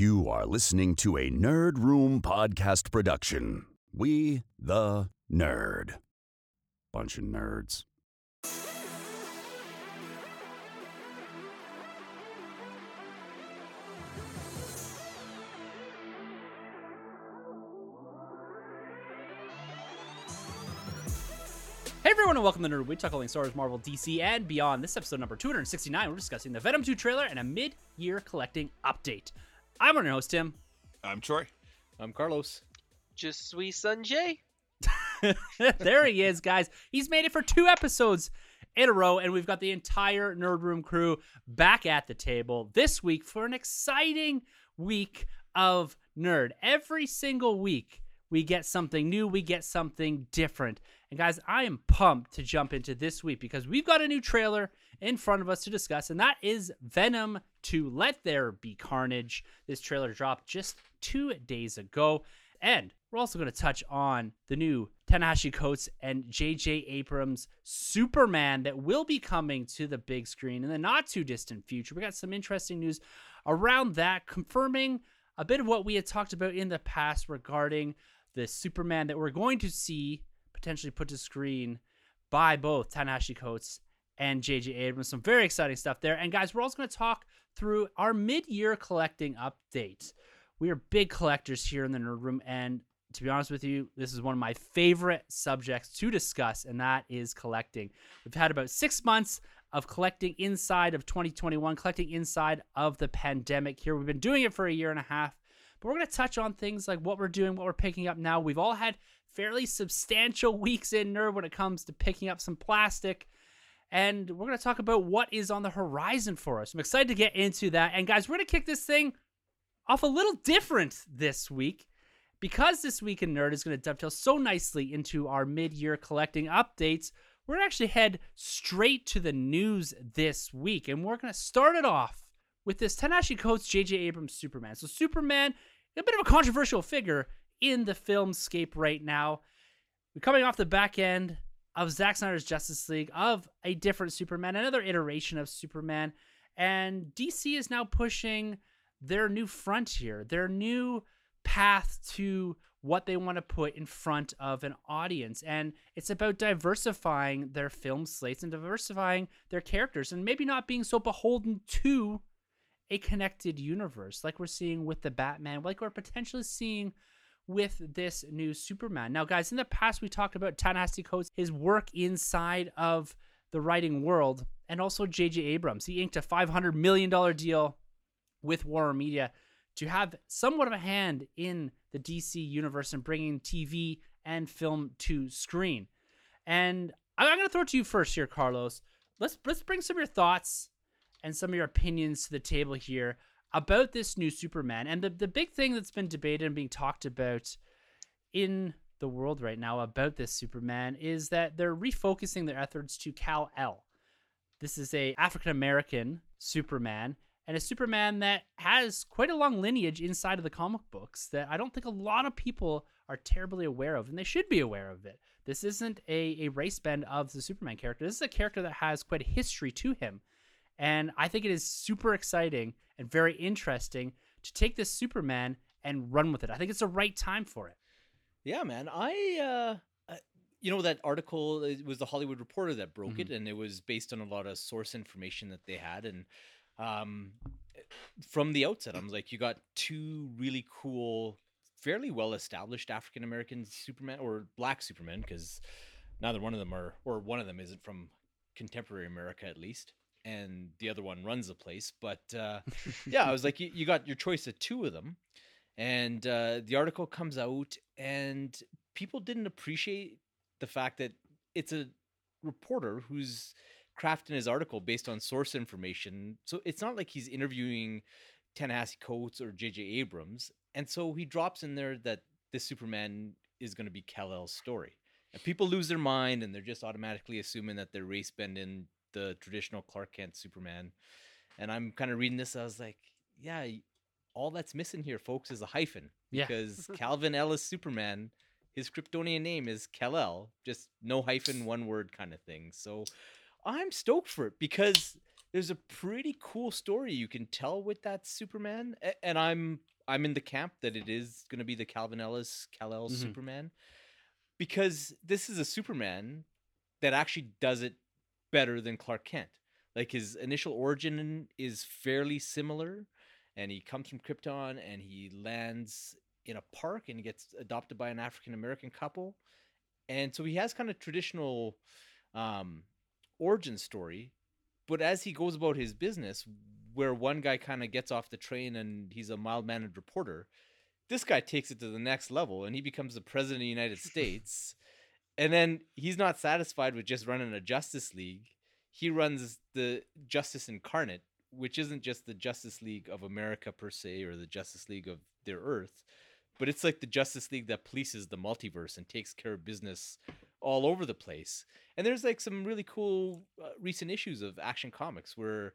You are listening to a Nerd Room podcast production. We, the nerd. Bunch of nerds. Hey everyone, and welcome to Nerd. We talk all things Star Wars, Marvel, DC, and beyond. This episode number 269, we're discussing the Venom 2 trailer and a mid-year collecting update. I'm your host Tim. I'm Troy. I'm Carlos. Je suis Sanjay. there he is, guys. He's made it for two episodes in a row, and we've got the entire Nerd Room crew back at the table this week for an exciting week of nerd. Every single week, we get something new, we get something different. And guys, I am pumped to jump into this week because we've got a new trailer in front of us to discuss, and that is Venom to Let There Be Carnage. This trailer dropped just two days ago. And we're also going to touch on the new Ta-Nehisi Coates and J.J. Abrams Superman that will be coming to the big screen in the not too distant future. We got some interesting news around that, confirming a bit of what we had talked about in the past regarding the Superman that we're going to see potentially put to screen by both Ta-Nehisi Coates and JJ Abrams. Some very exciting stuff there. And guys, we're also going to talk through our mid-year collecting update. We are big collectors here in the Nerd Room, and to be honest with you, this is one of my favorite subjects to discuss, and that is collecting. We've had about six months of collecting inside of 2021, collecting inside of the pandemic here. We've been doing it for a year and a half, but we're going to touch on things like what we're doing, what we're picking up now. We've all had fairly substantial weeks in Nerd when it comes to picking up some plastic. And we're going to talk about what is on the horizon for us. I'm excited to get into that. And guys, we're going to kick this thing off a little different this week because this week in Nerd is going to dovetail so nicely into our mid year collecting updates. We're going to actually head straight to the news this week. And we're going to start it off with this Ta-Nehisi Coates J.J. Abrams Superman. So, Superman, a bit of a controversial figure in the filmscape right now. We're coming off the back end of Zack Snyder's Justice League, of a different Superman, another iteration of Superman. And DC is now pushing their new frontier, their new path to what they want to put in front of an audience. And it's about diversifying their film slates and diversifying their characters and maybe not being so beholden to a connected universe like we're seeing with the Batman, like we're potentially seeing with this new Superman. Now, guys, in the past we talked about Ta-Nehisi Coates, his work inside of the writing world, and also J.J. Abrams. He inked a $500 million deal with Warner Media to have somewhat of a hand in the DC universe and bringing TV and film to screen. And I'm going to throw it to you first here, Carlos. Let's let's bring some of your thoughts and some of your opinions to the table here about this new Superman. And the, the big thing that's been debated and being talked about in the world right now about this Superman is that they're refocusing their efforts to Kal-El. This is a African American Superman and a Superman that has quite a long lineage inside of the comic books that I don't think a lot of people are terribly aware of, and they should be aware of it. This isn't a, a race bend of the Superman character. This is a character that has quite a history to him. And I think it is super exciting and very interesting to take this Superman and run with it. I think it's the right time for it. Yeah, man. I, uh, you know, that article it was the Hollywood Reporter that broke mm-hmm. it, and it was based on a lot of source information that they had. And um, from the outset, I'm like, you got two really cool, fairly well established African American Superman or black Superman, because neither one of them are, or one of them isn't from contemporary America at least and the other one runs the place. But uh, yeah, I was like, you, you, got your choice of two of them, and uh, the article comes out, and people didn't appreciate the fact that it's a reporter who's crafting his article based on source information. So it's not like he's interviewing Ta-Nehisi Coates or J.J. Abrams, and so he drops in there that this Superman is going to be Kal-El's story. And people lose their mind and they're just automatically assuming that they're race bending the traditional Clark Kent Superman. And I'm kind of reading this. I was like, yeah, all that's missing here, folks, is a hyphen because yeah. Calvin Ellis Superman, his Kryptonian name is Kal-El, just no hyphen, one word kind of thing. So I'm stoked for it because there's a pretty cool story you can tell with that Superman, and I'm I'm in the camp that it is going to be the Calvin Ellis Kal El Mhm. Superman, because this is a Superman that actually does it better than Clark Kent. Like his initial origin is fairly similar, and he comes from Krypton and he lands in a park and he gets adopted by an African American couple, and so he has kind of traditional um, origin story. But as he goes about his business, where one guy kind of gets off the train and he's a mild mannered reporter, this guy takes it to the next level and he becomes the president of the United States. And then he's not satisfied with just running a Justice League. He runs the Justice Incarnate, which isn't just the Justice League of America per se or the Justice League of their Earth, but it's like the Justice League that polices the multiverse and takes care of business all over the place. And there's like some really cool uh, recent issues of Action Comics where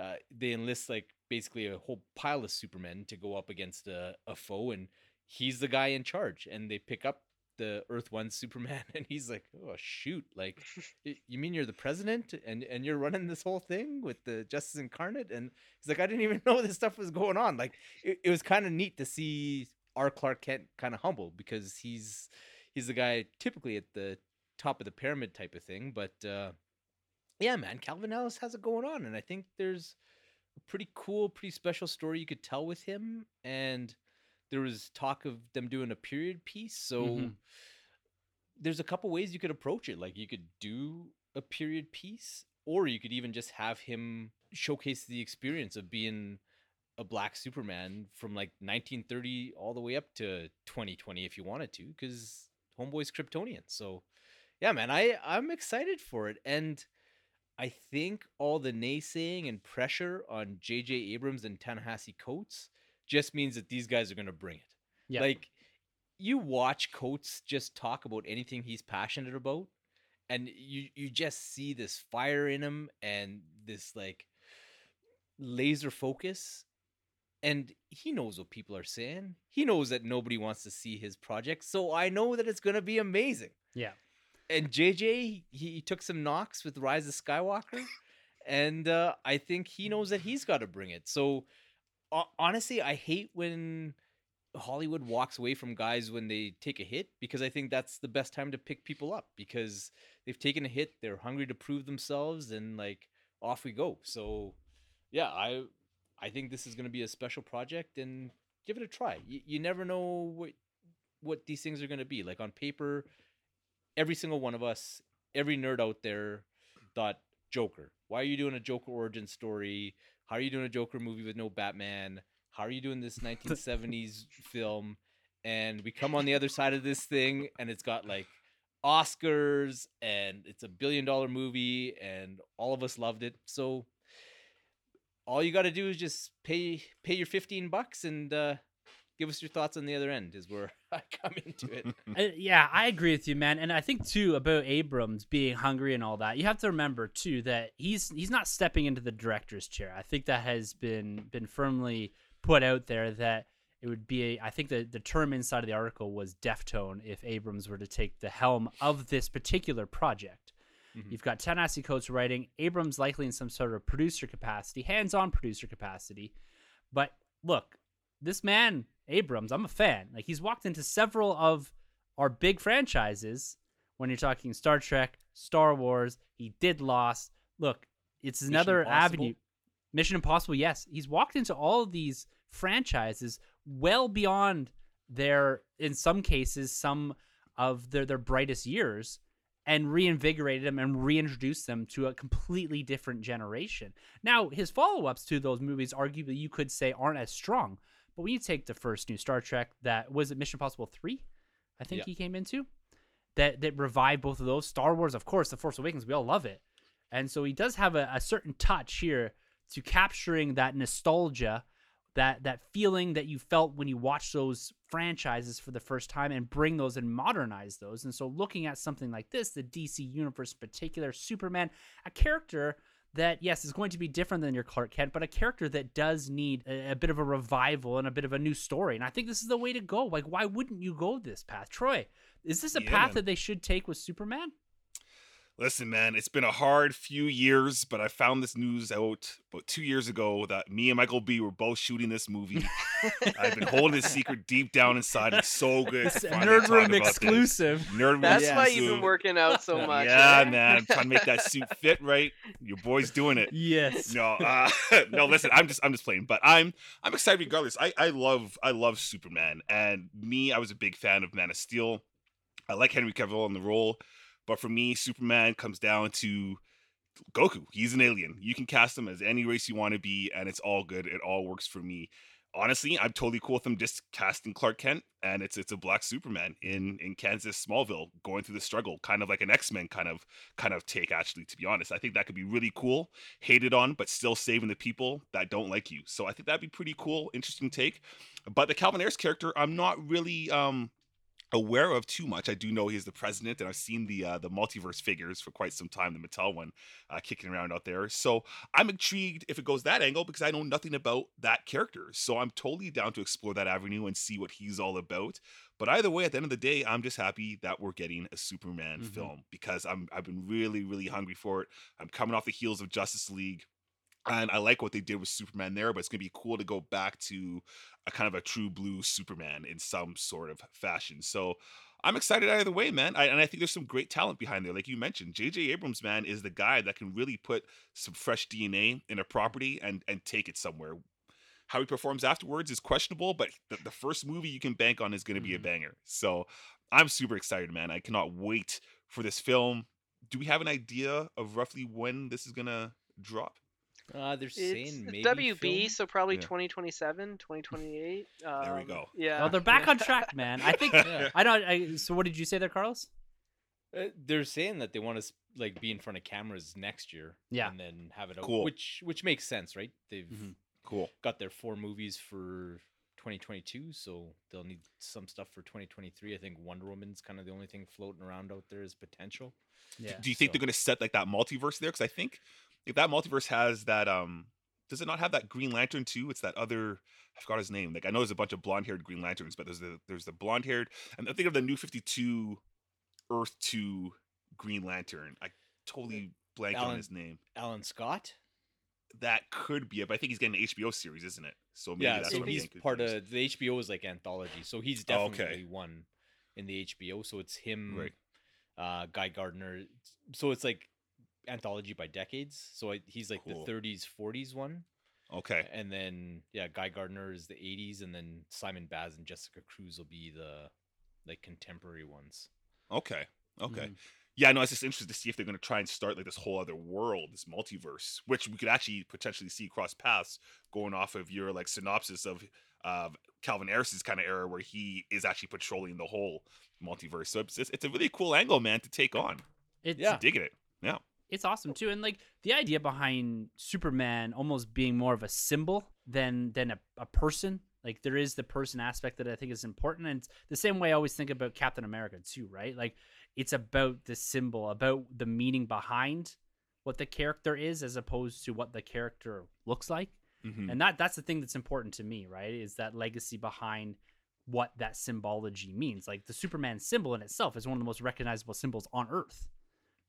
uh, they enlist like basically a whole pile of Supermen to go up against a, a foe, and he's the guy in charge. And they pick up the Earth One Superman, and he's like, "Oh shoot! Like, you mean you're the president, and and you're running this whole thing with the Justice Incarnate?" And he's like, "I didn't even know this stuff was going on." Like, it, it was kind of neat to see our Clark Kent kind of humble because he's he's the guy typically at the top of the pyramid type of thing, but. uh yeah, man, Calvin Ellis has it going on, and I think there's a pretty cool, pretty special story you could tell with him. And there was talk of them doing a period piece, so Mhm. there's a couple ways you could approach it. Like you could do a period piece, or you could even just have him showcase the experience of being a black Superman from like 1930 all the way up to 2020 if you wanted to, because Homeboy's Kryptonian. So yeah, man, I I'm excited for it, and I think all the naysaying and pressure on J.J. Abrams and Ta-Nehisi Coates just means that these guys are gonna bring it. Yeah. Like you watch Coates just talk about anything he's passionate about, and you you just see this fire in him and this like laser focus. And he knows what people are saying. He knows that nobody wants to see his project. So I know that it's gonna be amazing yeah. and JJ he, he took some knocks with Rise of Skywalker, and uh, I think he knows that he's got to bring it. So honestly, I hate when Hollywood walks away from guys when they take a hit because I think that's the best time to pick people up because they've taken a hit, they're hungry to prove themselves, and like off we go. So yeah, I I think this is going to be a special project and give it a try. You, you never know what what these things are going to be. Like on paper, every single one of us, every nerd out there thought Joker. Why are you doing a Joker origin story? How are you doing a Joker movie with no Batman? How are you doing this 1970s film? And we come on the other side of this thing and it's got like Oscars and it's a billion dollar movie and all of us loved it. So all you got to do is just pay pay your 15 bucks and uh give us your thoughts on the other end is where I come into it. Uh, yeah, I agree with you, man. And I think too about Abrams being hungry and all that. You have to remember too that he's he's not stepping into the director's chair. I think that has been been firmly put out there that it would be. A, I think the the term inside of the article was deftone if Abrams were to take the helm of this particular project. Mhm. You've got Ta-Nehisi Coates writing, Abrams likely in some sort of producer capacity, hands-on producer capacity. But look, this man Abrams, I'm a fan. Like he's walked into several of our big franchises. When you're talking Star Trek, Star Wars, he did Lost. Look, it's Mission another Impossible? avenue. Mission Impossible, yes, he's walked into all of these franchises well beyond their, in some cases, some of their their brightest years, and reinvigorated them and reintroduced them to a completely different generation. Now, his follow-ups to those movies, arguably, you could say, aren't as strong. But when you take the first new Star Trek, that was it Mission Impossible three, I think Yeah. he came into, that that revived both of those. Star Wars, of course, The Force Awakens, we all love it, and so he does have a, a certain touch here to capturing that nostalgia, that that feeling that you felt when you watched those franchises for the first time, and bring those and modernize those. And so, looking at something like this, the DC universe, in particular, Superman, a character that yes is going to be different than your Clark Kent, but a character that does need a, a bit of a revival and a bit of a new story. And I think this is the way to go. Like, why wouldn't you go this path, Troy? Is this a Yeah, path man. that they should take with Superman? Listen, man, it's been a hard few years, but I found this news out about two years ago that me and Michael B were both shooting this movie. I've been holding this secret deep down inside. It's so good. It's to a finally Nerd Room about this. exclusive. Nerd Room That's Yeah. why you've been working out so much. Yeah, eh? man, trying to make that suit fit right. Your boy's doing it. Yes. No, uh, no. Listen, I'm just, I'm just playing, but I'm, I'm excited regardless. I, I love, I love Superman, and me, I was a big fan of Man of Steel. I like Henry Cavill in the role, but for me, Superman comes down to Goku. He's an alien. You can cast him as any race you want to be, and it's all good. It all works for me. Honestly, I'm totally cool with them just casting Clark Kent, and it's it's a black Superman in in Kansas Smallville, going through the struggle, kind of like an X Men kind of kind of take. Actually, to be honest, I think that could be really cool. Hated on, but still saving the people that don't like you. So I think that'd be pretty cool, interesting take. But the Calvin Harris character, I'm not really um aware of too much. I do know he's the president, and I've seen the uh, the multiverse figures for quite some time, the Mattel one, uh, kicking around out there. So I'm intrigued if it goes that angle because I know nothing about that character. So I'm totally down to explore that avenue and see what he's all about. But either way, at the end of the day, I'm just happy that we're getting a Superman Mhm. film because I'm I've been really really hungry for it. I'm coming off the heels of Justice League. And I like what they did with Superman there, but it's gonna be cool to go back to a kind of a true blue Superman in some sort of fashion. So I'm excited either way, man. I, and I think there's some great talent behind there. Like you mentioned, J.J. Abrams, man, is the guy that can really put some fresh DNA in a property and and take it somewhere. How he performs afterwards is questionable, but the, the first movie you can bank on is going to be a Mhm. banger. So I'm super excited, man. I cannot wait for this film. Do we have an idea of roughly when this is going to drop? Uh, they're It's, saying maybe WB, film? so probably Yeah. 2027, 2028. Um, There we go. Yeah. Well, they're back on track, man. I think. Yeah. I don't. I, so, what did you say there, Carlos? Uh, they're saying that they want to like be in front of cameras next year. Yeah. and then have it out, Cool. which which makes sense, right? They've Mhm. Cool. got their four movies for 2022, so they'll need some stuff for 2023. I think Wonder Woman's kind of the only thing floating around out there as potential. Yeah. Do you think So- they're going to set like that multiverse there? Because I think if that multiverse has that, um, does it not have that Green Lantern too? It's that other. I forgot his name. Like I know there's a bunch of blonde-haired Green Lanterns, but there's the there's the blonde-haired, and I think of the New Fifty Two, Earth Two Green Lantern. I totally blank on his name. Alan Scott. That could be it, but I think he's getting an HBO series, isn't it? So maybe yeah, that's so he's part confused. of the HBO is like anthology, so he's Oh, okay. definitely one in the HBO. So it's him, Right. uh, Guy Gardner. So it's like anthology by decades. So I, he's like Cool. the 30s, 40s one, Okay. and then yeah, Guy Gardner is the 80s, and then Simon Baz and Jessica Cruz will be the like contemporary ones. Okay. Okay. Mhm. Yeah, no, it's just interested to see if they're going to try and start like this whole other world, this multiverse, which we could actually potentially see cross paths going off of your like synopsis of uh, Calvin Harris's kind of era where he is actually patrolling the whole multiverse. So it's, it's, it's a really cool angle, man, to take on. It's, Yeah. Digging it. Yeah. It's awesome too and like the idea behind superman almost being more of a symbol than than a, a person like there is the person aspect that i think is important and the same way i always think about captain america too right? Like it's about the symbol about the meaning behind what the character is as opposed to what the character looks like. Mhm. and that that's the thing that's important to me right is that legacy behind what that symbology means. Like the superman symbol in itself is one of the most recognizable symbols on earth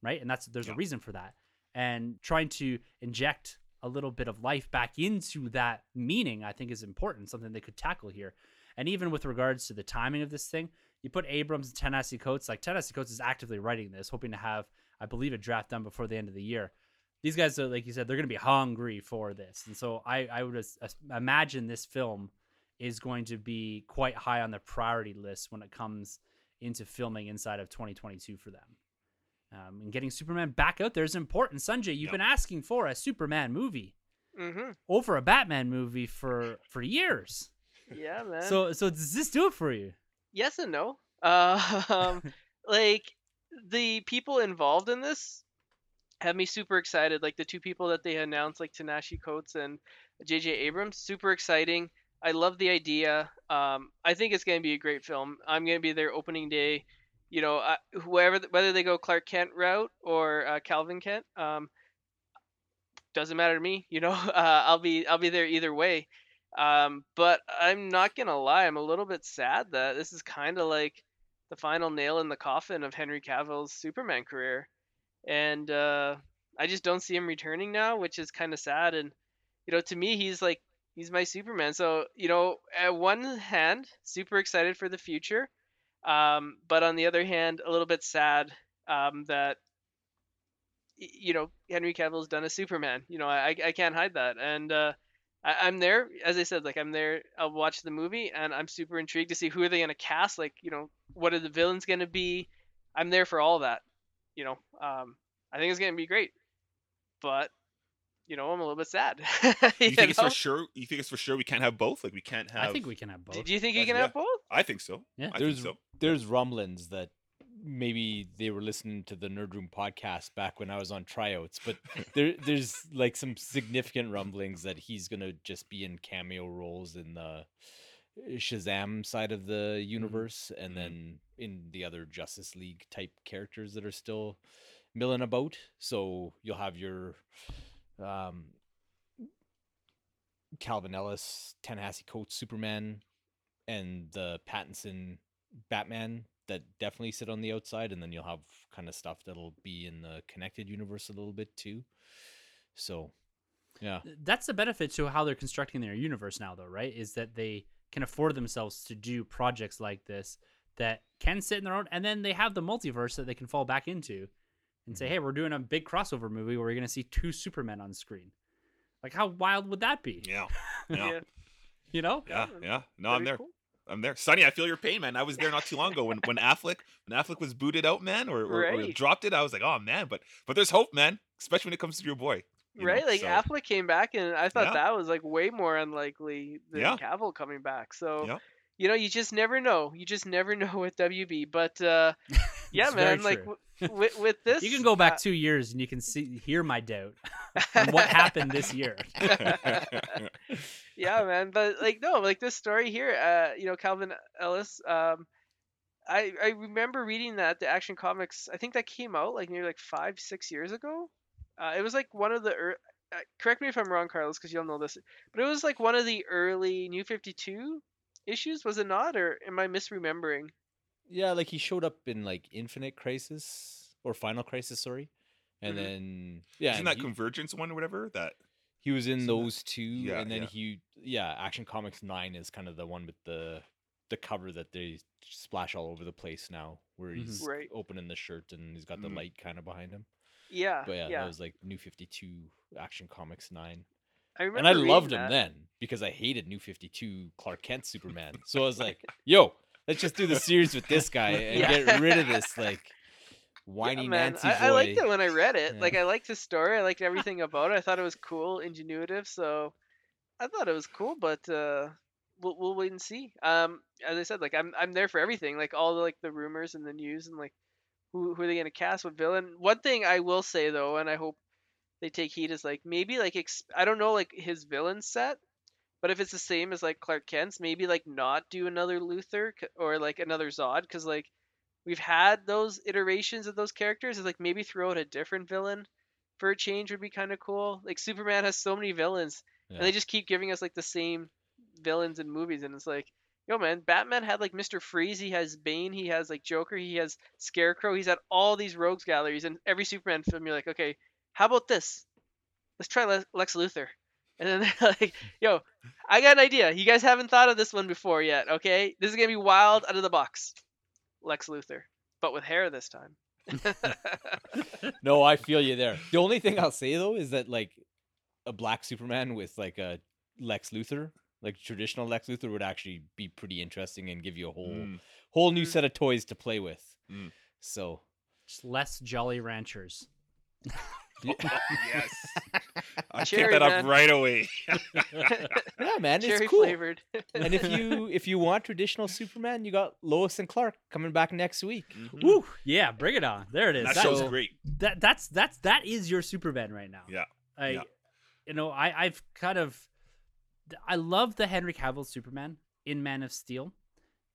right? And that's there's Yeah. a reason for that. And trying to inject a little bit of life back into that meaning i think is important something they could tackle here. And even with regards to the timing of this thing you put abrams and Ta-Nehisi coates like Ta-Nehisi coates is actively writing this hoping to have i believe a draft done before the end of the year. These guys are like you said they're going to be hungry for this. And so i i would as- as- imagine this film is going to be quite high on the priority list when it comes into filming inside of 2022 for them um, and getting superman back out there is important sanjay you've Yeah. been asking for a superman movie Mm-hmm. over a batman movie for for years Yeah, man. so so does this do it for you yes and no. Uh, um, like the people involved in this have me super excited. Like the two people that they announced, like Ta-Nehisi Coates and J.J. Abrams, super exciting. I love the idea. Um, I think it's going to be a great film. I'm going to be there opening day. You know, uh, whoever, whether they go Clark Kent route or uh, Calvin Kent, um, doesn't matter to me. You know, uh, I'll be I'll be there either way. Um, but I'm not gonna lie, I'm a little bit sad that this is kind of like the final nail in the coffin of Henry Cavill's Superman career. and uh, I just don't see him returning now, which is kind of sad. And you know, to me, he's like he's my Superman. So you know, at one hand, super excited for the future, um, but on the other hand, a little bit sad um, that you know Henry Cavill's done a Superman. You know, I I can't hide that, and uh, I, I'm there. As I said, like I'm there. I'll watch the movie, and I'm super intrigued to see who are they gonna cast. Like you know, what are the villains gonna be? I'm there for all that. You know, um, I think it's gonna be great, but you know, I'm a little bit sad. You you think it's for sure? You think it's for sure we can't have both? Like we can't have. I think we can have both. Do do you think you can yeah. have both? I think so. Yeah. I there's think so. There's rumblings that maybe they were listening to the Nerd Room podcast back when I was on tryouts, but there there's like some significant rumblings that he's gonna just be in cameo roles in the Shazam side of the universe, and Mhm. then in the other Justice League type characters that are still milling about. So you'll have your um, Calvin Ellis, Ta-Nehisi Coates Superman, and the Pattinson Batman that definitely sit on the outside, and then you'll have kind of stuff that'll be in the connected universe a little bit too. So, yeah, That's the benefit to how they're constructing their universe now, though, right? Is that they can afford themselves to do projects like this that can sit in their own, and then they have the multiverse that they can fall back into and say, mm-hmm. "Hey, we're doing a big crossover movie where you're going to see two Supermen on screen." Like, how wild would that be? Yeah. Yeah. You know? Yeah. Yeah. No, That'd I'm there. cool. I'm there. Sonny, I feel your pain, man. I was there not too long ago when, when Affleck when Affleck was booted out, man, or, or, or dropped it. I was like, oh man, but but there's hope, man. Especially when it comes to your boy. you know, right? Like so- Affleck came back, and I thought Yeah. that was like way more unlikely than Yeah. Cavill coming back. So Yeah. you know, you just never know. You just never know with WB. But uh, yeah, man, like true. w- with with this, You can go back uh, two years and you can see hear my doubt on what happened this year. Yeah, man. But like no, like this story here, uh, you know, Calvin Ellis. Um, I I remember reading that the Action Comics. I think that came out like maybe like five six years ago. Uh, it was like one of the. ear uh, correct me if I'm wrong, Carlos, because you'll know this. But it was like one of the early New Fifty Two issues, was it not, or am I misremembering? yeah, like he showed up in like Infinite Crisis or Final Crisis, sorry, and Mhm. then yeah, Isn't that he, Convergence one or whatever? That he was in isn't that- those two, Yeah, and then yeah. he yeah, Action Comics nine is kind of the one with the the cover that they splash all over the place now, where Mhm. he's Right. opening the shirt and he's got the Mhm. light kind of behind him. Yeah, But yeah, yeah. that was like New Fifty Two Action Comics nine. I remember and I reading loved him then because I hated New Fifty Two Clark Kent Superman. So I was like, "Yo, let's just do the series with this guy and Yeah. get rid of this like Yeah, whiny man. Nancy I, boy." I liked it when I read it. Yeah. Like I liked his story. I liked everything about it. I thought it was cool, ingenuitive. So I thought it was cool, but uh, we'll we'll wait and see. Um, as I said, like I'm I'm there for everything. Like all the like the rumors and the news and like who who are they gonna cast? What villain? One thing I will say though, and I hope they take heed is like maybe like ex- I don't know like his villain set. But if it's the same as like Clark Kent's, maybe like not do another Luthor or like another Zod, because like we've had those iterations of those characters. Is like maybe throw out a different villain for a change would be kind of cool. Like Superman has so many villains, and they just keep giving us like the same villains in movies, and it's like, yo man, Batman had like Mister Freeze, he has Bane, he has like Joker, he has Scarecrow, he's had all these rogues galleries, and every Superman film you're like, okay, how about this? Let's try Le- Lex Luthor. And then they're like, yo, I got an idea. You guys haven't thought of this one before yet, okay? This is gonna be wild out of the box. Lex Luthor, but with hair this time. no, I feel you there. The only thing I'll say though is that like a black Superman with like a Lex Luthor, like traditional Lex Luthor, would actually be pretty interesting and give you a whole Mm. whole new Mm. set of toys to play with. Mm. So Just less Jolly Ranchers. yes. I Cherry, picked that up right away. yeah, man, Cherry it's cool. flavored. and if you if you want traditional Superman, you got Lois and Clark coming back next week. Mhm. Woo! Yeah, bring it on. There it is. That That- show's so- great. that that's that's that is your Superman right now. Yeah. I Yeah. you know, I I've kind of I love the Henry Cavill Superman in Man of Steel.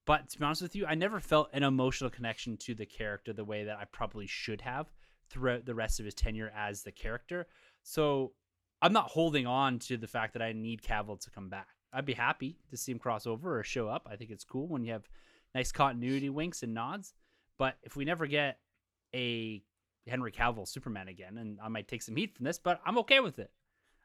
But to be honest with you, I never felt an emotional connection to the character the way that I probably should have throughout the rest of his tenure as the character. So I'm not holding on to the fact that I need Cavill to come back. I'd be happy to see him cross over or show up. I think it's cool when you have nice continuity winks and nods. But if we never get a Henry Cavill Superman again, and I might take some heat from this, but I'm okay with it.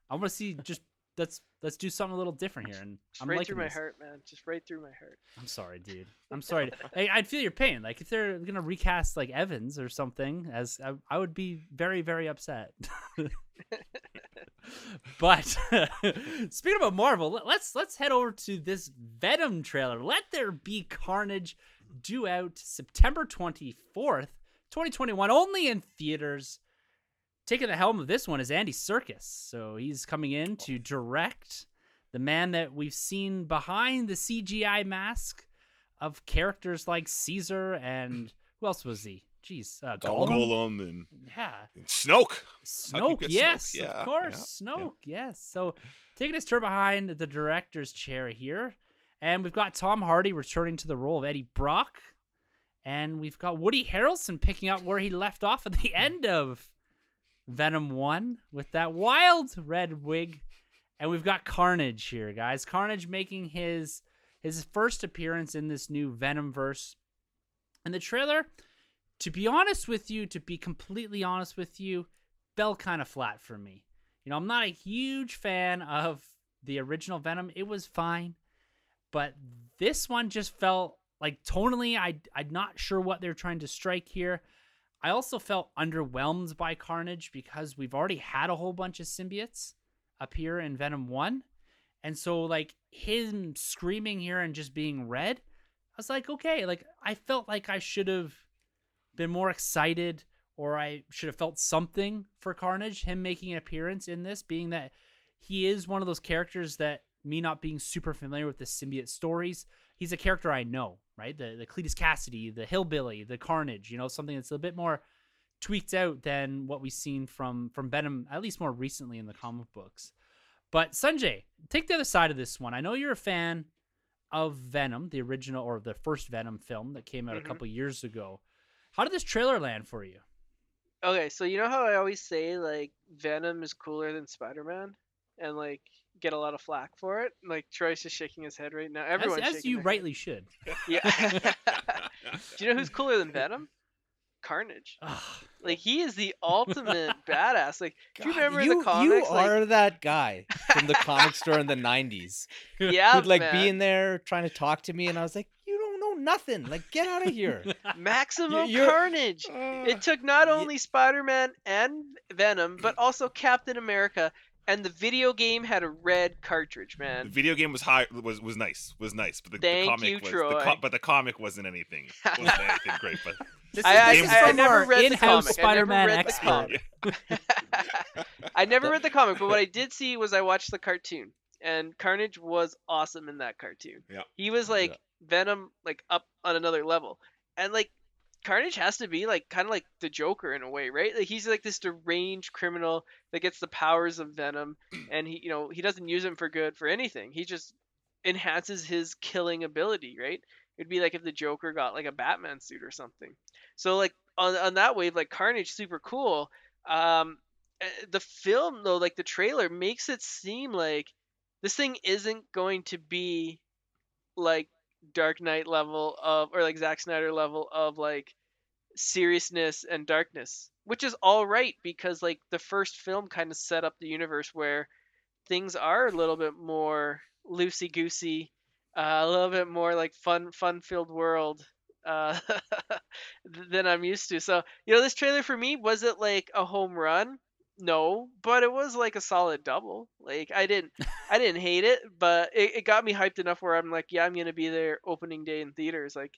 I want to see just let's let's do something a little different here, and Just I'm right through my this. heart, man. Just right through my heart. I'm sorry, dude. I'm sorry. I, I'd feel your pain. Like if they're gonna recast like Evans or something, as I, I would be very very upset. but speaking about Marvel, let's let's head over to this Venom trailer. Let there be carnage, due out September 24th, 2021, only in theaters. Taking the helm of this one is Andy Serkis. So he's coming in to direct the man that we've seen behind the CGI mask of characters like Caesar and who else was he? Jeez, uh, Gollum. Golem and, Yeah, and Snoke. How can you Snoke. get Snoke? Yes, Yeah, of course, yeah, yeah. Snoke. Yes. So taking his turn behind the director's chair here, and we've got Tom Hardy returning to the role of Eddie Brock, and we've got Woody Harrelson picking up where he left off at the end of Venom One with that wild red wig, and we've got Carnage here, guys. Carnage making his his first appearance in this new Venom verse, and the trailer. To be honest with you, to be completely honest with you, fell kind of flat for me. You know, I'm not a huge fan of the original Venom. It was fine, but this one just felt like tonally, I I'm not sure what they're trying to strike here. I also felt underwhelmed by Carnage because we've already had a whole bunch of symbiotes appear in Venom 1. And so like him screaming here and just being red, I was like, okay, like I felt like I should have been more excited or I should have felt something for Carnage, him making an appearance in this, being that he is one of those characters that me not being super familiar with the symbiote stories, he's a character I know, right? The the Cletus Cassidy, the hillbilly, the Carnage, you know, something that's a bit more tweaked out than what we've seen from from Venom, at least more recently in the comic books. But Sanjay, take the other side of this one. I know you're a fan of Venom, the original or the first Venom film that came out Mhm. a couple years ago. How did this trailer land for you? Okay, so you know how I always say like Venom is cooler than Spider-Man, and like get a lot of flack for it. Like Troy's just shaking his head right now. As, Everyone's as you their head. rightly should. Yeah. Do you know who's cooler than Venom? Carnage. Like he is the ultimate badass. Like do you remember you, the comics? You like, are that guy from the comic store in the '90s yeah, who'd like man. be in there trying to talk to me, and I was like, "You don't know nothing. Like, get out of here." Maximum you're- Carnage. It took not only Spider-Man and Venom, but also Captain America. And the video game had a red cartridge, man. The video game was high was was nice was nice, but the, the Thank comic you, was Troy. The co- but the comic wasn't anything wasn't anything great. But This I- is, I- I- I from never our read the in-house comic. I never Spider-Man read the expert. comic. I never read the comic, but what I did see was I watched the cartoon, and Carnage was awesome in that cartoon. Yeah. He was like Yeah. Venom, like up on another level, and like Carnage has to be like kind of like the Joker in a way, right? Like he's like this deranged criminal that gets the powers of Venom, and he, you know, he doesn't use them for good for anything. He just enhances his killing ability, right? It'd be like if the Joker got like a Batman suit or something. So like on on that wave, like Carnage, super cool. Um, eh, the film though, like the trailer makes it seem like this thing isn't going to be like Dark Knight level of or like Zack Snyder level of like seriousness and darkness, which is all right because like the first film kind of set up the universe where things are a little bit more loosey goosey, uh, a little bit more like fun fun filled world uh, than I'm used to. So you know, this trailer for me was it like a home run? No, but it was like a solid double. Like I didn't, I didn't hate it, but it, it got me hyped enough where I'm like, yeah, I'm gonna be there opening day in theaters. Like,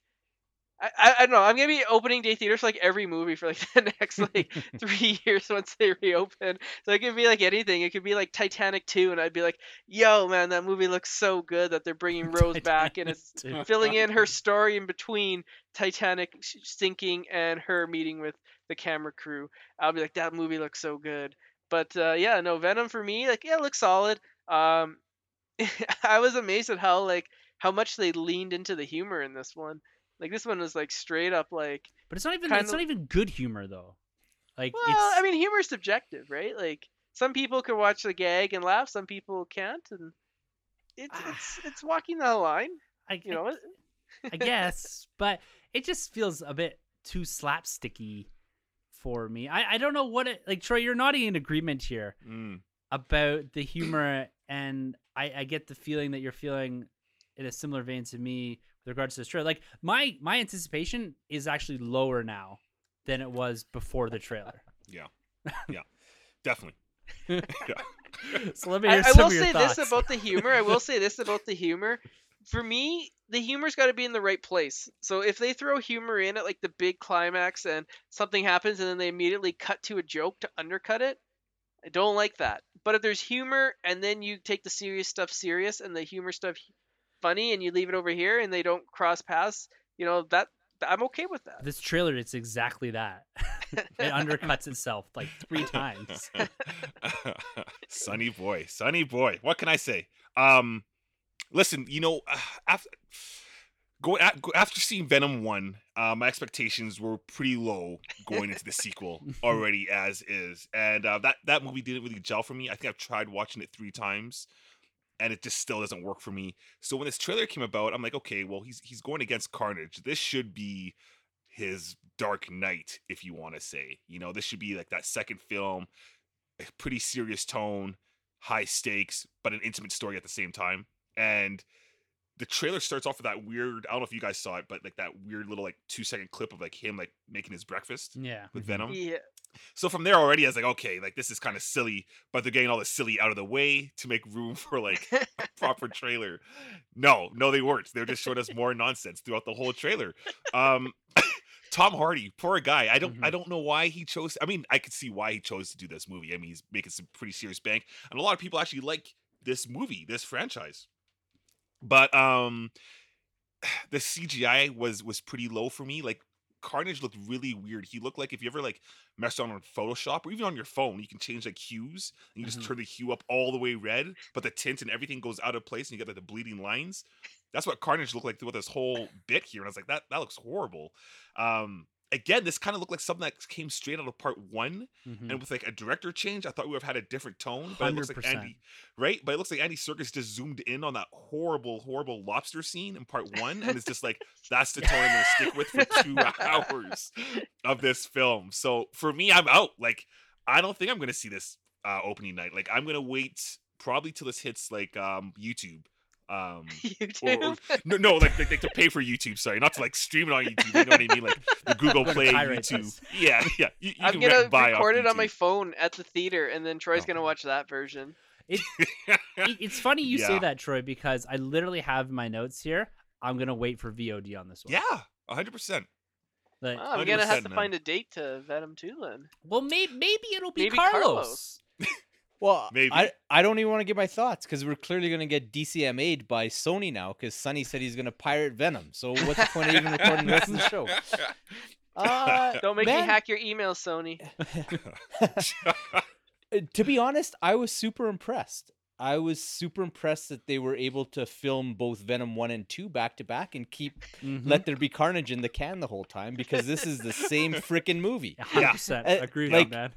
I, I, I don't know, I'm gonna be opening day theaters for like every movie for like the next like three years once they reopen. So it could be like anything. It could be like Titanic two, and I'd be like, yo, man, that movie looks so good that they're bringing Rose back and it's Titanic 2. filling in her story in between Titanic sinking and her meeting with the camera crew. I'll be like, that movie looks so good. But uh, yeah, no Venom for me, like yeah, it looks solid. Um, I was amazed at how like how much they leaned into the humor in this one. Like this one was like straight up like. But it's not even Kinda- it's not even good humor though. Like Well, it's I mean, humor is subjective, right? Like some people can watch the gag and laugh, some people can't, and it's it's it's walking the line. I, You know, I guess, but it just feels a bit too slapsticky for me. I, I don't know what it like. Troy, you're nodding in agreement here Mm. about the humor, and I, I get the feeling that you're feeling in a similar vein to me with regards to this trailer. Like my my anticipation is actually lower now than it was before the trailer. Yeah. Yeah. Definitely. yeah. So let me I, hear I some will of your say thoughts. this about the humor. I will say this about the humor. For me, the humor's got to be in the right place. So if they throw humor in at like the big climax and something happens and then they immediately cut to a joke to undercut it, I don't like that. But if there's humor and then you take the serious stuff serious and the humor stuff funny and you leave it over here and they don't cross paths, you know that I'm okay with that. this trailer, it's exactly that. it undercuts itself like three times. sunny boy, sunny boy. What can I say? Um, listen, you know, after go, go after seeing Venom one, uh, my expectations were pretty low going into the sequel already as is, and uh, that that movie didn't really gel for me. I think I've tried watching it three times. And it just still doesn't work for me. So when this trailer came about, I'm like, okay, well, he's he's going against Carnage. This should be his Dark Knight, if you want to say. You know, this should be like that second film, a pretty serious tone, high stakes, but an intimate story at the same time. And the trailer starts off with that weird, I don't know if you guys saw it, but like that weird little like two second clip of like him like making his breakfast Yeah. with Venom. Yeah. So from there already, I was like, okay, like this is kind of silly, but they're getting all the silly out of the way to make room for like a proper trailer. No, no, they weren't. They're just showing us more nonsense throughout the whole trailer. Um, Tom Hardy, poor guy. I don't, I Mhm. don't know why he chose. I mean, I could see why he chose to do this movie. I mean, he's making some pretty serious bank, and a lot of people actually like this movie, this franchise. But um, the CGI was was pretty low for me. Like Carnage looked really weird. He looked like if you ever like messed around on Photoshop or even on your phone, you can change like hues and you just Mhm. turn the hue up all the way red, but the tint and everything goes out of place and you get like the bleeding lines. That's what Carnage looked like throughout this whole bit here. And I was like, that that looks horrible. Um again, this kind of looked like something that came straight out of part one. Mhm. And with like a director change, I thought we would have had a different tone. But it looks like Andy, right? But it looks like Andy Serkis just zoomed in on that horrible, horrible lobster scene in part one, and it's just like that's the tone I'm gonna stick with for two hours of this film. So for me, I'm out. Like I don't think I'm gonna see this uh, opening night. Like I'm gonna wait probably till this hits like um YouTube. Um, YouTube. or- no, no, like, like, like to pay for YouTube. Sorry, not to like stream it on YouTube. You know what I mean? Like the Google Play, YouTube. does. Yeah, yeah. You, you I'm can gonna rent buy record it on my phone at the theater, and then Troy's Oh. gonna watch that version. It, it's funny you say that, Troy, because I literally have my notes here. I'm gonna wait for VOD on this one. Yeah, hundred percent. Like, Wow, I'm gonna have to man. find a date to Venom 2 then. well, may- maybe it'll be Maybe Carlos. Carlos. Well, Maybe. I I don't even want to give my thoughts because we're clearly going to get DCMA'd by Sony now because Sonny said he's going to pirate Venom. So what's the point of even recording the rest of the show? Uh, Don't make man, me hack your email, Sony. uh, To be honest, I was super impressed. I was super impressed that they were able to film both Venom 1 and 2 back to back and keep Mhm. Let There Be Carnage in the can the whole time because this is the same freaking movie. A hundred percent Uh, agree with like- you,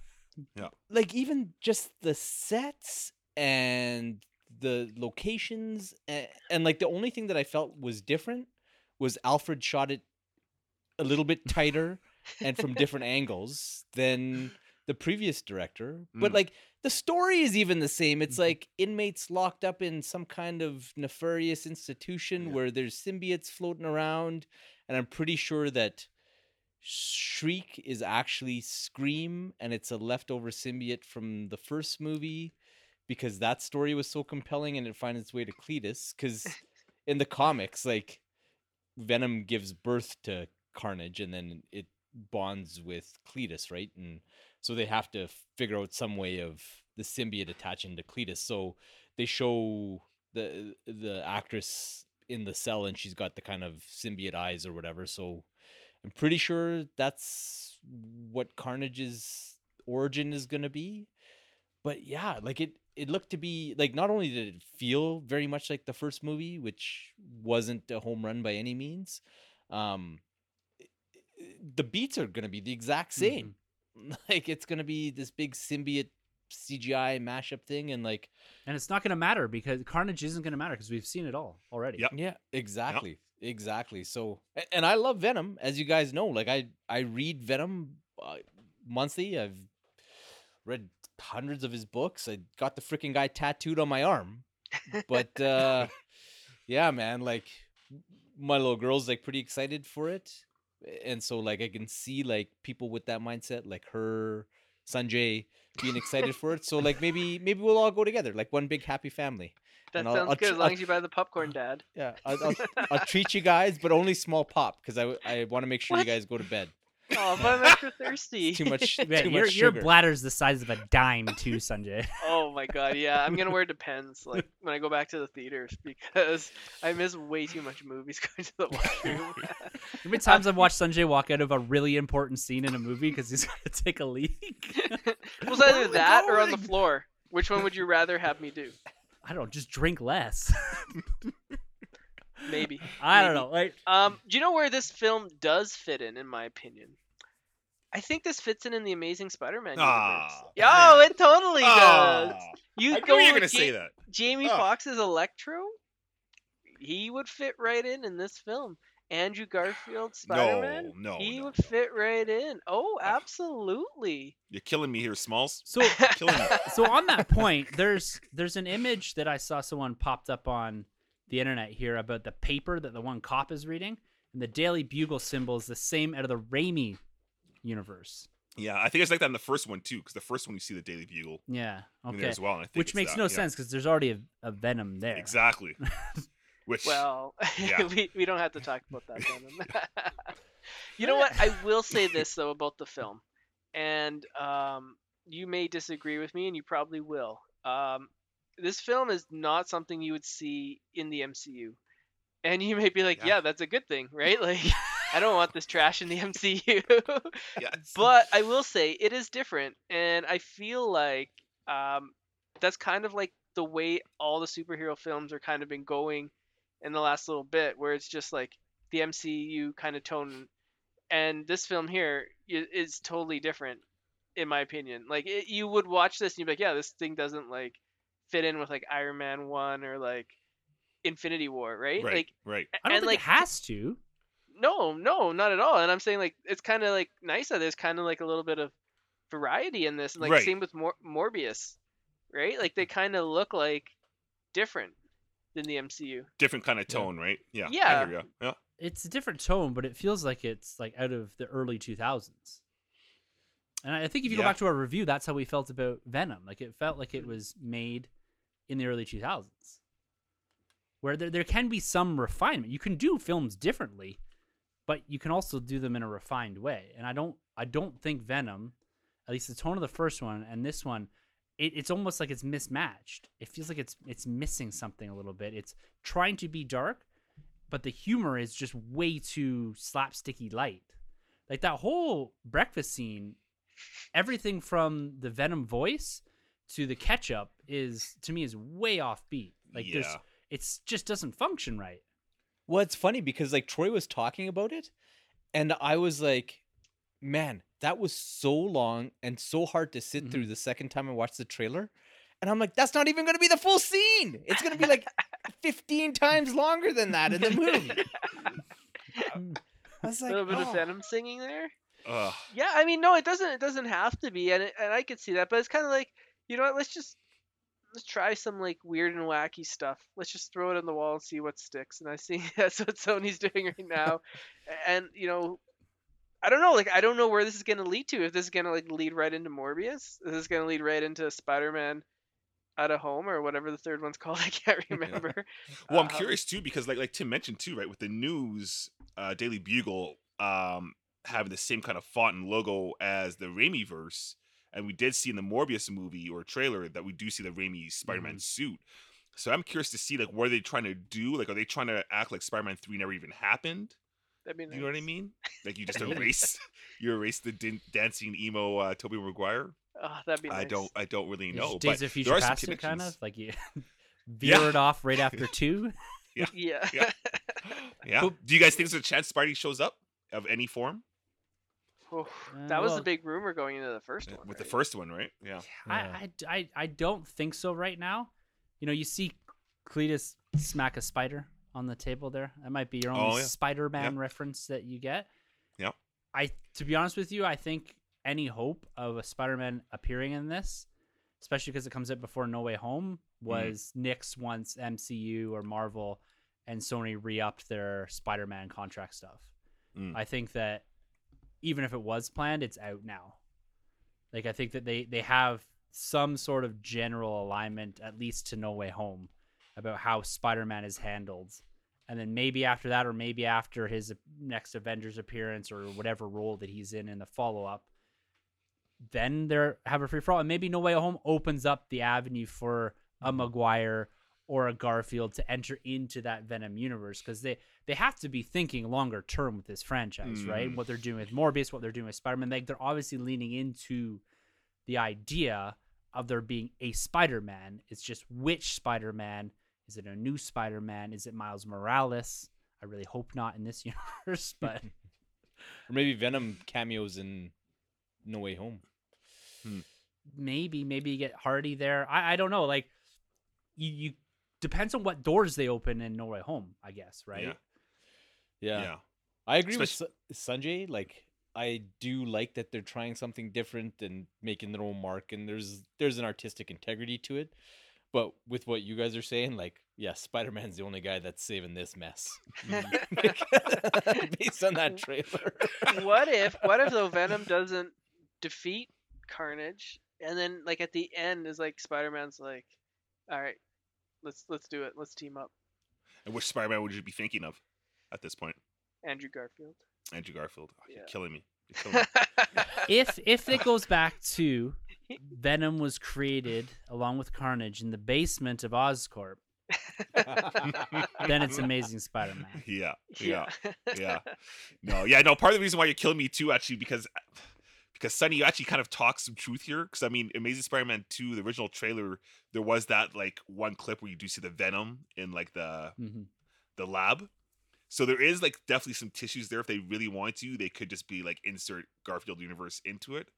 man. like even just the sets and the locations and, and like the only thing that I felt was different was Alfred shot it a little bit tighter and from different angles than the previous director. But Mm. like the story is even the same. It's Mhm. like inmates locked up in some kind of nefarious institution Yeah. where there's symbiotes floating around and I'm pretty sure that Shriek is actually Scream, and it's a leftover symbiote from the first movie because that story was so compelling and it finds its way to Cletus. Because in the comics, like Venom gives birth to Carnage and then it bonds with Cletus, right? And so they have to figure out some way of the symbiote attaching to Cletus. So they show the the actress in the cell and she's got the kind of symbiote eyes or whatever. So I'm pretty sure that's what Carnage's origin is going to be. But yeah, like it it looked to be like not only did it feel very much like the first movie, which wasn't a home run by any means, um i- i- the beats are going to be the exact same. Like it's going to be this big symbiote CGI mashup thing and like And it's not gonna matter because Carnage isn't gonna matter because we've seen it all already. Yep. Yeah, exactly. Exactly. So, and I love Venom, as you guys know. Like I, I read Venom uh, monthly. I've read hundreds of his books. I got the freaking guy tattooed on my arm. But uh yeah, man, like my little girl's like pretty excited for it. And so like I can see like people with that mindset, like her, Sanjay, being excited for it. So like maybe maybe we'll all go together, like one big happy family. That And I'll- sounds I'll good tr- as long I'll- as you buy the popcorn, Dad. Yeah, I'll, I'll, I'll treat you guys, but only small pop because I I want to make sure What? you guys go to bed. Oh, but I'm extra thirsty. Too much, Yeah, too your, much your sugar. bladder's the size of a dime, too, Sanjay. Oh my god, yeah. I'm gonna wear Depends like when I go back to the theaters because I miss way too much movies going to the washroom. How many times I've watched Sanjay walk out of a really important scene in a movie because he's going to take a leak? was Where either am I that or on the floor. Which one would you rather have me do? I don't know, just drink less. Maybe. I don't Maybe. know. Like, Um, do you know where this film does fit in, in my opinion? I think this fits in in the Amazing Spider-Man universe. Ah, Yo, man. it totally does. Ah, You I go you were gonna say that. Jamie Oh. Foxx's Electro. He would fit right in in this film. Andrew Garfield Spider-Man. no, he no, would no. fit right in. Oh, absolutely. You're killing me here, Smalls. so Killing me. so on that point, there's there's an image that I saw someone popped up on the internet here about the paper that the one cop is reading, and the Daily Bugle symbol is the same out of the Raimi universe. Yeah, I think it's like that in the first one too, because the first one you see the Daily Bugle Yeah. in there Okay. as well, and I think Which makes that, no yeah. sense because there's already a, a Venom there. Exactly. Which Well, Yeah. we, we don't have to talk about that then. you know what? I will say this though about the film, and um, you may disagree with me, and you probably will. Um, this film is not something you would see in the MCU, and you may be like, Yeah. "Yeah, that's a good thing, right?" Like, I don't want this trash in the MCU. it's- but I will say it is different, and I feel like um, that's kind of like the way all the superhero films are kind of been going in the last little bit, where it's just like the MCU kind of tone, and this film here is totally different, in my opinion. Like it, you would watch this and you'd be like, yeah, this thing doesn't like fit in with like Iron Man one or like Infinity War, right? right, Like right. I don't and, think like, it has to. no, no, not at all. And I'm saying like it's kind of like nice that there's kind of like a little bit of variety in this. and, Like Right. same with Mor- Morbius, right? Like they kind of look like different than the MCU. Different kind of tone, right? Yeah. I Yeah. hear ya. Yeah. It's a different tone, but it feels like it's like out of the early 2000s. And I think if you go back to our review, that's how we felt about Venom. Like it felt like it was made in the early 2000s. Where there, there can be some refinement. You can do films differently, but you can also do them in a refined way. And I don't I don't think Venom, at least the tone of the first one and this one, it, it's almost like it's mismatched. It feels like it's it's missing something a little bit. It's trying to be dark, but the humor is just way too slapsticky light. Like that whole breakfast scene, everything from the Venom voice to the ketchup is to me is way off beat. Like there's Yeah. it's just doesn't function right. Well, it's funny because like Troy was talking about it, and I was like, man, that was so long and so hard to sit through mm-hmm. the second time I watched the trailer. And I'm like, that's not even going to be the full scene. It's going to be like 15 times longer than that in the movie. Mm. I was A little bit oh. of Venom singing there. Ugh. Yeah, I mean, no, it doesn't. It doesn't have to be, and it, and I could see that, but it's kind of like, you know what? Let's just let's try some like weird and wacky stuff. Let's just throw it on the wall and see what sticks. And I see that's what Sony's doing right now, and you know, I don't know. Like, I don't know where this is gonna lead to. If this is gonna like lead right into Morbius, is this gonna lead right into Spider-Man out of home or whatever the third one's called? I can't remember. Well, I'm Um, curious too because like like Tim mentioned too, right? With the news, uh, Daily Bugle um having the same kind of font and logo as the Raimi verse, and we did see in the Morbius movie or trailer that we do see the Raimi Spider-Man suit. So I'm curious to see like what are they trying to do? Like, are they trying to act like Spider-Man three never even happened? That'd be nice. You know what I mean? Like you just erase you erase the din- dancing emo uh, Tobey Maguire. Oh, that'd be nice. I don't I don't really know. Days but of Future there are some Past, kind of like you Yeah. veered off right after two. Yeah. Yeah. Yeah. But- Do you guys think there's a chance Spidey shows up of any form Oof, Uh, that was well- the big rumor going into the first one. with the first one, right? Yeah. I, Yeah. I, I, I don't think so right now. You know, you see Cletus smack a spider on the table there. That might be your only Oh, yeah. Spider-Man reference that you get. Yeah. I, to be honest with you, I think any hope of a Spider-Man appearing in this, especially because it comes out before No Way Home, was Nick's once MCU or Marvel and Sony re-upped their Spider-Man contract stuff. Mm. I think that even if it was planned, it's out now. Like I think that they they have some sort of general alignment, at least to No Way Home, about how Spider-Man is handled, and then maybe after that, or maybe after his next Avengers appearance or whatever role that he's in in the follow-up, then they're have a free for all, and maybe No Way Home opens up the avenue for a Maguire or a Garfield to enter into that Venom universe because they they have to be thinking longer term with this franchise, right? Mm. What they're doing with Morbius, what they're doing with Spider Man, like they're obviously leaning into the idea of there being a Spider Man. It's just which Spider Man is it? A new Spider Man? Is it Miles Morales? I really hope not in this universe, but Or maybe Venom cameos in No Way Home. Hmm. maybe maybe you get Hardy there. I, I don't know. Like you, you depends on what doors they open in No Way Home, I guess, right? Yeah. Yeah. Yeah. I agree with Especially- Sanjay. Like, I do like that they're trying something different and making their own mark, and there's there's an artistic integrity to it. But with what you guys are saying, like, yeah, Spider Man's the only guy that's saving this mess, mm. based on that trailer. what if what if though Venom doesn't defeat Carnage and then like at the end is like Spider-Man's like, all right, let's let's do it, let's team up. And which Spider-Man would you be thinking of at this point? Andrew Garfield. Andrew Garfield. Oh, You're Yeah. killing me. You're killing me. if if it goes back to Venom was created along with Carnage in the basement of Oscorp, then it's Amazing Spider-Man. yeah. Yeah. Yeah. No, yeah, no. Part of the reason why you're killing me too, actually, because because Sonny, you actually kind of talk some truth here. Because I mean, Amazing Spider-Man two, the original trailer, there was that like one clip where you do see the Venom in like the hmm the lab. So there is like definitely some tissues there. If they really wanted to, they could just be like insert Garfield universe into it.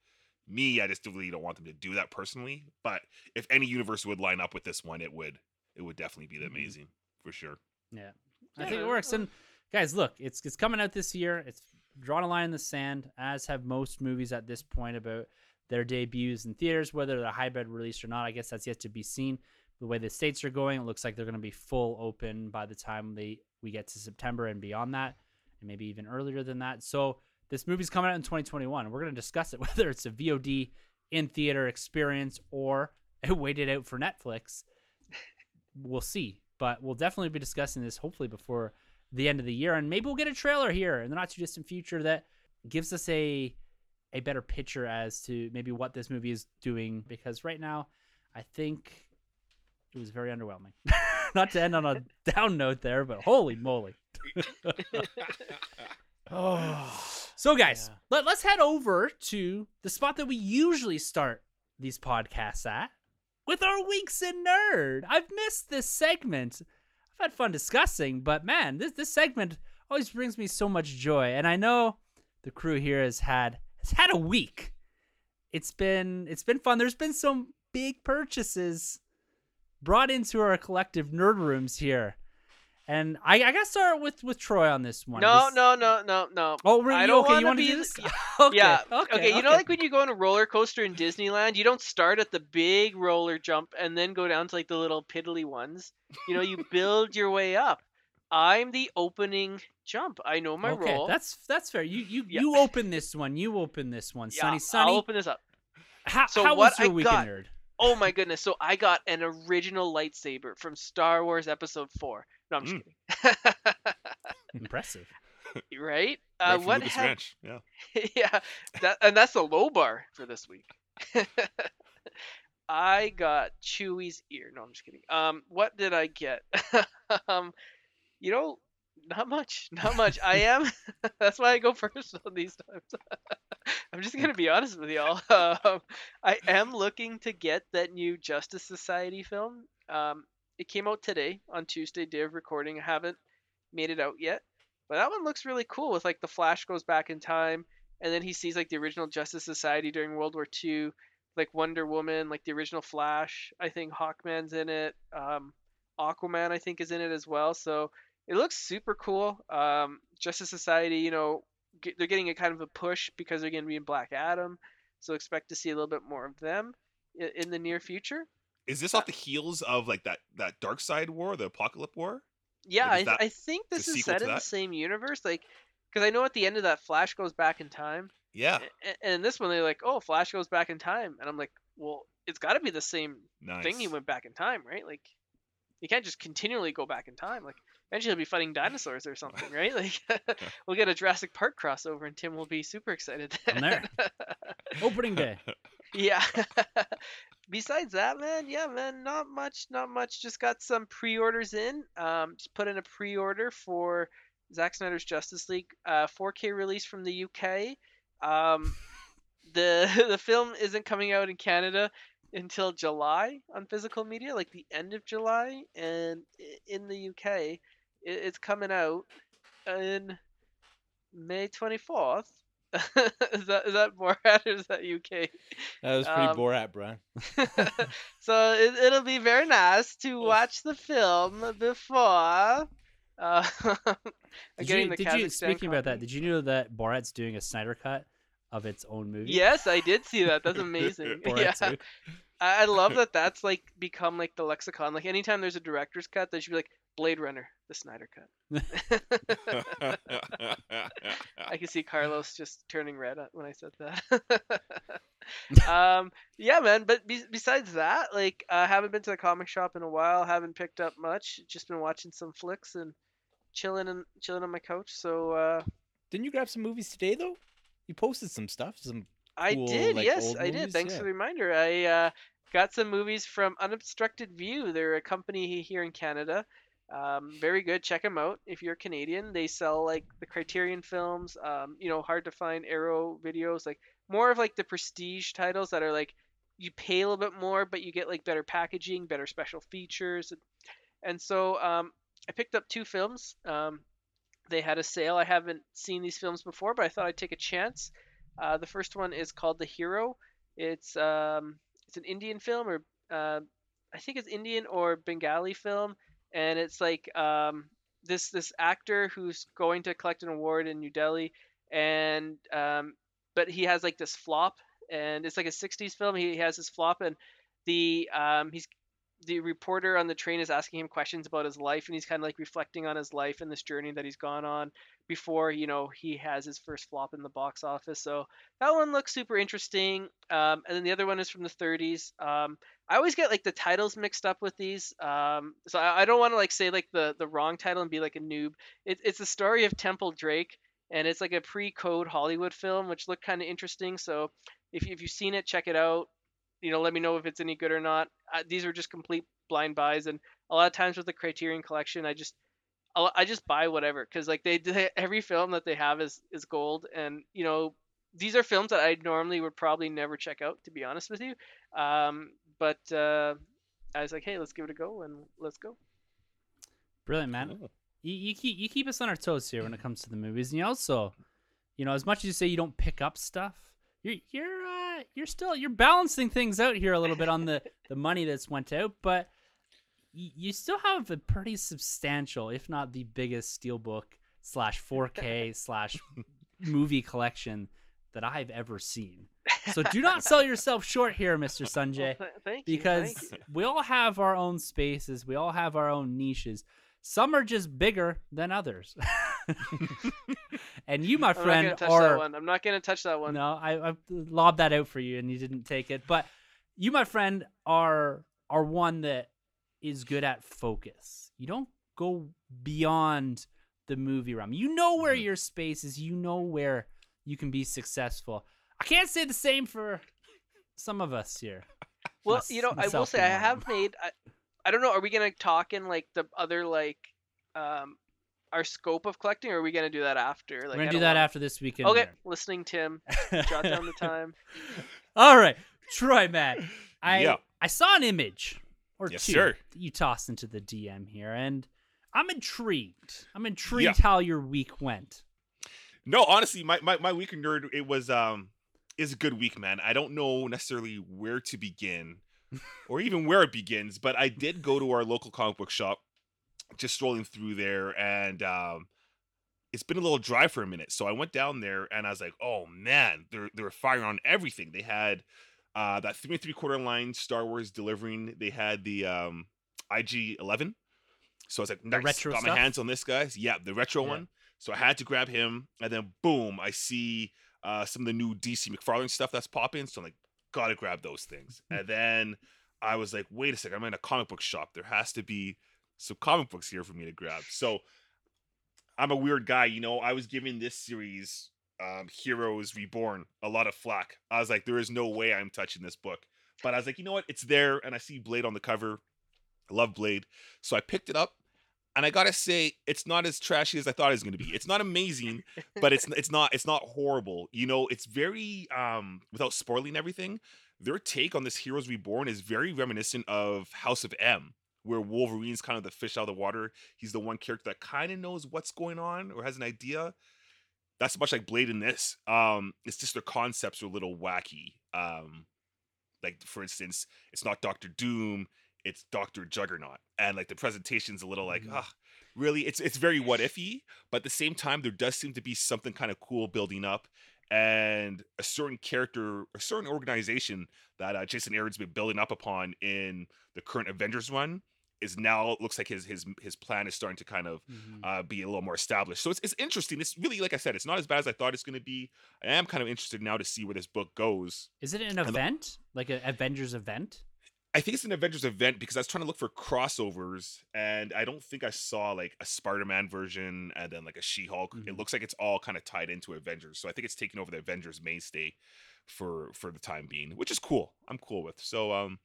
Me, I just really don't want them to do that personally. But if any universe would line up with this one, it would. It would definitely be the Mhm. amazing for sure. Yeah, I Yeah, think it works. And guys, look, it's it's coming out this year. It's drawn a line in the sand, as have most movies at this point about their debuts in theaters, whether they're hybrid release or not. I guess that's yet to be seen. The way the states are going, it looks like they're going to be full open by the time they we get to September and beyond that, and maybe even earlier than that. So this movie's coming out in 2021. We're going to discuss it whether it's a VOD in theater experience or a waited out for Netflix. We'll see, but we'll definitely be discussing this hopefully before the end of the year, and maybe we'll get a trailer here in the not too distant future that gives us a a better picture as to maybe what this movie is doing. Because right now, I think it was very underwhelming. not to end on a down note there, but holy moly! oh, So, guys, Yeah. let, let's head over to the spot that we usually start these podcasts at with our Weeks in Nerd. I've missed this segment. I've had fun discussing, but man, this, this segment always brings me so much joy. And I know the crew here has had has had a week. It's been it's been fun. There's been some big purchases brought into our collective nerd rooms here. And I, I gotta start with, with Troy on this one. No, This- no, no, no, no. Oh, really? I don't okay, you want be do this? okay, yeah. Okay. okay. you know, like when you go on a roller coaster in Disneyland, you don't start at the big roller jump and then go down to like the little piddly ones. You know, you build your way up. I'm the opening jump. I know my okay, role. that's that's fair. You you Yeah. you open this one. You open this one. yeah, Sunny, Sunny. I'll open this up. how so how what was your I weekend got- nerd? Oh my goodness! So I got an original lightsaber from Star Wars Episode Four. No, I'm just Mm. kidding. Impressive. right? Right Uh, from what Lucas have Ranch. Yeah. yeah, that and that's the low bar for this week. I got Chewie's ear. No, I'm just kidding. Um, what did I get? um, you know, not much, not much. I am. that's why I go first on these times. I'm just gonna be honest with y'all. Um, I am looking to get that new Justice Society film. Um, it came out today on Tuesday, day of recording. I haven't made it out yet, but that one looks really cool. With like the Flash goes back in time, and then he sees like the original Justice Society during World War II, like Wonder Woman, like the original Flash. I think Hawkman's in it. Um, Aquaman, I think, is in it as well. So it looks super cool. Um, Justice Society, you know, get, they're getting a kind of a push because they're going to be in Black Adam, so expect to see a little bit more of them in, in the near future. Is this uh off the heels of like that that Darkseid War, the Apokolips War? Yeah, I, I think this is set in the same universe, like because I know at the end of that, Flash goes back in time, Yeah, a- and, this one they're like, "Oh, Flash goes back in time," and I'm like, "Well, it's got to be the same nice. thing he went back in time, right? Like, you can't just continually go back in time. Like, eventually he'll be fighting dinosaurs or something, right? Like, we'll get a Jurassic Park crossover, and Tim will be super excited. I'm there. Opening day. yeah. Besides that, man, yeah, man, not much, not much. Just got some pre-orders in. Um, just put in a pre-order for Zack Snyder's Justice League, uh, 4K release from the UK. Um, the the film isn't coming out in Canada until July on physical media, like the end of July, and in the UK, i- it's coming out in May 24th. is that is that Borat or is that UK? That was pretty Um, Borat, Brian. so it, it'll be very nice to watch the film before. Uh, Did getting you, the did you Kazakhstan speaking about that? Did you know that Borat's doing a Snyder cut of its own movie? Yes, I did see that. That's amazing. Borat yeah, 2? I I love that. That's like become like the lexicon. Like anytime there's a director's cut, there should be like Blade Runner, the Snyder cut. I can see Carlos just turning red when I said that. um, yeah, man. But be- besides that, like, I haven't been to the comic shop in a while. Haven't picked up much. Just been watching some flicks and chilling and chilling on my couch. So uh, Didn't you grab some movies today though? You posted some stuff. Some I Cool, did. like, yes, I did. Thanks Yeah. for the reminder. I uh, got some movies from Unobstructed View. They're a company here in Canada. Um, very good. Check them out if you're Canadian. They sell like the Criterion films. Um, you know, hard to find Arrow videos. Like more of like the prestige titles that are like you pay a little bit more, but you get like better packaging, better special features. And so um, I picked up two films. Um, they had a sale. I haven't seen these films before, but I thought I'd take a chance. Uh, the first one is called The Hero. It's um, it's an Indian film, or uh, I think it's Indian or Bengali film, and it's like um, this this actor who's going to collect an award in New Delhi, and um, but he has like this flop, and it's like a '60s film. He has this flop, and the um, he's the reporter on the train is asking him questions about his life, and he's kind of like reflecting on his life and this journey that he's gone on before you know he has his first flop in the box office. So that one looks super interesting. Um, and then the other one is from the 30s. Um, I always get like the titles mixed up with these, um, so I, I don't want to like say like the the wrong title and be like a noob. It, it's the story of Temple Drake, and it's like a pre-code Hollywood film, which looked kind of interesting. So if if you've seen it, check it out. You know, let me know if it's any good or not. Uh, these are just complete blind buys, and a lot of times with the Criterion Collection, I just I'll, I just buy whatever because like they, they every film that they have is is gold, and you know these are films that I normally would probably never check out to be honest with you. Um, but uh, I was like, hey, let's give it a go and let's go. Brilliant, man. Oh. You, you keep you keep us on our toes here when it comes to the movies, and you also, you know, as much as you say you don't pick up stuff, you're you're uh, you're still you're balancing things out here a little bit on the the money that's went out, but y- you still have a pretty substantial, if not the biggest, steelbook slash 4K slash movie collection that I've ever seen. So do not sell yourself short here, Mr. Sanjay Well, th- thank you. because you. we all have our own spaces, we all have our own niches. Some are just bigger than others. and you, my I'm not friend, gonna touch are that one. I'm not gonna touch that one. no, I, I lobbed that out for you, and you didn't take it. But you, my friend, are are one that is good at focus. You don't go beyond the movie realm. You know where Mhm. your space is. You know where you can be successful. I can't say the same for some of us here. Well, Mys- you know, I will say I being one of have made. I, I don't know. Are we gonna talk in like the other like, um, our scope of collecting, or are we gonna do that after? Like, We're gonna do that wanna- after this weekend. Okay, listening, Tim. Jot down the time. All right, Troy, man. I Yeah. I saw an image or Yes, two sir. that you tossed into the DM here, and I'm intrigued. I'm intrigued how your week went. No, honestly, my, my my week in nerd it was um is a good week, man. I don't know necessarily where to begin, or even where it begins, but I did go to our local comic book shop, just strolling through there, and um, it's been a little dry for a minute. So I went down there and I was like, oh man, they're they're firing on everything. They had uh, that three and three quarter line Star Wars delivering. They had the um, IG Eleven. So I was like, nice. retro got stuff? my hands on this, guys. Yeah, the retro Yeah. one. So I had to grab him, and then boom, I see uh, some of the new DC McFarlane stuff that's popping. So I'm like, gotta grab those things. And then I was like, wait a second, I'm in a comic book shop. There has to be some comic books here for me to grab. So I'm a weird guy, you know. I was giving this series, um, Heroes Reborn, a lot of flack. I was like, there is no way I'm touching this book. But I was like, you know what? It's there, and I see Blade on the cover. I love Blade, so I picked it up, and I gotta say, it's not as trashy as I thought it was gonna be. It's not amazing, but it's it's not it's not horrible. You know, it's very um without spoiling everything. Their take on this Heroes Reborn is very reminiscent of House of M, where Wolverine's kind of the fish out of the water. He's the one character that kind of knows what's going on or has an idea. That's much like Blade in this. Um, it's just their concepts are a little wacky. Um, like for instance, it's not Doctor Doom, it's Doctor Juggernaut, and like the presentation's a little like, ah, really? It's it's very what ify, but at the same time, there does seem to be something kind of cool building up, and a certain character, a certain organization that uh, Jason Aaron's been building up upon in the current Avengers run is now it looks like his his his plan is starting to kind of Mhm. uh, be a little more established. So it's, it's interesting. It's really like I said, it's not as bad as I thought it's going to be. I am kind of interested now to see where this book goes. Is it an the- event? Like an Avengers event? I think it's an Avengers event because I was trying to look for crossovers, and I don't think I saw like a Spider-Man version and then like a She-Hulk. It Mhm. looks like it's all kind of tied into Avengers, so I think it's taking over the Avengers mainstay for for the time being, which is cool. I'm cool with. So um,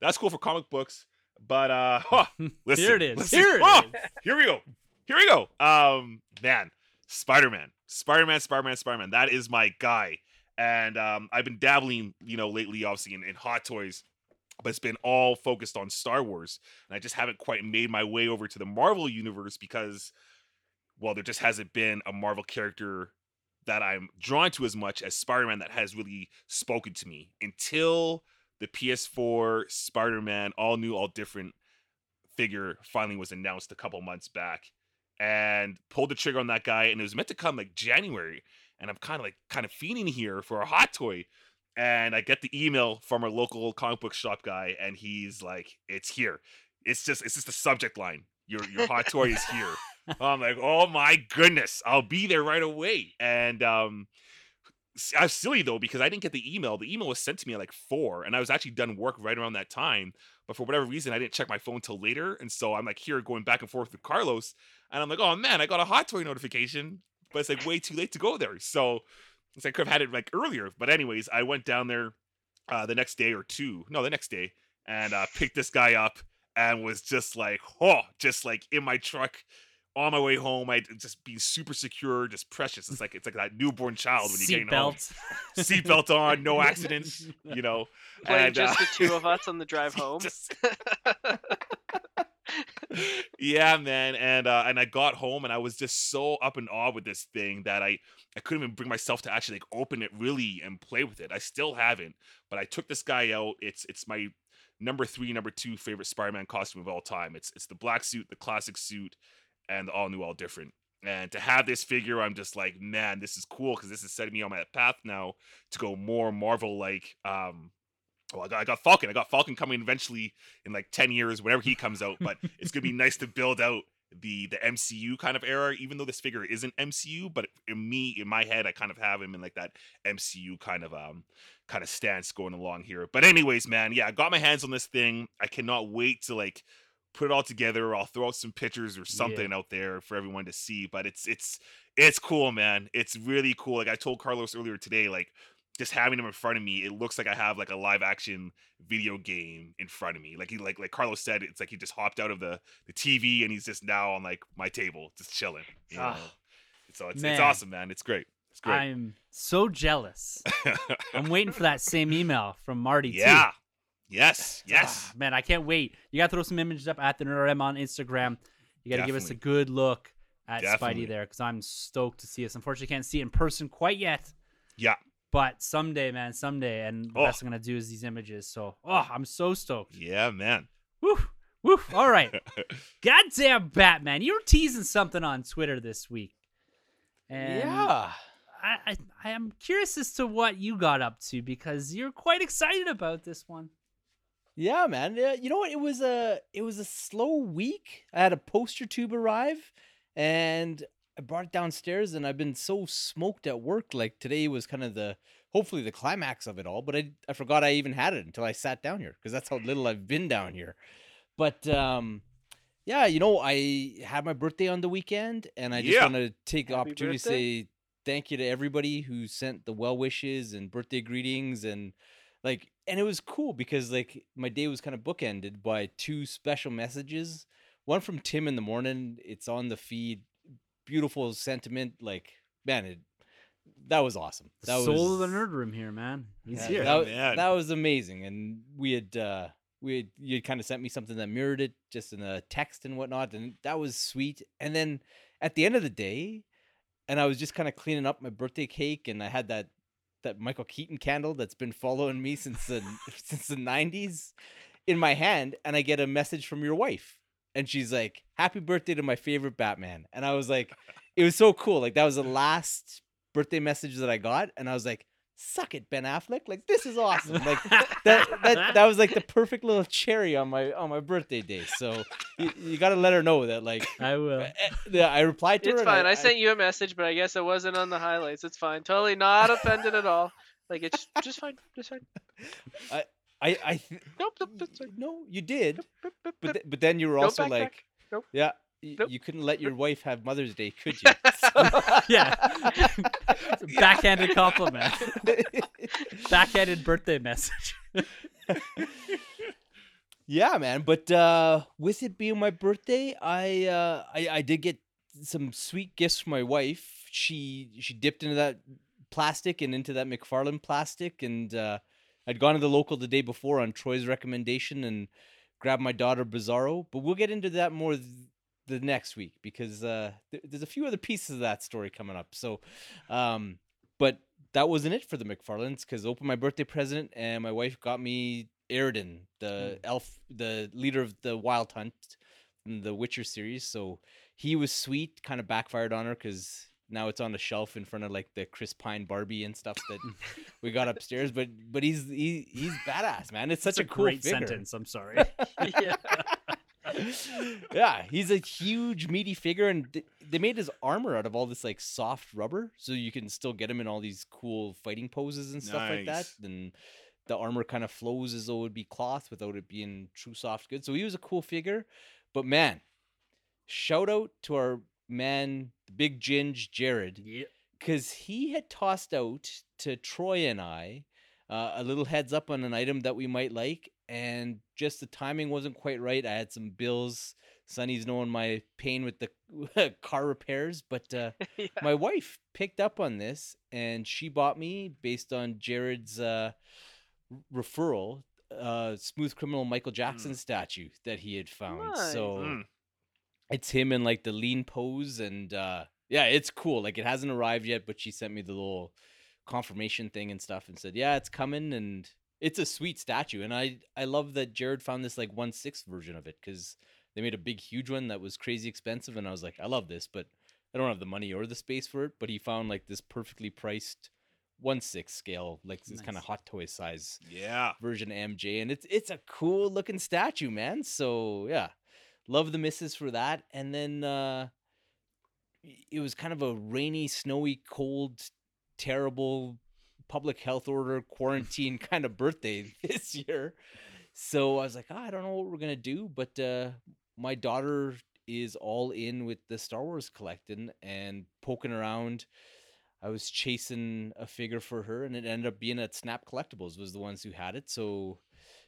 that's cool for comic books. But uh, huh, listen, Here it is. listen. Here it Oh, is. here we go. Here we go. Um, man, Spider Man, Spider Man, Spider Man, Spider Man. That is my guy. And um, I've been dabbling, you know, lately, obviously, in, in hot toys, but it's been all focused on Star Wars, and I just haven't quite made my way over to the Marvel universe because, well, there just hasn't been a Marvel character that I'm drawn to as much as Spider Man that has really spoken to me until the PS4 Spider Man, all new, all different figure finally was announced a couple months back and pulled the trigger on that guy and it was meant to come like January and I'm kind of like kind of fiending here for a hot toy. And I get the email from our local comic book shop guy and he's like it's here. It's just it's just a subject line. Your your hot toy is here. I'm like oh my goodness. I'll be there right away. And um I was silly though because I didn't get the email. The email was sent to me at like four, and I was actually done work right around that time. But for whatever reason, I didn't check my phone till later, and so I'm like here going back and forth with Carlos, and I'm like, oh man, I got a hot toy notification, but it's like way too late to go there. So it's like I could have had it like earlier. But anyways, I went down there uh, the next day or two, no, the next day, and uh, picked this guy up, and was just like, oh, just like in my truck. On my way home, I just being super secure, just precious. It's like it's like that newborn child when you're getting home Seatbelt. seatbelt on, no accidents, you know. Playing and, just uh, the two of us on the drive home. just- yeah, man, and uh, and I got home and I was just so up in awe with this thing that I I couldn't even bring myself to actually like open it really and play with it. I still haven't, but I took this guy out. It's it's my number three, number two favorite Spider-Man costume of all time. It's it's the black suit, the classic suit, and all new, all different. And to have this figure, I'm just like, man, this is cool because this is setting me on my path now to go more Marvel like. Um, well, I got, I got Falcon. I got Falcon coming eventually in like ten years, whenever he comes out. But it's gonna be nice to build out the the MCU kind of era, even though this figure isn't MCU. But in me, in my head, I kind of have him in like that MCU kind of um kind of stance going along here. But anyways, man, yeah, I got my hands on this thing. I cannot wait to like put it all together. or I'll throw out some pictures or something out there for everyone to see. But it's it's it's cool, man. It's really cool. Like I told Carlos earlier today, like just having him in front of me, it looks like I have like a live action video game in front of me. Like he like like Carlos said, it's like he just hopped out of the the TV and he's just now on like my table, just chilling. You know? Ah, so it's it's awesome, man. It's great. It's great. I'm so jealous. I'm waiting for that same email from Marty too. yeah. Yes. Yes. Ah, man, I can't wait. You got to throw some images up at the NerdM on Instagram. You got to give us a good look at Definitely. Spidey there because I'm stoked to see us. Unfortunately, can't see it in person quite yet, Yeah. but someday, man, someday. And the Oh. best I'm gonna do is these images. So, oh, I'm so stoked. Yeah, man. Woo, woo. All right, goddamn Batman, you were teasing something on Twitter this week. And yeah. I, I I am curious as to what you got up to because you're quite excited about this one. Yeah, man. Yeah, you know what? It was a it was a slow week. I had a poster tube arrive, and I brought it downstairs, and I've been so smoked at work. Like today was kind of the hopefully the climax of it all, but I I forgot I even had it until I sat down here because that's how little I've been down here. But um, yeah, you know, I had my birthday on the weekend, and I just Yeah. want to take the Happy opportunity birthday. to say thank you to everybody who sent the well wishes and birthday greetings and like and it was cool because like my day was kind of bookended by two special messages one from tim in the morning it's on the feed beautiful sentiment like man it that was awesome The that soul was of the nerd room here, man. He's yeah, here. that, man. that was amazing and we had uh we had you had kind of sent me something that mirrored it just in a text and whatnot and that was sweet and then at the end of the day and i was just kind of cleaning up my birthday cake and i had that that michael keaton candle that's been following me since the since the 90s in my hand and i get a message from your wife. And she's like happy birthday to my favorite batman. And i was like it was so cool. Like that was the last birthday message that i got and i was like suck it ben affleck like this is awesome like that that that was like the perfect little cherry on my on my birthday day. So you, you got to let her know that like I will. eh, eh, I replied to It's her. fine. and I, sent you a message, but I guess it wasn't on the highlights. It's fine. Totally not offended at all. Like it's just fine. Just fine. I I th- Nope. Nope. That's fine. no, you did, Nope, nope, nope, but th- but then you were also like, Nope. yeah, y- Nope. you couldn't let your wife have Mother's Day, could you? Yeah. Backhanded compliment. Backhanded birthday message. yeah, man. But uh, with it being my birthday, I, uh, I I did get some sweet gifts from my wife. She she dipped into that plastic and into that McFarlane plastic, and uh, I'd gone to the local the day before on Troy's recommendation and grabbed my daughter Bizarro. But we'll get into that more th- the next week because uh, th- there's a few other pieces of that story coming up. So, um, but that wasn't it for the McFarlanes because opened my birthday present and my wife got me Eredin, the elf, the leader of the Wild Hunt from the Witcher series. So he was sweet, kind of backfired on her because now it's on the shelf in front of like the Chris Pine Barbie and stuff that we got upstairs. But but he's he, he's badass, man. It's such a, cool great figure. sentence. I'm sorry. yeah. yeah, he's a huge meaty figure, and th- they made his armor out of all this like soft rubber, so you can still get him in all these cool fighting poses and stuff like that. And the armor kind of flows as though it would be cloth without it being true soft good. So he was a cool figure, but man, shout out to our man, the big Ginge Jared, yeah. because he had tossed out to Troy and I uh, a little heads up on an item that we might like, and just the timing wasn't quite right. I had some bills. Sonny's knowing my pain with the car repairs, but uh, yeah. my wife picked up on this, and she bought me based on Jared's uh, referral. Uh, smooth criminal Michael Jackson statue that he had found. So Mm. it's him in like the lean pose and uh yeah it's cool like it hasn't arrived yet but she sent me the little confirmation thing and stuff and said yeah it's coming and it's a sweet statue and i i love that jared found this like one sixth version of it because they made a big huge one that was crazy expensive and i was like i love this but i don't have the money or the space for it but he found like this perfectly priced one sixth scale like this kind of hot toy size Yeah. version MJ, and it's it's a cool looking statue, man. So yeah, love the misses for that. And then uh, it was kind of a rainy, snowy, cold, terrible public health order quarantine kind of birthday this year. So I was like, "Ah, I don't know what we're gonna do, but uh, my daughter is all in with the Star Wars collecting and poking around. I was chasing a figure for her, and it ended up being at Snap Collectibles was the ones who had it. So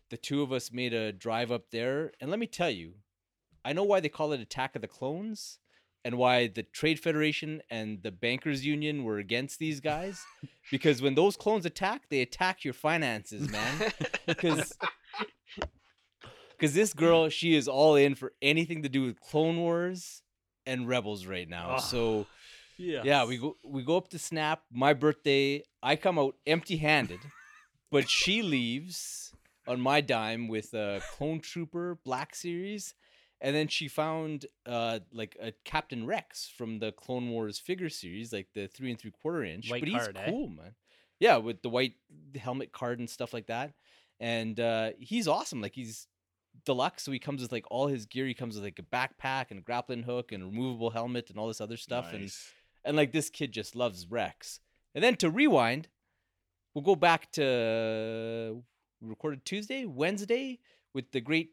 the two of us made a drive up there, and let me tell you, I know why they call it Attack of the Clones, and why the Trade Federation and the Bankers Union were against these guys, because when those clones attack, they attack your finances, man. Because because this girl, she is all in for anything to do with Clone Wars and Rebels right now. Ugh. So Yeah. yeah, we go we go up to Snap. My birthday, I come out empty-handed, but she leaves on my dime with a Clone Trooper Black Series and then she found uh like a Captain Rex from the Clone Wars figure series, like the three and three quarter inch. White but he's card, eh? cool, man. Yeah, with the white helmet card and stuff like that. And uh he's awesome. Like he's deluxe, so he comes with like all his gear. He comes with like a backpack and a grappling hook and a removable helmet and all this other stuff. And Nice. and like this kid just loves Rex. And then to rewind, we'll go back to we recorded Tuesday, Wednesday with the great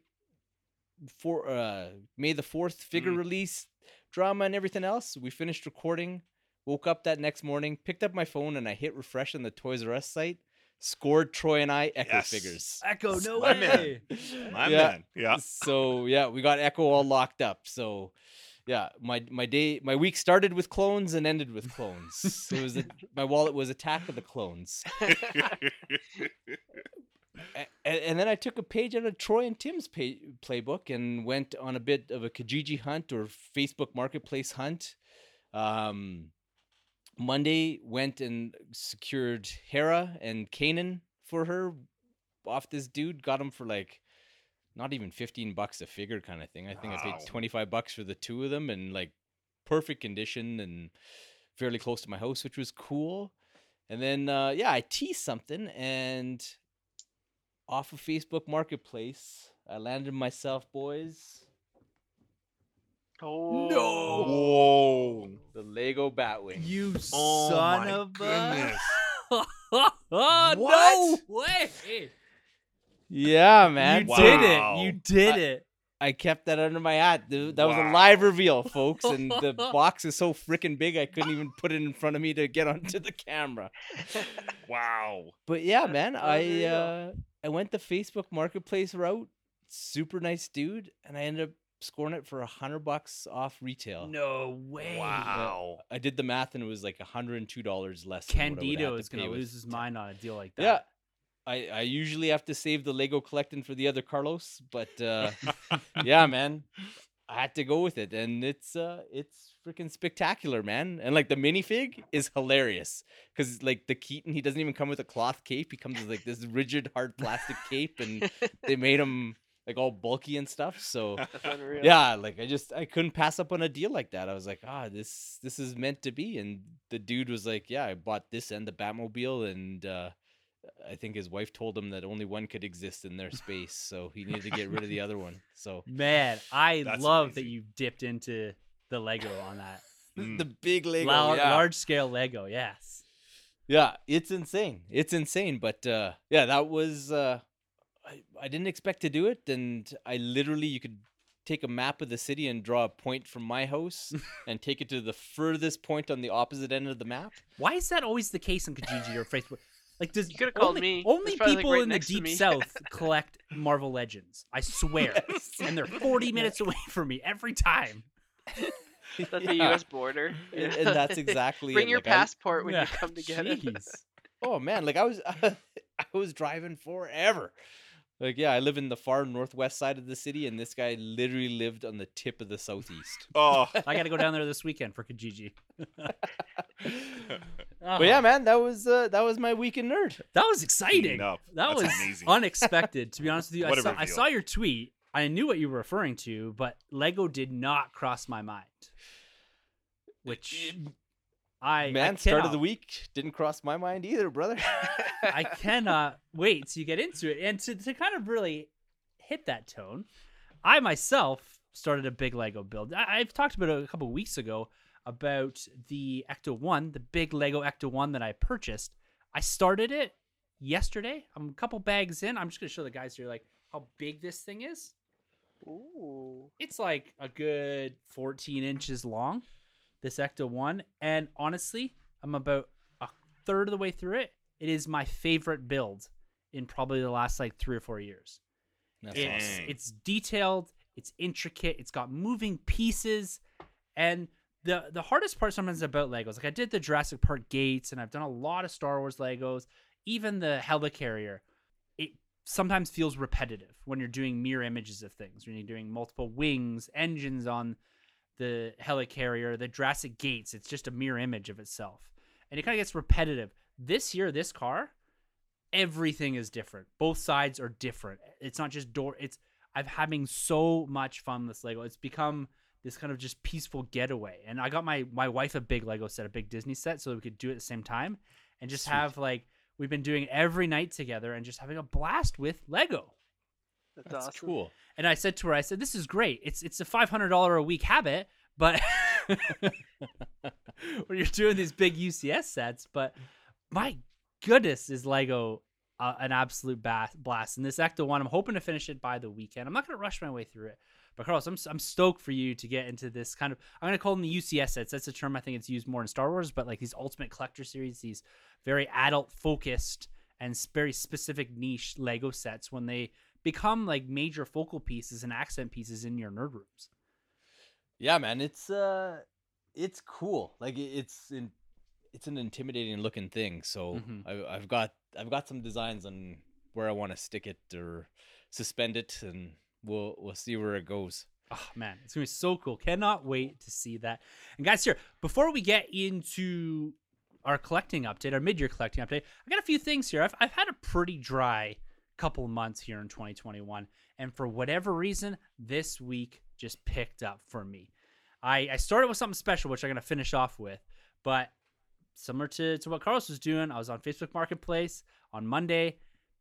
for uh May the 4th figure Mm. release drama and everything else. We finished recording, woke up that next morning, picked up my phone and I hit refresh on the Toys R Us site, scored Troy and I Echo Yes. figures. Echo, no My way. man. My Yeah. man. Yeah. So yeah, we got Echo all locked up. So yeah, my my day my week started with clones and ended with clones. it was a, my wallet was Attack of the Clones, A- and, and then I took a page out of Troy and Tim's pay, playbook and went on a bit of a Kijiji hunt or Facebook Marketplace hunt. Um, Monday went and secured Hera and Kanan for her off this dude. Got him for like not even 15 bucks a figure kind of thing. I think I paid 25 bucks for the two of them and like perfect condition and fairly close to my house, which was cool. And then uh yeah, I teased something and off of Facebook Marketplace, I landed myself, boys, Oh Whoa. the Lego Batwing. You Oh son my of goodness. a. oh, What? No way. Yeah, man. you Wow. did it. You did I- it. I kept that under my hat. Th- That was a live reveal, folks, and the box is so freaking big I couldn't even put it in front of me to get onto the camera. Wow. But yeah, man, I uh, I went the Facebook Marketplace route. Super nice dude, and I ended up scoring it for a hundred bucks off retail. No way. Wow. I did the math, and it was like hundred and two dollars less. than what I would've Candido had is gonna with lose his mind on a deal like that. Yeah. I, I usually have to save the Lego collecting for the other Carlos, but uh, yeah, man, I had to go with it, and it's uh, it's freaking spectacular, man. And like the minifig is hilarious because like the Keaton, he doesn't even come with a cloth cape; he comes with like this rigid, hard plastic cape, and they made him like all bulky and stuff. So yeah, like I just I couldn't pass up on a deal like that. I was like, ah, this this is meant to be. And the dude was like, yeah, I bought this and the Batmobile, and uh, I think his wife told him that only one could exist in their space, so he needed to get rid of the other one. So Man, I That's love that you dipped into the Lego on that. Mm. the big Lego, Lar- yeah. Large scale Lego, yes. Yeah, it's insane. It's insane. But uh yeah, that was uh I, I didn't expect to do it and I literally you could take a map of the city and draw a point from my house and take it to the furthest point on the opposite end of the map. Why is that always the case in Kijiji or Facebook? Like, does You coulda called only, me. Only It's probably, like, people right in the deep south collect Marvel Legends. I swear, and they're 40 minutes away from me every time. That's the U.S. border. And, and that's exactly Bring it. your Like, I- passport when Yeah, you come to get it. jeez. oh man, like I was I was driving forever. Like yeah, I live in the far northwest side of the city and this guy literally lived on the tip of the southeast. Oh. I got to go down there this weekend for Kijiji. But yeah, man, that was uh, that was my weekend nerd. That was exciting. up. That That's was amazing. unexpected, to be honest with you. I saw, I saw your tweet. I knew what you were referring to, but Lego did not cross my mind. Which I I Man, start of the week didn't cross my mind either, brother. I cannot wait to get into it. And to, to kind of really hit that tone, I myself started a big Lego build. I, I've talked about it a couple weeks ago about the Ecto 1, the big Lego Ecto 1 that I purchased. I started it yesterday. I'm a couple bags in. I'm just going to show the guys here like how big this thing is. Ooh. It's like a good 14 inches long, this Ecto 1. And honestly, I'm about a third of the way through it. It is my favorite build in probably the last like three or four years. That's It's, awesome. It's detailed, it's intricate, it's got moving pieces. And the the hardest part sometimes about Legos, like I did the Jurassic Park gates and I've done a lot of Star Wars Legos, even the helicarrier. It sometimes feels repetitive when you're doing mirror images of things, when you're doing multiple wings, engines on the helicarrier, the Jurassic gates. It's just a mirror image of itself. And it kind of gets repetitive. This year, this car, everything is different. Both sides are different. It's not just door. It's I'm having so much fun with this Lego. It's become this kind of just peaceful getaway. And I got my my wife a big Lego set, a big Disney set, so we could do it at the same time and just Sweet. have like we've been doing every night together and just having a blast with Lego. That's, That's awesome. cool. And I said to her, I said, "This is great. It's it's a five hundred dollar a week habit, but when you're doing these big UCS sets, but my goodness, is Lego uh, an absolute ba- blast? And this Ecto one, I'm hoping to finish it by the weekend. I'm not gonna rush my way through it, but Carlos, I'm s- I'm stoked for you to get into this kind of. I'm gonna call them the UCS sets. That's a term I think it's used more in Star Wars, but like these Ultimate Collector series, these very adult focused and very specific niche Lego sets when they become like major focal pieces and accent pieces in your nerd rooms. Yeah, man, it's uh, it's cool. Like it's in, it's an intimidating looking thing. So Mhm. I, I've got I've got some designs on where I want to stick it or suspend it, and we'll we'll see where it goes. Oh man, it's gonna be so cool. Cannot wait to see that. And guys, here before we get into our collecting update, our mid-year collecting update, I got a few things here. I've I've had a pretty dry couple months here in 2021, and for whatever reason, this week just picked up for me. I I started with something special, which I'm gonna finish off with, but similar to, to what Carlos was doing, I was on Facebook Marketplace on Monday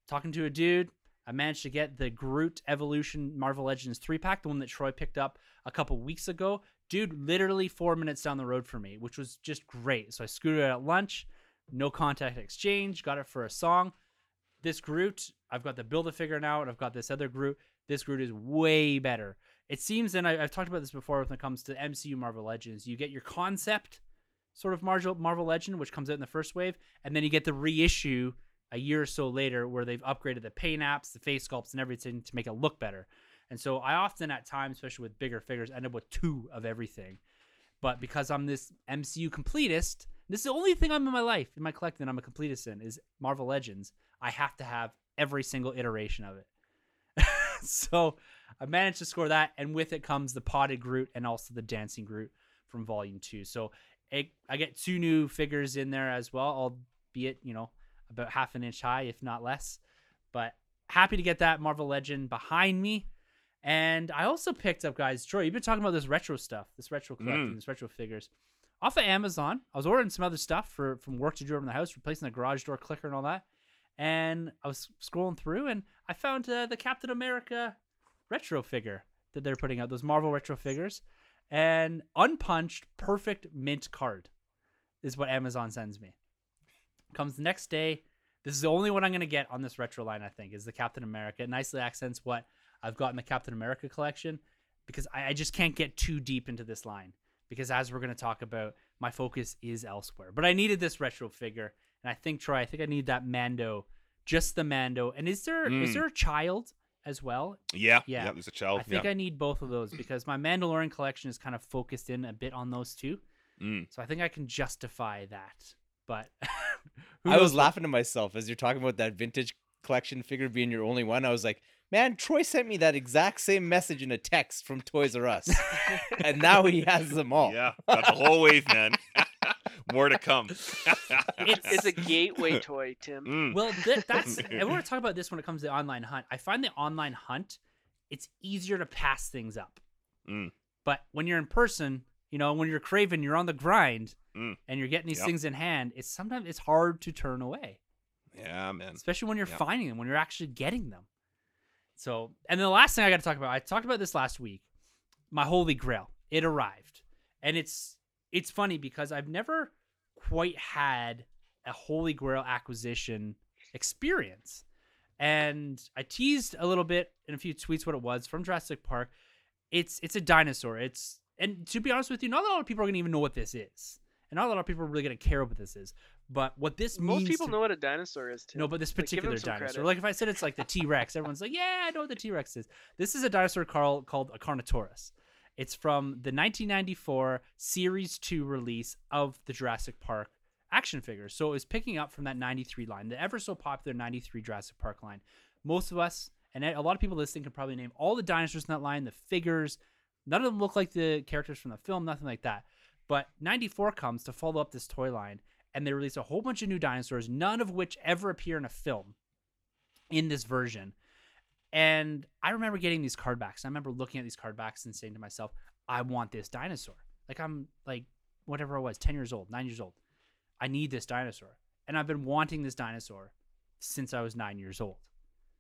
talking to a dude. I managed to get the Groot Evolution Marvel Legends 3 pack, the one that Troy picked up a couple weeks ago. Dude, literally four minutes down the road for me, which was just great. So I scooted it at lunch, no contact exchange, got it for a song. This Groot, I've got the build a figure now, and I've got this other Groot. This Groot is way better. It seems, and I, I've talked about this before when it comes to MCU Marvel Legends, you get your concept sort of Marvel Marvel Legend, which comes out in the first wave, and then you get the reissue a year or so later where they've upgraded the paint apps, the face sculpts, and everything to make it look better. And so I often, at times, especially with bigger figures, end up with two of everything. But because I'm this MCU completist, this is the only thing I'm in my life, in my collecting, I'm a completist in, is Marvel Legends. I have to have every single iteration of it. so I managed to score that, and with it comes the potted Groot and also the dancing Groot from Volume Two. So it, I get two new figures in there as well, albeit you know about half an inch high, if not less. But happy to get that Marvel Legend behind me. And I also picked up, guys. Troy, you've been talking about this retro stuff, this retro collecting, Mm. this retro figures, off of Amazon. I was ordering some other stuff for from work to do around the house, replacing the garage door clicker and all that. And I was scrolling through, and I found uh, the Captain America retro figure that they're putting out. Those Marvel retro figures, and unpunched, perfect mint card is what Amazon sends me. Comes the next day. This is the only one I'm gonna get on this retro line. I think is the Captain America. It nicely accents what I've got in the Captain America collection because I, I just can't get too deep into this line because as we're gonna talk about, my focus is elsewhere. But I needed this retro figure, and I think Troy, I think I need that Mando, just the Mando. And is there is Mm. there a child as well? Yeah, Yeah. yeah. There's a child. I think yeah. I need both of those because my Mandalorian collection is kind of focused in a bit on those two. Mm. So I think I can justify that. But I was what- laughing to myself as you're talking about that vintage collection figure being your only one. I was like, man, Troy sent me that exact same message in a text from Toys R Us, and now he has them all. Yeah, got the whole wave, man. More to come. It's a gateway toy, Tim. Mm. Well, th- that's and we're gonna talk about this when it comes to the online hunt. I find the online hunt, it's easier to pass things up. Mm. But when you're in person, you know, when you're craving, you're on the grind, Mm. and you're getting these Yep. things in hand. It's sometimes it's hard to turn away. yeah, man. especially when you're Yeah. finding them, when you're actually getting them. So, and then the last thing I got to talk about, I talked about this last week. My holy grail, it arrived, and it's it's funny because I've never quite had a holy grail acquisition experience, and I teased a little bit in a few tweets what it was from Jurassic Park. It's it's a dinosaur. It's and to be honest with you, not a lot of people are gonna even know what this is, and not a lot of people are really gonna care what this is. But what this Most means people to- know what a dinosaur is, Tim. no, but this Like, particular some dinosaur. credit. Like if I said it's like the T Rex, everyone's like, "Yeah, I know what the T Rex is." This is a dinosaur Carl called a Carnotaurus. It's from the 1994 Series 2 release of the Jurassic Park action figures. So it was picking up from that 93 line, the ever so popular 93 Jurassic Park line. Most of us, and a lot of people listening, can probably name all the dinosaurs in that line, the figures. None of them look like the characters from the film, nothing like that. But 94 comes to follow up this toy line, and they release a whole bunch of new dinosaurs, none of which ever appear in a film in this version. And I remember getting these card backs. I remember looking at these card backs and saying to myself, I want this dinosaur. Like I'm like whatever I was, 10 years old, 9 years old. I need this dinosaur. And I've been wanting this dinosaur since I was 9 years old.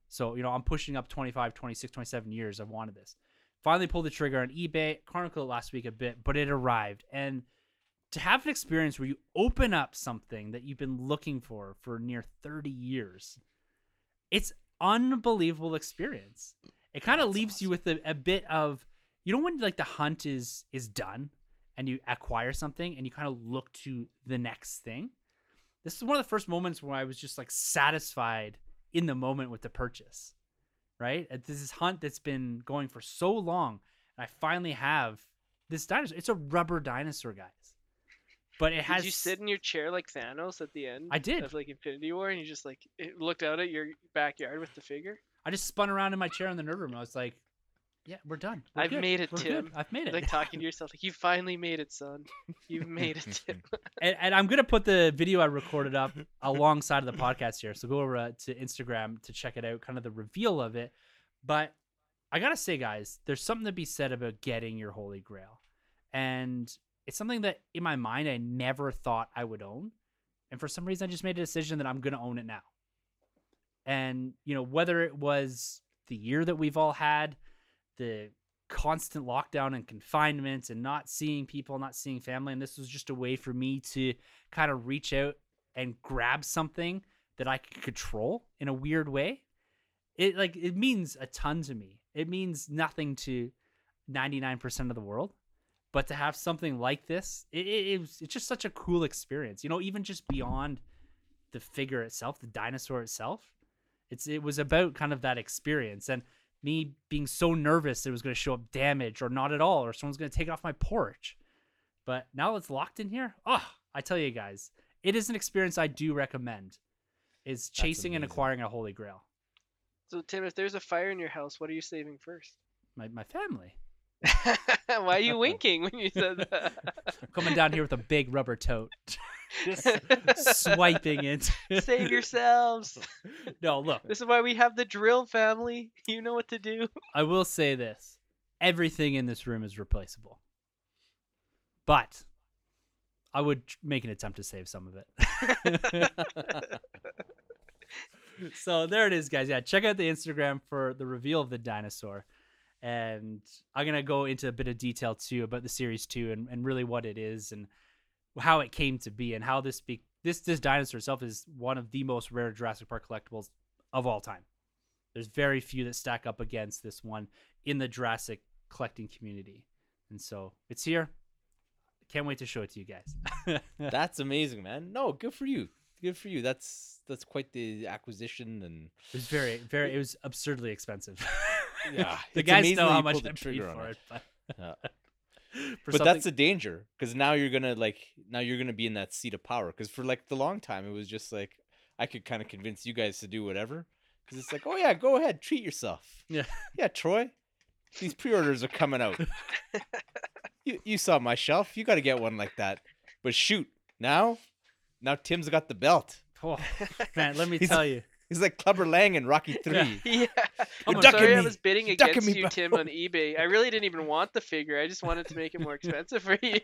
So, you know, I'm pushing up 25, 26, 27 years I've wanted this. Finally pulled the trigger on eBay, chronicled it last week a bit, but it arrived. And to have an experience where you open up something that you've been looking for for near 30 years, it's unbelievable experience. It kind of leaves you with a, a bit of you know when like the hunt is is done and you acquire something and you kind of look to the next thing. This is one of the first moments where I was just like satisfied in the moment with the purchase. Right? Uh, This is hunt that's been going for so long. And I finally have this dinosaur. It's a rubber dinosaur, guys. But it has Did you sit in your chair like Thanos at the end? I did. Of like Infinity War, and you just like looked out at your backyard with the figure. I just spun around in my chair in the nerd room. I was like, "Yeah, we're done. We're I've good. made it, We're Tim." good. I've made it." Like talking to yourself, like you finally made it, son. You've made it, Tim. and, and I'm gonna put the video I recorded up alongside of the podcast here. So go over uh, to Instagram to check it out, kind of the reveal of it. But I gotta say, guys, there's something to be said about getting your holy grail, and it's something that in my mind I never thought I would own, and for some reason I just made a decision that I'm gonna own it now. And you know whether it was the year that we've all had, the constant lockdown and confinement and not seeing people, not seeing family. And this was just a way for me to kind of reach out and grab something that I could control in a weird way. It like it means a ton to me. It means nothing to 99% of the world. But to have something like this, it, it, it was, it's just such a cool experience. You know, even just beyond the figure itself, the dinosaur itself. It's it was about kind of that experience and me being so nervous it was going to show up damaged or not at all or someone's going to take it off my porch. But now it's locked in here. Oh, I tell you guys, it is an experience I do recommend. Is chasing and acquiring a holy grail. So Tim, if there's a fire in your house, what are you saving first? My my family Why are you winking when you said that? coming down here with a big rubber tote, just swiping it. Save yourselves. no, look, This is why we have the drill family. You know what to do. I will say this: everything in this room is replaceable, but I would make an attempt to save some of it. so there it is, guys. Yeah, check out the Instagram for the reveal of the dinosaur, and I'm gonna go into a bit of detail too about the series two and, and really what it is and how it came to be and how this be this this dinosaur itself is one of the most rare Jurassic Park collectibles of all time. There's very few that stack up against this one in the Jurassic collecting community. And so it's here. Can't wait to show it to you guys. That's amazing, man. No, good for you. Good for you. That's that's quite the acquisition and it was very, very, it was absurdly expensive. Yeah, the it's guys know how much pulled the I trigger on for it. it. But, but that's the danger because now you're gonna like now you're gonna be in that seat of power because for like the long time it was just like I could kind of convince you guys to do whatever because it's like oh yeah go ahead treat yourself Yeah. yeah Troy these pre-orders are coming out you you saw my shelf you got to get one like that but shoot now now Tim's got the belt Oh, man, let me tell you. He's like Clubber Lang in Rocky Three Yeah. Come I'm on, ducking sorry I was bidding You're ducking against me, you, Tim, on eBay. I really didn't even want the figure. I just wanted to make it more expensive for you.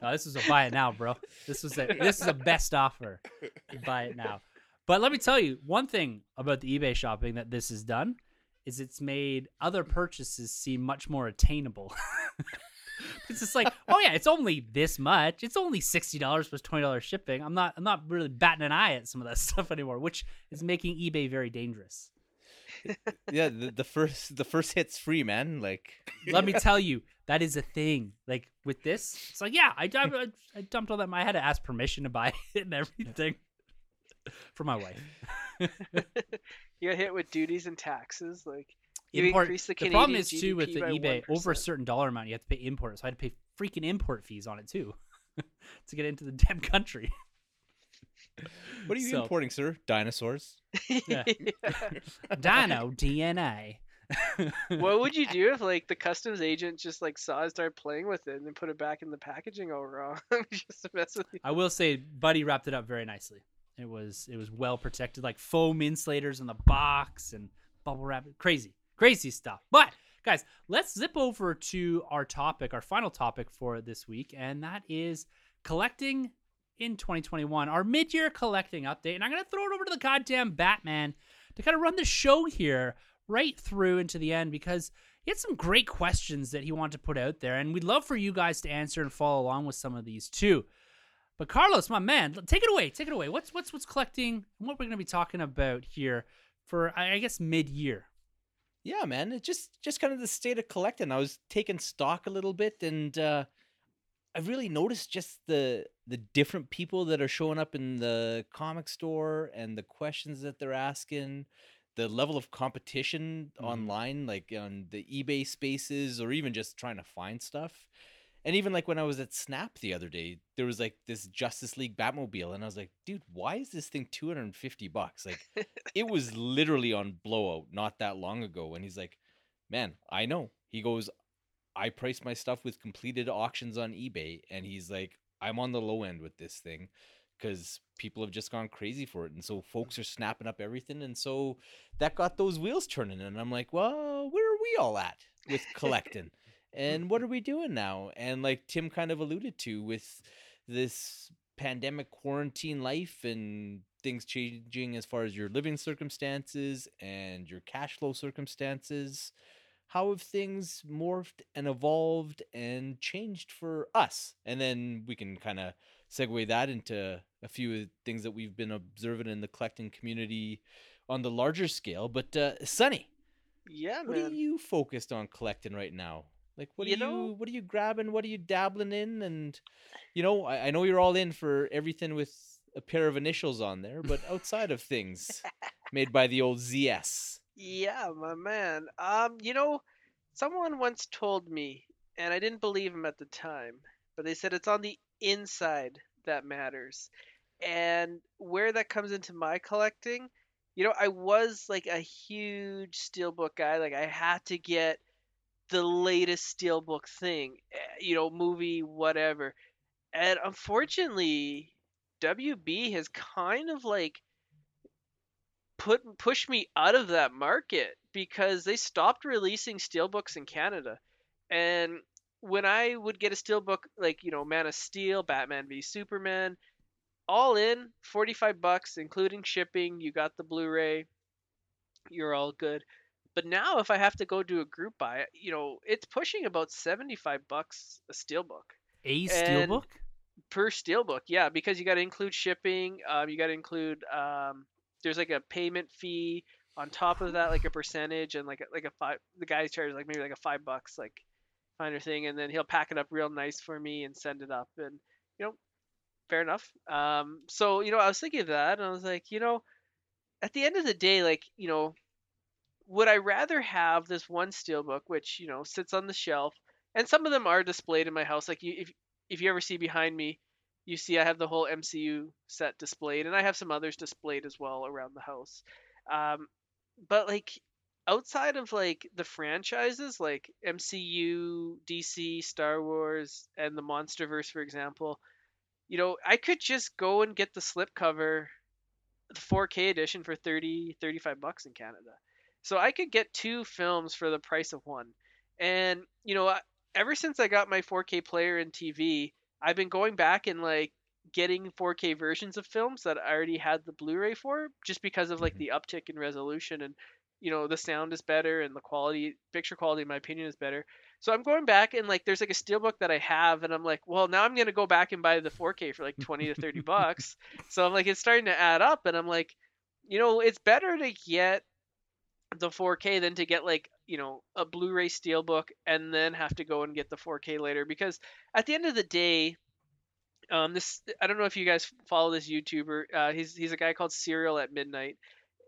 No, this is a buy it now, bro. This was a this is a best offer. Buy it now. But let me tell you one thing about the eBay shopping that this has done is it's made other purchases seem much more attainable. It's just like, oh yeah, it's only this much. It's only sixty dollars plus twenty dollars shipping. I'm not I'm not really batting an eye at some of that stuff anymore, which is making eBay very dangerous. yeah the, the first the first hit's free man like Let me tell you, that is a thing. Like with this, it's like, yeah, I, I, I dumped all that. I had to ask permission to buy it and everything for my wife. you got hit with duties and taxes. Like you Import. increased the The, problem Canadian is too with the by eBay over a certain dollar amount, you have to pay import. So I had to pay freaking import fees on it too to get into the damn country. what are you So- importing sir dinosaurs Yeah. Dino DNA. what would you do if like the customs agent just like saw it start playing with it and then put it back in the packaging all wrong just to mess with you? I will say, Buddy wrapped it up very nicely. It was it was well protected, like foam insulators in the box and bubble wrap, crazy, crazy stuff. But guys, let's zip over to our topic, our final topic for this week, and that is collecting in 2021, our mid-year collecting update. And I'm gonna throw it over to the goddamn Batman to kind of run the show here right through into the end because he had some great questions that he wanted to put out there, and we'd love for you guys to answer and follow along with some of these too. But Carlos, my man, take it away. Take it away. What's what's what's collecting what we're going to be talking about here for I guess mid-year. Yeah, man, it just just kind of the state of collecting. I was taking stock a little bit, and uh, I've really noticed just the the different people that are showing up in the comic store and the questions that they're asking, the level of competition Mhm. online, like on the eBay spaces, or even just trying to find stuff. And even like when I was at Snap the other day, there was like this Justice League Batmobile, and I was like, dude, why is this thing 250 bucks? Like, it was literally on blowout not that long ago. And he's like, man, I know. He goes, I price my stuff with completed auctions on eBay, and he's like, I'm on the low end with this thing because people have just gone crazy for it, and so folks are snapping up everything, and so that got those wheels turning, and I'm like, well, where are we all at with collecting, and what are we doing now? And like Tim kind of alluded to with this pandemic quarantine life and things changing as far as your living circumstances and your cash flow circumstances how have things morphed and evolved and changed for us? And then we can kind of segue that into a few of the things that we've been observing in the collecting community on the larger scale. But uh, Sonny, Yeah, what man. are you focused on collecting right now? Like, what You are you what are you grabbing? What are you dabbling in? And you know, I, I know you're all in for everything with a pair of initials on there, but outside of things made by the old ZS. Yeah, my man. Um, you know, someone once told me, and I didn't believe him at the time, but they said it's on the inside that matters. And where that comes into my collecting, you know, I was like a huge steelbook guy. Like I had to get the latest steelbook thing, eh, you know, movie, whatever. And unfortunately, WB has kind of like put pushed me out of that market because they stopped releasing steelbooks in Canada. And when I would get a steelbook like, you know, Man of Steel, Batman v Superman, all in 45 bucks including shipping, you got the Blu-ray, you're all good. But now if I have to go do a group buy, you know, it's pushing about 75 bucks a steelbook A And- steelbook? per steelbook yeah because you got to include shipping um, you got to include um, there's like a payment fee on top of that like a percentage and like a, like a five the guy charges like maybe like a five bucks like finder thing and then he'll pack it up real nice for me and send it up and you know fair enough um, so you know i was thinking of that and i was like you know at the end of the day like you know would i rather have this one steelbook which you know sits on the shelf and some of them are displayed in my house like you, if if you ever see behind me, you see I have the whole MCU set displayed, and I have some others displayed as well around the house. Um, but like outside of like the franchises, like MCU, DC, Star Wars, and the MonsterVerse, for example, you know, I could just go and get the slipcover, the 4K edition for 30, 35 bucks in Canada. So I could get two films for the price of one. And, you know, ever since I got my 4K player and TV, I've been going back and like getting 4K versions of films that I already had the Blu-ray for, just because of like Mhm. the uptick in resolution and you know the sound is better and the quality, picture quality, in my opinion, is better. So I'm going back and like there's like a steelbook that I have, and I'm like, well, now I'm gonna go back and buy the 4K for like 20 to 30 bucks. So I'm like, it's starting to add up, and I'm like, you know, it's better to get the 4K than to get like you know a Blu-ray steelbook and then have to go and get the 4K later because at the end of the day, um, this I don't know if you guys follow this YouTuber. Uh, he's he's a guy called Cereal at Midnight,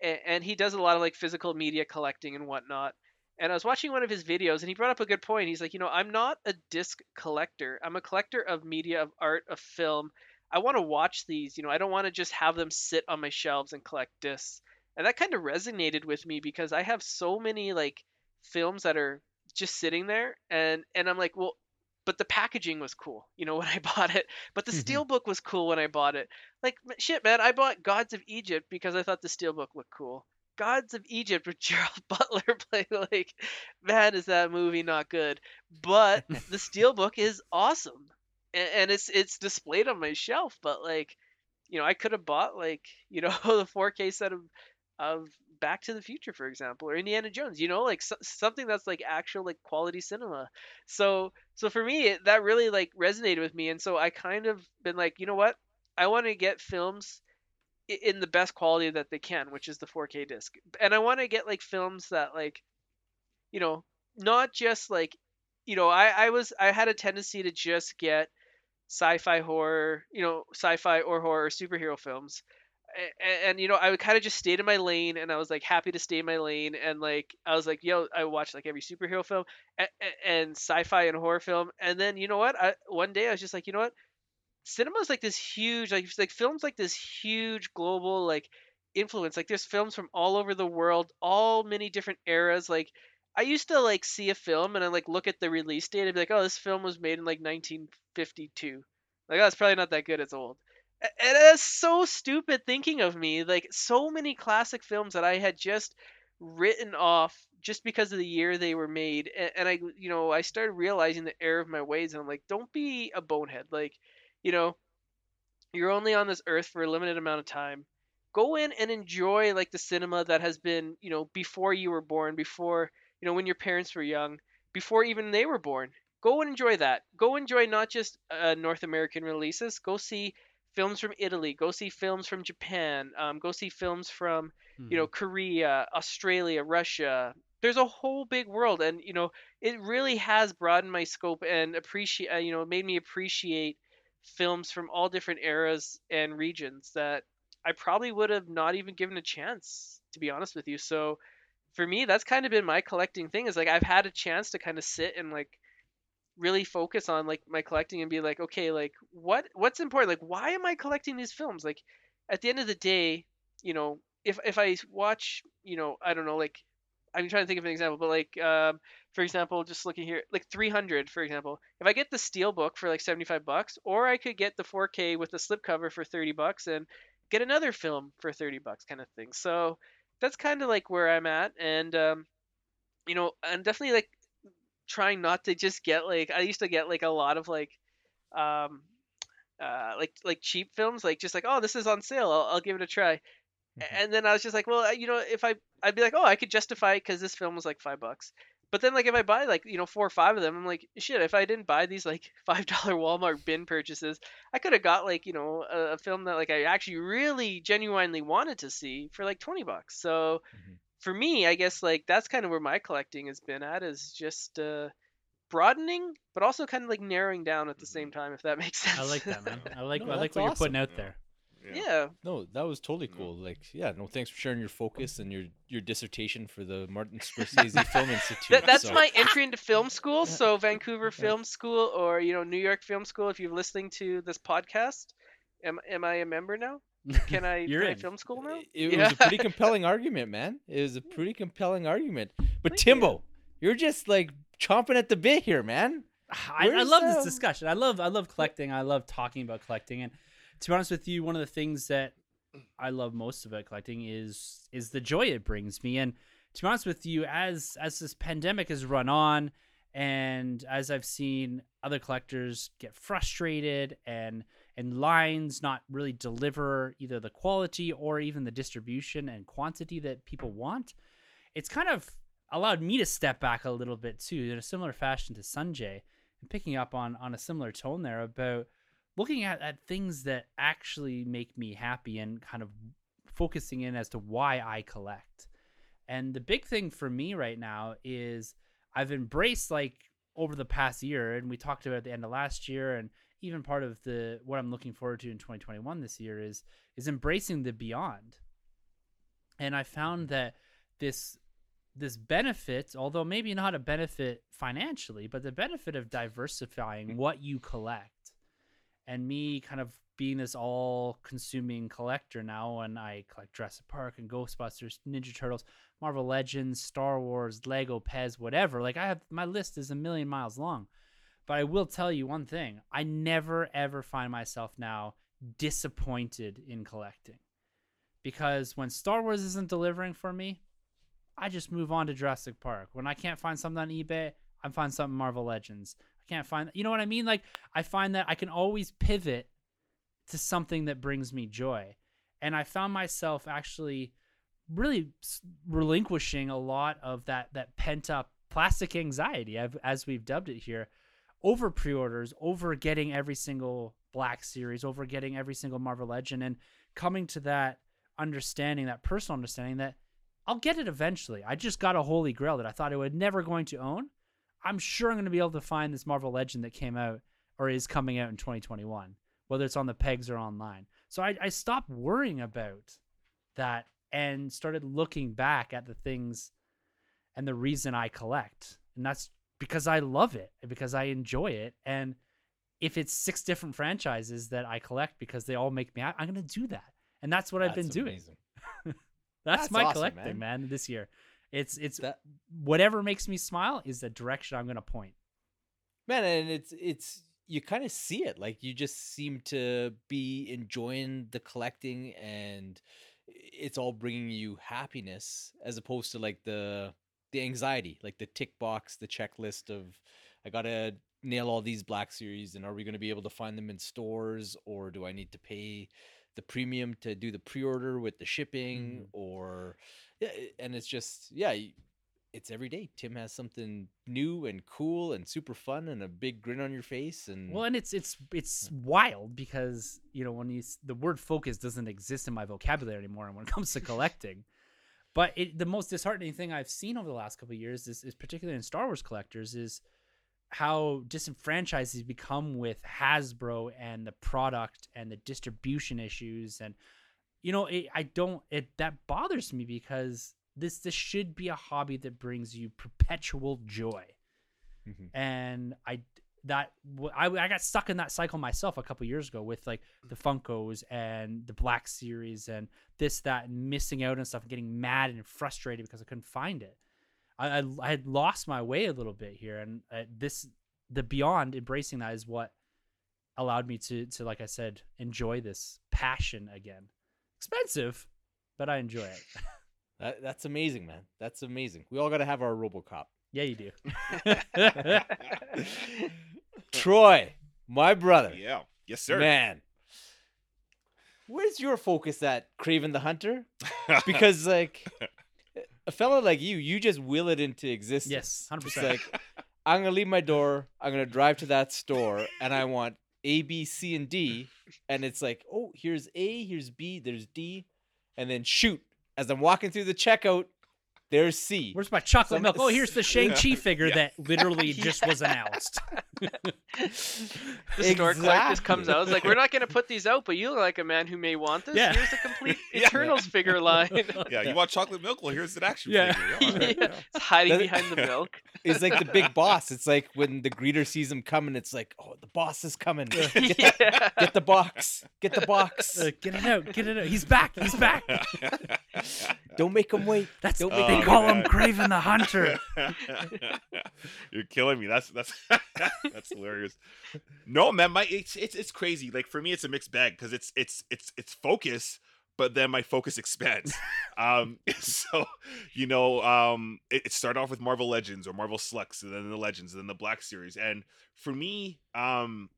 and, and he does a lot of like physical media collecting and whatnot. And I was watching one of his videos, and he brought up a good point. He's like, you know, I'm not a disc collector. I'm a collector of media, of art, of film. I want to watch these. You know, I don't want to just have them sit on my shelves and collect discs and that kind of resonated with me because I have so many like films that are just sitting there and and I'm like, well, but the packaging was cool, you know, when I bought it. But the Mhm. steelbook was cool when I bought it. Like shit, man, I bought Gods of Egypt because I thought the steelbook looked cool. Gods of Egypt with Gerald Butler playing like, man, is that movie not good? But the Steelbook is awesome, and, and it's it's displayed on my shelf. But like, you know, I could have bought like you know the 4K set of of Back to the Future, for example, or Indiana Jones. You know, like so, something that's like actual like quality cinema. So so for me, it, that really like resonated with me, and so I kind of been like, you know what, I want to get films in the best quality that they can, which is the 4K disc, and I want to get like films that like, you know, not just like, you know, I I was I had a tendency to just get sci-fi horror, you know, sci-fi or horror superhero films. And, and you know, I would kind of just stayed in my lane, and I was like happy to stay in my lane, and like I was like, yo, I watched like every superhero film and, and sci-fi and horror film, and then you know what? I one day I was just like, you know what? cinema is like this huge, like like films like this huge global like influence. Like there's films from all over the world, all many different eras. Like I used to like see a film and I like look at the release date and be like, oh, this film was made in like 1952. Like, oh, it's probably not that good. It's old. It's so stupid thinking of me. Like so many classic films that I had just written off just because of the year they were made. And, and I, you know, I started realizing the error of my ways. And I'm like, don't be a bonehead. Like, you know, you're only on this earth for a limited amount of time go in and enjoy like the cinema that has been you know before you were born before you know when your parents were young before even they were born go and enjoy that go enjoy not just uh, north american releases go see films from italy go see films from japan um, go see films from you know korea australia russia there's a whole big world and you know it really has broadened my scope and appreciate uh, you know made me appreciate films from all different eras and regions that I probably would have not even given a chance, to be honest with you. So for me, that's kind of been my collecting thing is like I've had a chance to kind of sit and like really focus on like my collecting and be like, okay, like what what's important? Like why am I collecting these films? Like at the end of the day, you know, if if I watch, you know, I don't know, like I'm trying to think of an example, but like um for example, just looking here, like 300 for example. If I get the steel book for like 75 bucks or I could get the 4K with the slipcover for 30 bucks and get another film for 30 bucks kind of thing. So that's kind of like where I'm at and um you know, I'm definitely like trying not to just get like I used to get like a lot of like um uh like like cheap films like just like oh this is on sale I'll, I'll give it a try Mhm. and then I was just like well you know if I I'd be like oh I could justify it because this film was like five bucks but then like if I buy like you know four or five of them I'm like shit if I didn't buy these like five dollar Walmart bin purchases I could have got like you know a, a film that like I actually really genuinely wanted to see for like 20 bucks so Mhm. For me, I guess like that's kind of where my collecting has been at is just uh, broadening, but also kind of like narrowing down at the same time, if that makes sense. I like that, man. I like No, I like that's what you're putting awesome. out there. yeah. No, that was totally cool. Like, yeah, no, thanks for sharing your focus and your your dissertation for the Martin Scorsese Film Institute. That, that's so- my entry into film school. So Vancouver Film School or you know New York Film School. If you're listening to this podcast, am am I a member now? Can I You're play in. film school now? It Yeah. was a pretty compelling argument, man. It was a pretty compelling argument. But Thank Timbo, you're just like chomping at the bit here, man. I, I Where's, love this um, discussion. I love I love collecting. I love talking about collecting. And to be honest with you, one of the things that I love most about collecting is is the joy it brings me. And to be honest with you, as as this pandemic has run on, and as I've seen other collectors get frustrated and and lines not really deliver either the quality or even the distribution and quantity that people want, it's kind of allowed me to step back a little bit too, in a similar fashion to Sanjay, and picking up on on a similar tone there about looking at, at things that actually make me happy and kind of focusing in as to why I collect. And the big thing for me right now is I've embraced like over the past year, and we talked about at the end of last year, and even part of the what I'm looking forward to in 2021 this year is is embracing the beyond. And I found mm-hmm. that this this benefit, although maybe not a benefit financially, but the benefit of diversifying what you collect, and me kind of being this all consuming collector now, and I collect Jurassic Park and Ghostbusters, Ninja Turtles, Marvel Legends, Star Wars, Lego, Pez, whatever. Like I have my list is a million miles long. But I will tell you one thing. I never ever find myself now disappointed in collecting. because when Star Wars isn't delivering for me, I just move on to Jurassic Park. When I can't find something on eBay, I find something Marvel Legends. I can't find, you know what I mean? Like I find that I can always pivot to something that brings me joy. And I found myself actually really relinquishing a lot of that that pent up plastic anxiety as we've dubbed it here over pre-orders over getting every single black series over getting every single marvel legend and coming to that understanding that personal understanding that i'll get it eventually. I just got a holy grail that i thought i would never going to own. I'm sure i'm going to be able to find this marvel legend that came out or is coming out in 2021 whether it's on the pegs or online. So i, I stopped worrying about that and started looking back at the things and the reason I collect. And that's because I love it and because I enjoy it. And if it's six different franchises that I collect because they all make me I'm going to do that. And that's what I've been That's doing. That's, That's my awesome, collecting, man. man. this year. It's it's That whatever makes me smile is the direction I'm going to point. man, and it's it's you kind of see it. Like you just seem to be enjoying the collecting, and it's all bringing you happiness, as opposed to like the the anxiety, like the tick box, the checklist of I gotta nail all these Black Series, and are we gonna be able to find them in stores, or do I need to pay the premium to do the pre-order with the shipping, mm-hmm. or yeah, and it's just yeah. it's every day. Tim has something new and cool and super fun and a big grin on your face. And Well, and it's it's it's wild because you know when you the word focus doesn't exist in my vocabulary anymore, and when it comes to collecting. But it, the most disheartening thing I've seen over the last couple of years is, is particularly in Star Wars collectors is how disenfranchised he's become with Hasbro and the product and the distribution issues and you know it, I don't it that bothers me because this this should be a hobby that brings you perpetual joy Mhm. and I that I, I got stuck in that cycle myself a couple years ago with like the Funkos and the Black Series and this that and missing out and stuff and getting mad and frustrated because I couldn't find it. I I, I had lost my way a little bit here and uh, this the beyond embracing that is what allowed me to to like I said enjoy this passion again. Expensive, but I enjoy it. that, that's amazing, man. That's amazing. We all got to have our RoboCop. yeah, you do. Troy, my brother, Yeah. Yes, sir. man. Where's your focus at, Kraven the Hunter? Because like a fella like you, you just will it into existence. yes, hundred It's percent. like I'm gonna leave my door. I'm gonna drive to that store, and I want A, B, C, and D. And it's like, oh, here's A, here's B, there's D, and then shoot. As I'm walking through the checkout, there's C. Where's my chocolate Some- milk? Oh, here's the Shang Chi figure Yeah. that literally just was announced. The store clerk just comes out. It's like, we're not going to put these out, but you look like a man who may want this. Yeah. Here's the complete Yeah. Eternals figure line. yeah, you want chocolate milk? Well, here's an action Yeah. figure. Yeah, all right. Yeah. It's hiding That- behind the milk. It's like the big boss. It's like when the greeter sees him coming, it's like, oh, the boss is coming. Get, the, yeah. get the box. Get the box. Uh, get it out, get it out. He's back, he's back. Don't make him wait. That's Don't make they call him Kraven the Hunter. You're killing me. That's that's that's hilarious. No, man, my it's it's it's crazy. Like for me, it's a mixed bag because it's it's it's it's focus, but then my focus expands. um, so you know, um, it, it started off with Marvel Legends or Marvel Slucks, and then the Legends, and then the Black Series. And for me, um,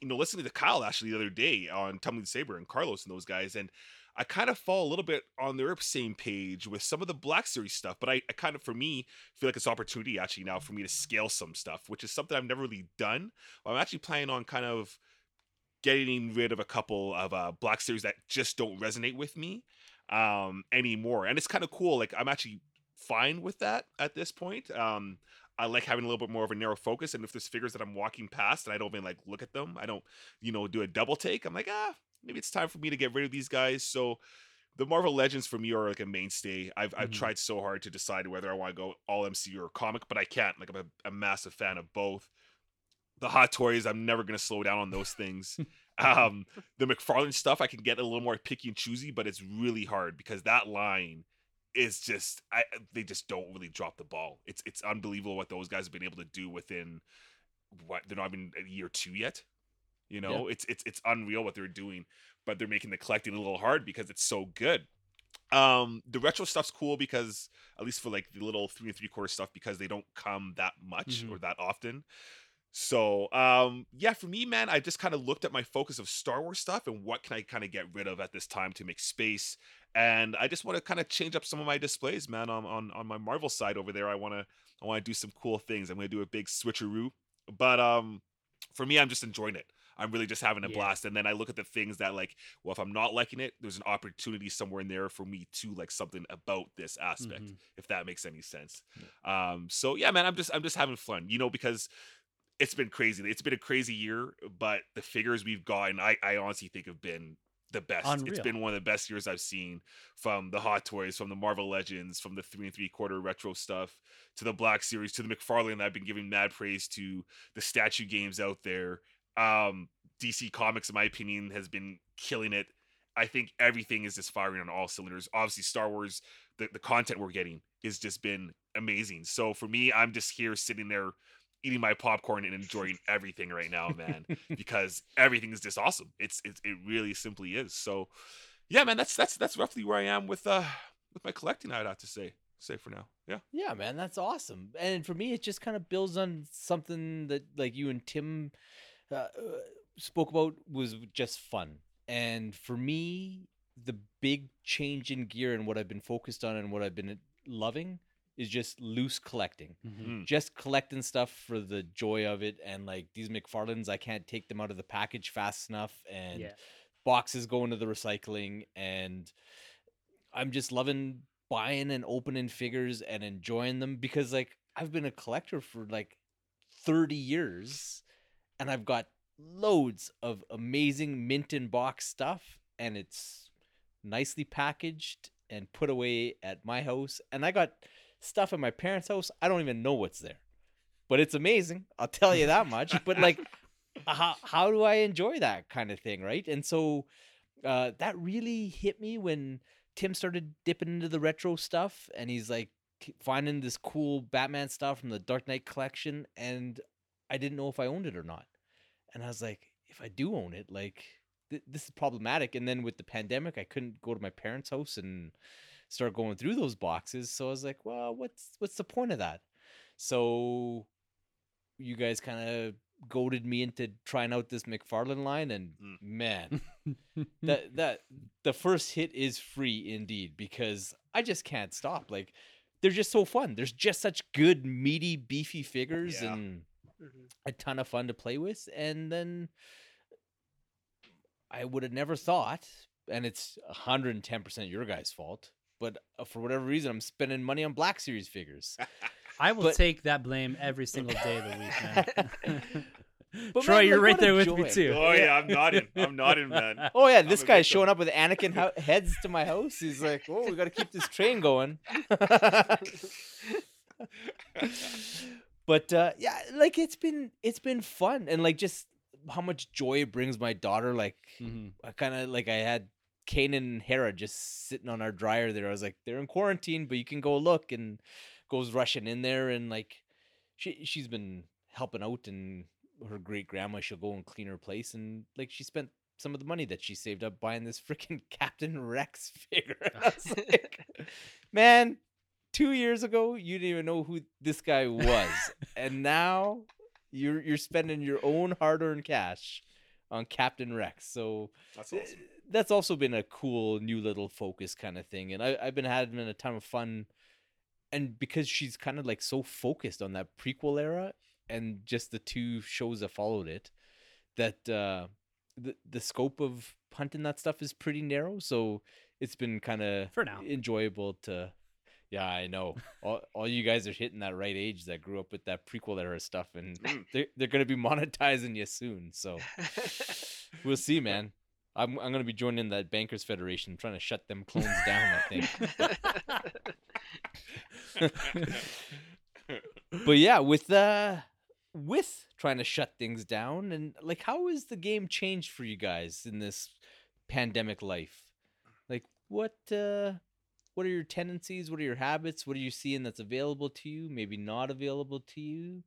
you know, listening to Kyle actually the other day on Tumbling Saber and Carlos and those guys, and I kind of fall a little bit on their same page with some of the Black Series stuff, but I, I kind of, for me, feel like it's opportunity actually now for me to scale some stuff, which is something I've never really done. I'm actually planning on kind of getting rid of a couple of uh, Black Series that just don't resonate with me um, anymore, and it's kind of cool. Like I'm actually fine with that at this point. Um, I like having a little bit more of a narrow focus, and if there's figures that I'm walking past and I don't even like look at them, I don't, you know, do a double take. I'm like, ah, maybe it's time for me to get rid of these guys. So the Marvel Legends for me are like a mainstay. I've I've Mhm. tried so hard to decide whether I want to go all MCU or comic, but I can't. Like I'm a, a massive fan of both. The Hot Toys, I'm never gonna slow down on those things. um, the McFarlane stuff, I can get a little more picky and choosy, but it's really hard because that line is just I they just don't really drop the ball. It's it's unbelievable what those guys have been able to do within what they're not even a year two yet. You know, it's it's it's unreal what they're doing, but they're making the collecting a little hard because it's so good. Um, the retro stuff's cool because at least for like the little three and three quarter stuff because they don't come that much Mhm. or that often. So um yeah, for me, man, I just kind of looked at my focus of Star Wars stuff and what can I kind of get rid of at this time to make space. And I just want to kind of change up some of my displays, man. On on on my Marvel side over there, I want to I want to do some cool things. I'm gonna do a big switcheroo. But um for me, I'm just enjoying it. I'm really just having a Yeah. blast. And then I look at the things that like, well, if I'm not liking it, there's an opportunity somewhere in there for me to like something about this aspect, Mhm. if that makes any sense. Um, so yeah, man, I'm just I'm just having fun, you know, because it's been crazy. It's been a crazy year, but the figures we've gotten, I, I honestly think have been the best. It's been one of the best years I've seen from the Hot Toys, from the Marvel Legends, from the three and three quarter retro stuff, to the Black Series, to the McFarlane that I've been giving mad praise to, the statue games out there. Um, DC Comics, in my opinion, has been killing it. I think everything is just firing on all cylinders. Obviously, Star Wars, the, the content we're getting has just been amazing. So for me, I'm just here sitting there eating my popcorn and enjoying everything right now, man, because everything is just awesome. It's, it's it really simply is. So yeah, man, that's that's that's roughly where I am with uh with my collecting, I'd have to say. Say for now. Yeah. Yeah, man, that's awesome. And for me, it just kind of builds on something that like you and Tim uh, uh, spoke about was just fun. And for me, the big change in gear and what I've been focused on and what I've been loving is just loose collecting. Mhm. Mm. Just collecting stuff for the joy of it. And like these McFarlanes, I can't take them out of the package fast enough. And Yeah. boxes going to the recycling. And I'm just loving buying and opening figures and enjoying them because like I've been a collector for like 30 years and I've got loads of amazing mint in box stuff and it's nicely packaged and put away at my house and I got stuff at my parents' house I don't even know what's there. But it's amazing, I'll tell you that much. but like how how do I enjoy that kind of thing, right? And so uh, that really hit me when Tim started dipping into the retro stuff, and he's like finding this cool Batman stuff from the Dark Knight collection, and I didn't know if I owned it or not. And I was like, if I do own it, like th- this is problematic. And then with the pandemic, I couldn't go to my parents' house and start going through those boxes. So I was like, well, what's what's the point of that? So you guys kind of goaded me into trying out this McFarlane line, and Mm. man, that that the first hit is free indeed because I just can't stop. Like they're just so fun. There's just such good meaty beefy figures Yeah. and Mhm. a ton of fun to play with. And then I would have never thought, and it's 110% your guys' fault, but uh, for whatever reason, I'm spending money on Black Series figures. I will But- take that blame every single day of the week, man. But Troy, man, you're like, right there with me too. Oh yeah, I'm nodding. I'm nodding, man. Oh yeah, I'm this guy's showing up with Anakin ho- heads to my house. He's like, "Oh, we got to keep this train going." But uh, yeah, like it's been it's been fun and like just how much joy it brings my daughter. Like Mhm. I kind of like I had Kanan and Hera just sitting on our dryer there. I was like, they're in quarantine, but you can go look and goes rushing in there and like she she's been helping out and her great grandma she'll go and clean her place and like she spent some of the money that she saved up buying this freaking Captain Rex figure. Like, man, two years ago you didn't even know who this guy was, and now you're you're spending your own hard-earned cash on Captain Rex. So That's awesome. that's also been a cool new little focus kind of thing, and I, I've been having a ton of fun. And because she's kind of like so focused on that prequel era and just the two shows that followed it, that uh, the the scope of hunting that stuff is pretty narrow. So it's been kind of For now. enjoyable to. Yeah, I know. All, all you guys are hitting that right age that grew up with that prequel era stuff, and Mm. they're they're gonna be monetizing you soon. So we'll see, man. I'm I'm gonna be joining that Bankers Federation, trying to shut them clones down. I think. but yeah, with uh with trying to shut things down and like how has the game changed for you guys in this pandemic life? Like what uh what are your tendencies? What are your habits? What are you seeing that's available to you? Maybe not available to you?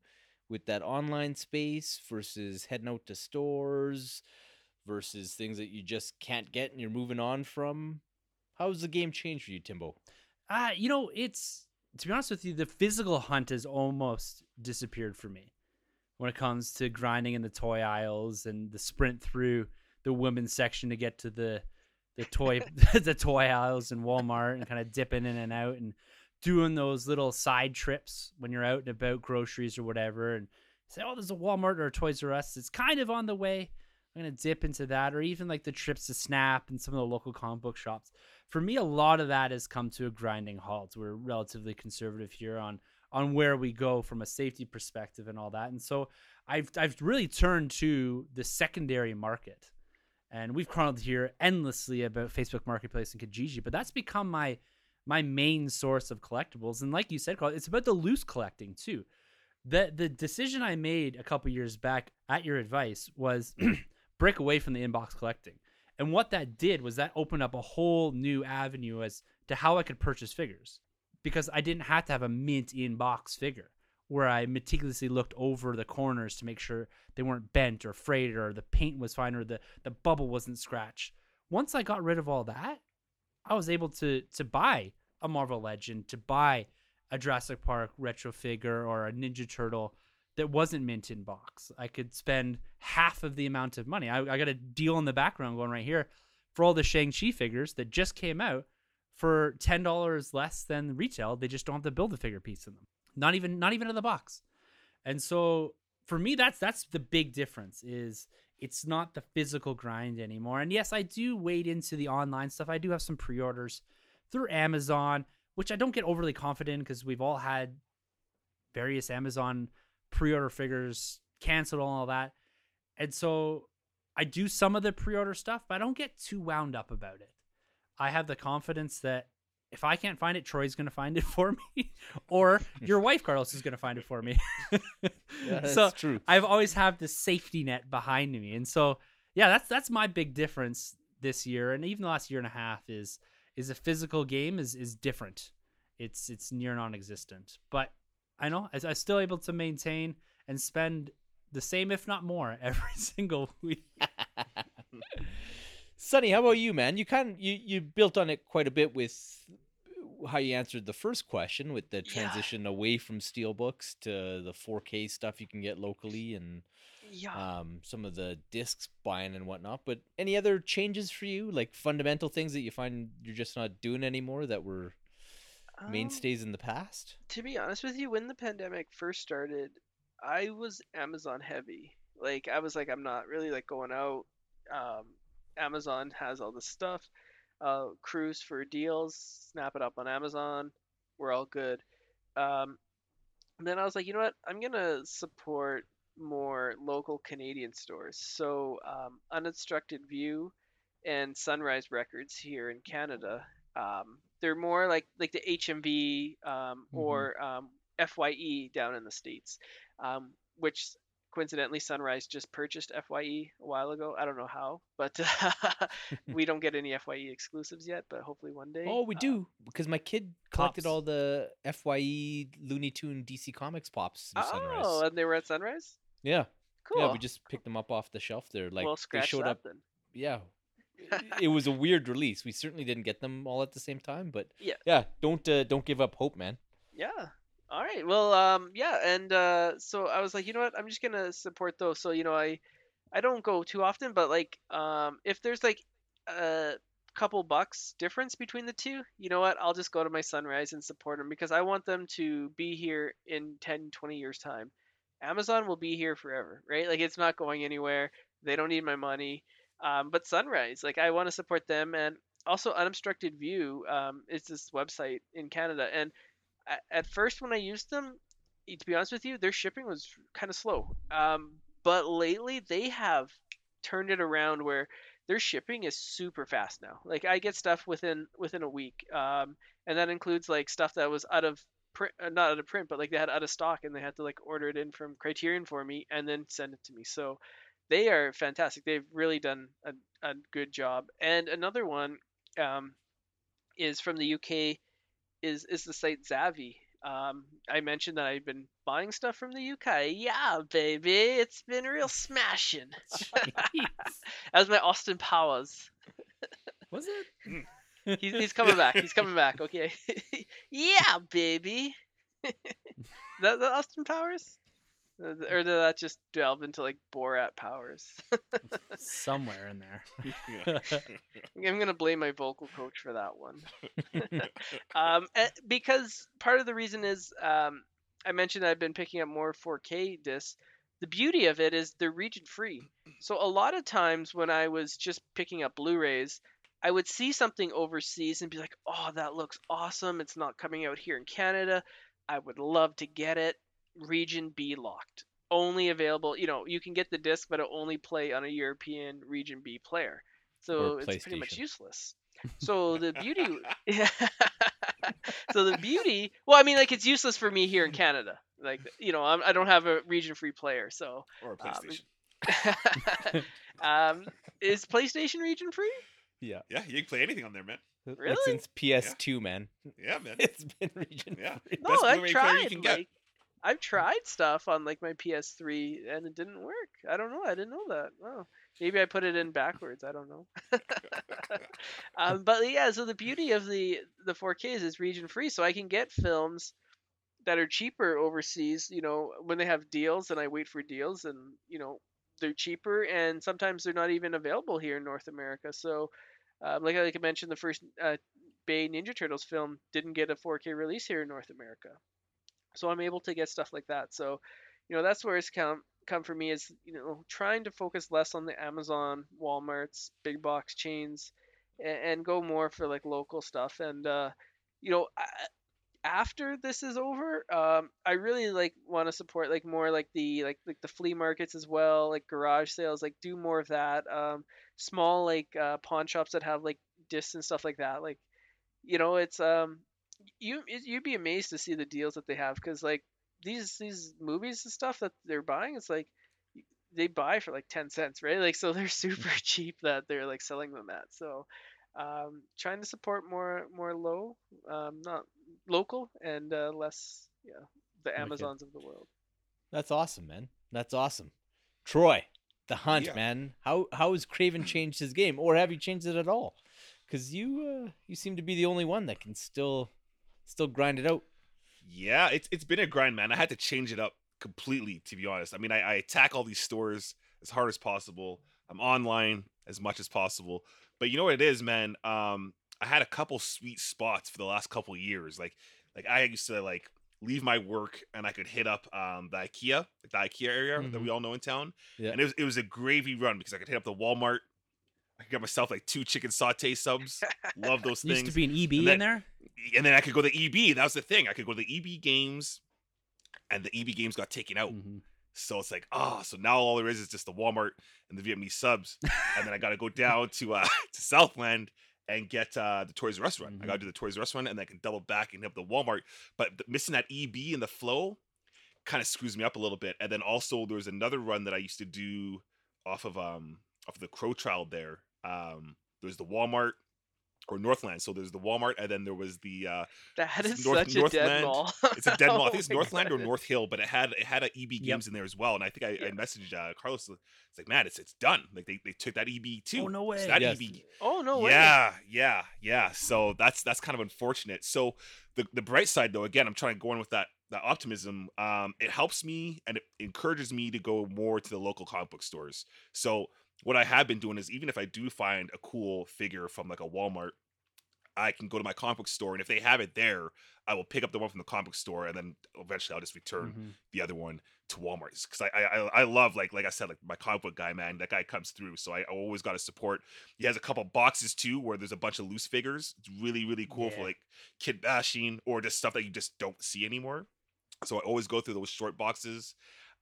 with that online space versus heading out to stores versus things that you just can't get and you're moving on from? How's the game changed for you, Timbo? Uh, you know, it's to be honest with you, the physical hunt has almost disappeared for me when it comes to grinding in the toy aisles and the sprint through the women's section to get to the the toy the toy aisles in Walmart and kind of dipping in and out and doing those little side trips when you're out and about groceries or whatever and say, oh, there's a Walmart or a Toys R Us. It's kind of on the way. I'm gonna dip into that, or even like the trips to Snap and some of the local comic book shops. For me, a lot of that has come to a grinding halt. We're relatively conservative here on on where we go from a safety perspective and all that, and so I've I've really turned to the secondary market, and we've chronicled here endlessly about Facebook Marketplace and Kijiji, but that's become my my main source of collectibles. And like you said, Carl, it's about the loose collecting too. The the decision I made a couple years back at your advice was break away from the inbox collecting. And what that did was that opened up a whole new avenue as to how I could purchase figures. Because I didn't have to have a mint inbox figure where I meticulously looked over the corners to make sure they weren't bent or frayed or the paint was fine or the, the bubble wasn't scratched. Once I got rid of all that, I was able to to buy a Marvel Legend, to buy a Jurassic Park retro figure or a Ninja Turtle that wasn't mint in box. I could spend half of the amount of money. I, I got a deal in the background going right here for all the Shang-Chi figures that just came out for ten dollars less than retail. They just don't have to build a figure piece in them. Not even not even in the box. And so for me that's that's the big difference is it's not the physical grind anymore. And yes, I do wade into the online stuff. I do have some pre-orders through Amazon, which I don't get overly confident because we've all had various Amazon pre-order figures canceled and all that. And so I do some of the pre-order stuff, but I don't get too wound up about it. I have the confidence that if I can't find it, Troy's going to find it for me, or your wife Carlos is going to find it for me. Yeah, that's so true. I've always have the safety net behind me, and so yeah, that's that's my big difference this year, and even the last year and a half is is a physical game is is different. It's it's near non-existent, but I know I, I'm still able to maintain and spend the same, if not more, every single week. Sonny, how about you, man? You kind of you you built on it quite a bit with how you answered the first question with the Yeah. transition away from steelbooks to the 4K stuff you can get locally and Yeah. um, some of the discs buying and whatnot. But any other changes for you, like fundamental things that you find you're just not doing anymore that were Um, mainstays in the past? to be honest with you, when the pandemic first started, I was Amazon heavy. Like I was like, I'm not really like going out. Um, Amazon has all this stuff. Uh, cruise for deals, snap it up on Amazon. We're all good. Um, and then I was like, you know what? I'm gonna support more local Canadian stores. So um, Unobstructed View and Sunrise Records here in Canada. Um, they're more like like the HMV um, or um, Fye down in the states, um, which coincidentally Sunrise just purchased Fye a while ago. I don't know how, but we don't get any Fye exclusives yet. But hopefully one day. Oh, we uh, do because my kid collected Pops. all the Fye Looney Tune DC Comics pops through Sunrise. Oh, and they were at Sunrise. Yeah, Cool. yeah, we just picked them up off the shelf there. Like well, they scratch showed that up. then. Yeah, it- it was a weird release. We certainly didn't get them all at the same time, but Yeah. yeah. Don't uh, don't give up hope, man. Yeah. All right. Well, um, yeah, and uh, so I was like, you know what? I'm just gonna support those. So you know, I, I don't go too often, but like, um, if there's like a couple bucks difference between the two, you know what? I'll just go to my Sunrise and support them because I want them to be here in 10, 20 years time. Amazon will be here forever, right? Like it's not going anywhere. They don't need my money. Um, but Sunrise, like I want to support them, and also Unobstructed View um, is this website in Canada, and at first when I used them, to be honest with you, their shipping was kind of slow. Um, but lately they have turned it around where their shipping is super fast now. Like I get stuff within within a week, um, and that includes like stuff that was out of print, uh, not out of print, but like they had out of stock, and they had to like order it in from Criterion for me and then send it to me. So they are fantastic. They've really done a, a good job. And another one um, is from the UK is is the site Zavvi. Um, I mentioned that I've been buying stuff from the UK. Yeah, baby, it's been real smashing. Jeez. That was my Austin Powers. Was it? He's, he's coming back. He's coming back. Okay. yeah, baby. that, that Austin Powers? Or did that just delve into like Borat powers? Somewhere in there. I'm gonna blame my vocal coach for that one. um, eh, because part of the reason is um, I mentioned I've been picking up more 4K discs. The beauty of it is they're region free. So a lot of times when I was just picking up Blu-rays, I would see something overseas and be like, "Oh, that looks awesome! It's not coming out here in Canada. I would love to get it." Region B locked. Only available, you know, you can get the disc, but it'll only play on a European Region B player. So it's pretty much useless. So the beauty, yeah. so the beauty, well, I mean, like it's useless for me here in Canada. Like, you know, I'm, I don't have a region-free player, so or a Um, PlayStation. um, is PlayStation region-free? Yeah. yeah, you can play anything on there, man. Like, Really? since PS2, man. Yeah, man. It's been region. Yeah. free. No, Best I've you tried. can get. Like, I've tried stuff on like my PS3 and it didn't work. I don't know. I didn't know that. Oh, maybe I put it in backwards. I don't know. um, but yeah, so the beauty of the the 4K is it's region free, so I can get films that are cheaper overseas. You know, when they have deals, and I wait for deals, and you know they're cheaper, and sometimes they're not even available here in North America. So, um, like like I mentioned, the first uh, Bay Ninja Turtles film didn't get a 4K release here in North America, so I'm able to get stuff like that. So, you know, that's where it's come come for me is you know trying to focus less on the Amazon, WalMarts, big box chains, and, and go more for like local stuff. And uh, you know, I, after this is over, um, I really like want to support like more like the like like the flea markets as well, like garage sales, like do more of that. Um, small like uh, pawn shops that have like discs and stuff like that. Like, you know, it's um, you it- you'd be amazed to see the deals that they have because like these these movies and stuff that they're buying, it's like they buy for like 10 cents right like so they're super cheap that they're like selling them at so um trying to support more more low um not local and uh, less yeah the Okay. amazons of the world That's awesome, man. That's awesome. Troy, the hunt, Yeah. man. How how has Kraven changed his game, or have you changed it at all? Because you uh, you seem to be the only one that can still still grind it out. Yeah, it's it's been a grind, man. I had to change it up completely, to be honest. I mean, I, I attack all these stores as hard as possible. I'm online as much as possible. But you know what it is, man? Um, I had a couple sweet spots for the last couple years. Like like I used to like leave my work and I could hit up um the IKEA, like the IKEA area that Mhm. we all know in town. Yeah. And it was it was a gravy run because I could hit up the Walmart. I got myself like two chicken satay subs. Love those things Used to be an EB And in there. and then I could go to the EB. That was the thing. I could go to the EB games, and the EB games got taken out. Mhm. So it's like, oh, so now all there is is just the Walmart and the Vietnamese subs, and then I got to go down to uh to Southland and get uh the Toys R Us run. I got to do the Toys R Us run, and then I can double back and hit up the Walmart. But th- missing that EB and the flow kind of screws me up a little bit. And then also there was another run that I used to do off of um off of the Crow Trial there. Um, there's the Walmart or Northland. So there's the Walmart, and then there was the uh that It's North- such a dead mall it's a dead mall. I Oh think it's my Northland or. North Hill, but it had it had a EB games in there as well. And I think I, I messaged uh, Carlos. It's like, man, it's it's done. Like they, they took that EB too. Oh, no So way. that Yes. EB. oh no way Yeah, yeah, yeah. So that's that's kind of unfortunate. So the the bright side though, again, I'm trying to go in with that that optimism. Um, it helps me and it encourages me to go more to the local comic book stores. So what I have been doing is even if I do find a cool figure from like a Walmart, I can go to my comic book store and if they have it there, I will pick up the one from the comic book store and then eventually I'll just return Mhm. the other one to Walmart because I, I I love like like I said like my comic book guy man that guy comes through so I always got to support. He has a couple boxes too where there's a bunch of loose figures. It's really really cool for like kit bashing or just stuff that you just don't see anymore. So I always go through those short boxes.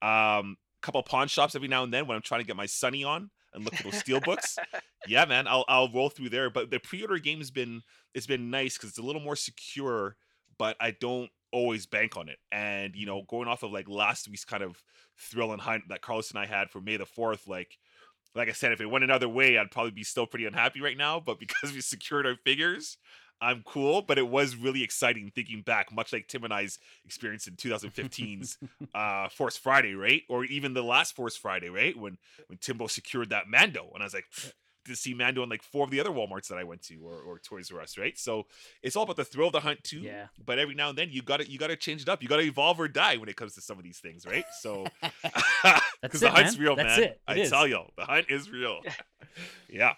Um, couple pawn shops every now and then when I'm trying to get my Sunny on and look for those steel books. Yeah, man, I'll I'll roll through there. But the pre-order game's been it's been nice because it's a little more secure, but I don't always bank on it. And you know, going off of like last week's kind of thrill and hunt that Carlos and I had for May the Fourth, like like I said, if it went another way, I'd probably be still pretty unhappy right now. But because we secured our figures, I'm cool, but it was really exciting thinking back, much like Tim and I's experience in 2015's uh, Force Friday, right? Or even the last Force Friday, right? When when Timbo secured that Mando, and I was like, to see Mando in like four of the other WalMarts that I went to, or, or Toys R Us, right? So it's all about the thrill of the hunt too. Yeah. But every now and then you got to you got to change it up. You got to evolve or die when it comes to some of these things, right? So That's because the it, hunt's man. real, That's man. it. It I is. tell you, the hunt is real. yeah.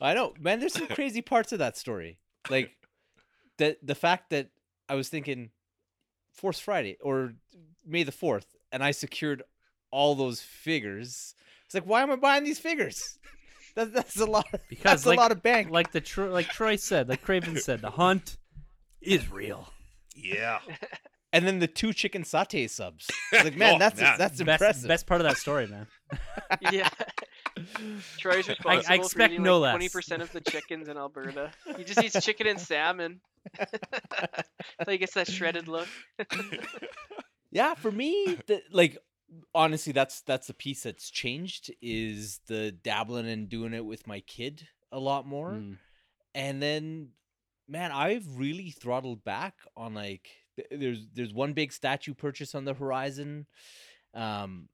I know, man. There's some crazy parts of that story, like the the fact that I was thinking Force Friday or May the Fourth, and I secured all those figures. It's like, why am I buying these figures? That, that's a lot. Because that's like, a lot of bank. Like the Tro- like Troy said, like Kraven said, the hunt is real. Yeah. and then the two chicken satay subs. It's like, man, Oh, that's man. that's Best, impressive. best part of that story, man. yeah. Troy's responsible expect for eating no like less. twenty percent of the chickens in Alberta. He just eats chicken and salmon. so he gets that shredded look. Yeah, for me, the, like honestly, that's that's the piece that's changed is the dabbling and doing it with my kid a lot more. Mm. And then man, I've really throttled back on like th- there's there's one big statue purchase on the horizon. Um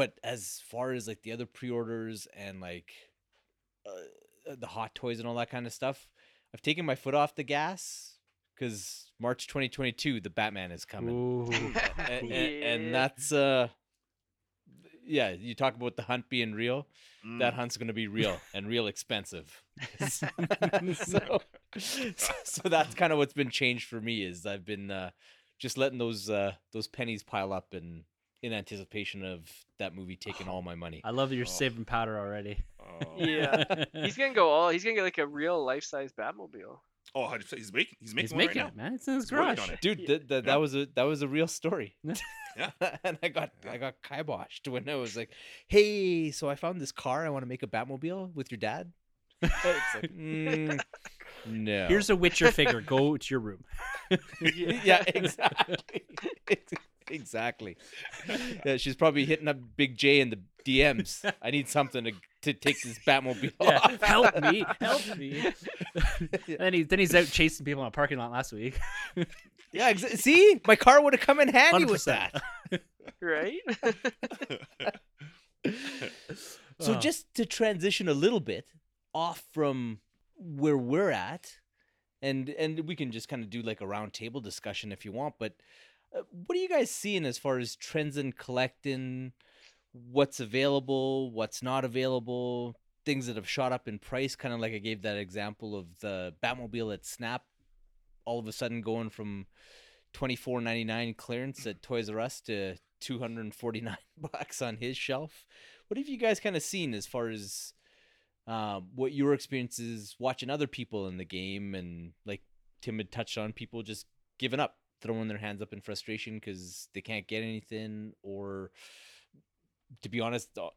but as far as like the other pre-orders and like uh, the hot toys and all that kind of stuff, I've taken my foot off the gas cuz March 2022 the Batman is coming. And, and, and that's uh yeah you talk about the hunt being real that Mm. hunt's going to be real and real expensive. So, so that's kind of what's been changed for me is i've been uh just letting those uh those pennies pile up and in anticipation of that movie taking all my money I love that you're Oh. saving powder already. Oh. Yeah. He's gonna go all. He's gonna get like a real life size Batmobile. Oh, 100%. he's making he's making He's one making right it, man. It's in his He's garage. it. dude Yeah. th- th- Yeah. that was a that was a real story Yeah. and i got Yeah. i got kiboshed when i was like hey so i found this car i want to make a batmobile with your dad like mm, no Here's a Witcher figure. Go to your room. yeah, exactly. Ex- exactly. Yeah, she's probably hitting up Big J in the DMs. I need something to to take this Batmobile Yeah, off. help me, help me. then he then he's out chasing people in a parking lot last week. yeah, exa- see, my car would have come in handy with 100%. that. Right? So Oh. just to transition a little bit off from where we're at, and and we can just kind of do like a round table discussion if you want. But uh, what are you guys seeing as far as trends in collecting? What's available? What's not available? Things that have shot up in price, kind of like I gave that example of the Batmobile at Snap, all of a sudden going from twenty four ninety nine clearance at Toys R Us to two hundred and forty nine bucks on his shelf. What have you guys kind of seen as far as um, what your experiences watching other people in the game and like Tim had touched on people just giving up, throwing their hands up in frustration because they can't get anything, or to be honest, uh,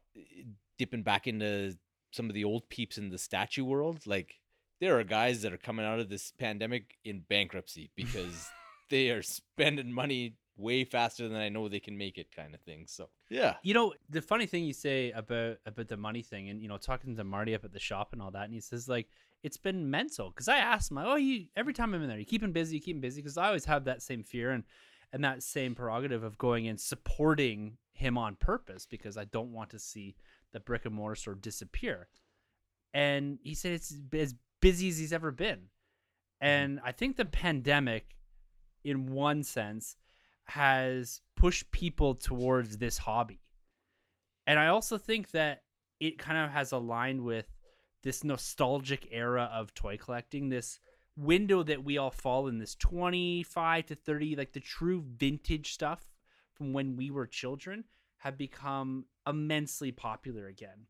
dipping back into some of the old peeps in the statue world. Like there are guys that are coming out of this pandemic in bankruptcy because they are spending money way faster than I know they can make it, kind of thing. So. Yeah, You know, the funny thing you say about about the money thing, and you know, talking to Marty up at the shop and all that, and he says like it's been mental. Because I asked him, like, oh, you every time I'm in there, you keep him busy, you keep him busy, because I always have that same fear and and that same prerogative of going and supporting him on purpose because I don't want to see the brick and mortar store disappear. And he said it's as busy as he's ever been, mm-hmm. and I think the pandemic, in one sense, has pushed people towards this hobby. And I also think that it kind of has aligned with this nostalgic era of toy collecting, this window that we all fall in, this 25 to 30, like the true vintage stuff from when we were children, have become immensely popular again.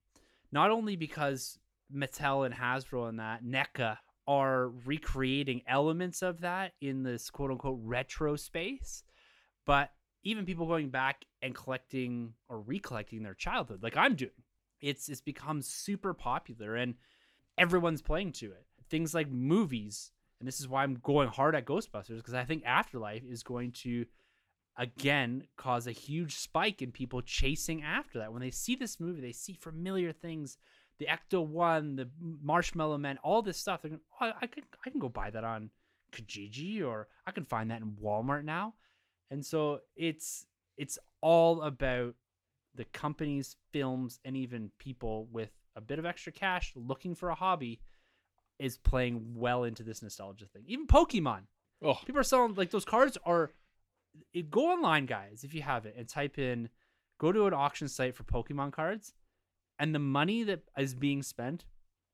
Not only because Mattel and Hasbro and that, NECA, are recreating elements of that in this quote unquote retro space, but even people going back and collecting or recollecting their childhood like i'm doing it's it's become super popular and everyone's playing to it. Things like movies and this is why i'm going hard at ghostbusters because i think afterlife is going to again cause a huge spike in people chasing after that. When they see this movie they see familiar things the ecto one the marshmallow man all this stuff. They're going oh, i can i can go buy that on Kijiji or I can find that in Walmart now. And so it's it's all about the companies, films, and even people with a bit of extra cash looking for a hobby is playing well into this nostalgia thing. Even Pokemon. Oh, People are selling like those cards are it, go online guys if you have it and type in go to an auction site for Pokemon cards and the money that is being spent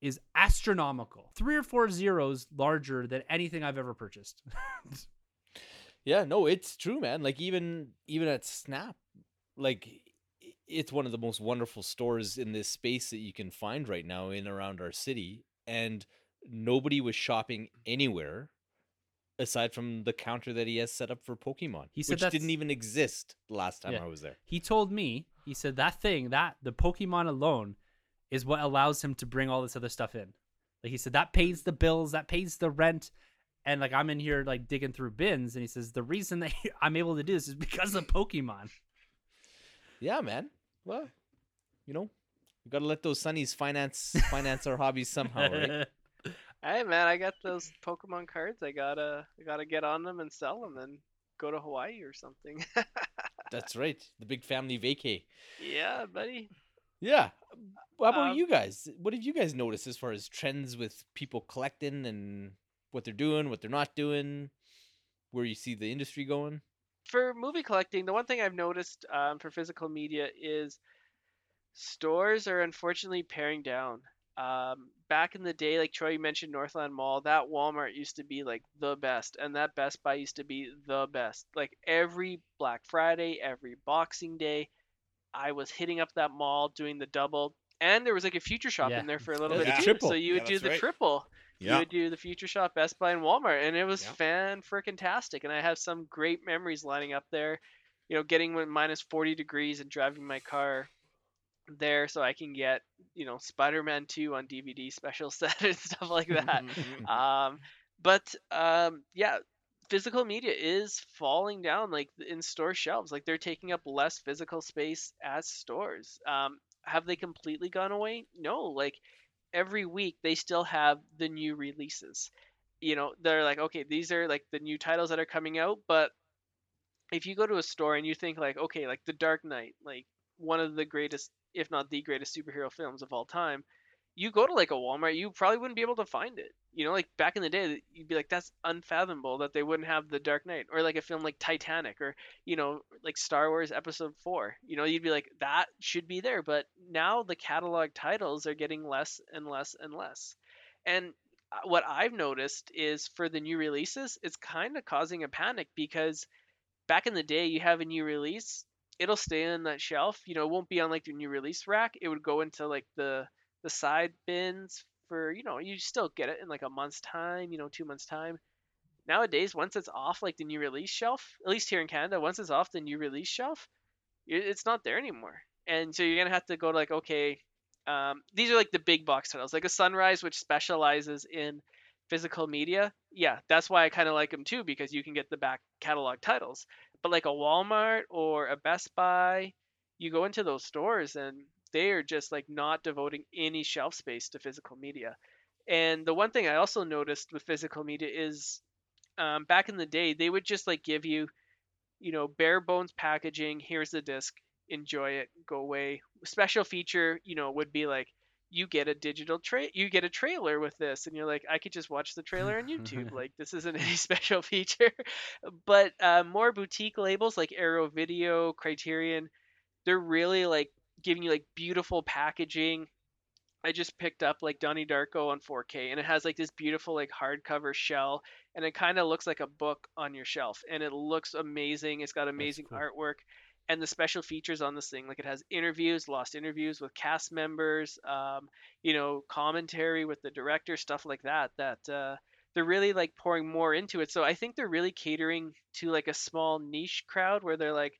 is astronomical. 3 or 4 zeros larger than anything I've ever purchased. yeah, no, it's true, man. Like even even at Snap, like it's one of the most wonderful stores in this space that you can find right now in around our city, and nobody was shopping anywhere aside from the counter that he has set up for Pokemon, He said which didn't even exist last time Yeah. I was there. he told me, he said that thing, that the Pokemon alone is what allows him to bring all this other stuff in. Like he said that pays the bills, that pays the rent. And like I'm in here like digging through bins and he says the reason that I'm able to do this is because of Pokemon. Yeah, man. Well, you know, we gotta let those sunnies finance finance our hobbies somehow, right? Hey man, I got those Pokemon cards. I gotta I gotta get on them and sell them and go to Hawaii or something. That's right. The big family vacay. yeah, buddy. Yeah. How about Um, you guys? What have you guys noticed as far as trends with people collecting and what they're doing, what they're not doing, where you see the industry going? For movie collecting, the one thing I've noticed um, for physical media is stores are unfortunately paring down. Um, back in the day, like Troy you mentioned, Northland Mall, that Walmart used to be like the best, and that Best Buy used to be the best. Like every Black Friday, every Boxing Day, I was hitting up that mall doing the double, and there was like a Future Shop Yeah. in there for a little Yeah, bit the too. triple. So you Yeah, would do the right. triple. You Yeah. would do the Future Shop, Best Buy, and Walmart, and it was Yeah. fan freaking tastic. And I have some great memories lining up there. You know, getting when minus 40 degrees and driving my car there so I can get, you know, Spider-Man 2 on DVD special set and stuff like that. um, but um, yeah, physical media is falling down like in store shelves. Like they're taking up less physical space as stores. Um, have they completely gone away? No. Like every week they still have the new releases. You know, they're like, okay, these are like the new titles that are coming out, but if you go to a store and you think like, okay, like The Dark Knight, like one of the greatest, if not the greatest superhero films of all time, you go to like a Walmart, you probably wouldn't be able to find it. You know, like back in the day, you'd be like, that's unfathomable that they wouldn't have The Dark Knight, or like a film like Titanic, or you know, like Star Wars Episode Four. You know, you'd be like, that should be there. But now the catalog titles are getting less and less and less. And uh, what I've noticed is for the new releases, it's kind of causing a panic because back in the day, you have a new release, it'll stay on that shelf. You know, it won't be on like the new release rack. It would go into like the the side bins for you know you still get it in like a month's time, you know, two months time. Nowadays, once it's off like the new release shelf, at least here in Canada, once it's off the new release shelf, it's not there anymore. And so you're gonna have to go to like okay, um, these are like the big box titles, like a Sunrise, which specializes in physical media. Yeah, that's why I kind of like them too because you can get the back catalog titles. But like a Walmart or a Best Buy, you go into those stores and they are just like not devoting any shelf space to physical media. And the one thing I also noticed with physical media is um, back in the day, they would just like give you, you know, bare bones packaging. Here's the disc. Enjoy it. Go away. Special feature, you know, would be like you get a digital tra you get a trailer with this and you're like i could just watch the trailer on youtube like this isn't any special feature but uh, more boutique labels like arrow video criterion they're really like giving you like beautiful packaging. I just picked up like donnie darko on 4k and it has like this beautiful like hardcover shell and it kind of looks like a book on your shelf and it looks amazing. It's got amazing cool. artwork and the special features on this thing like it has interviews lost interviews with cast members um, you know commentary with the director stuff like that that uh, they're really like pouring more into it. So i think they're really catering to like a small niche crowd where they're like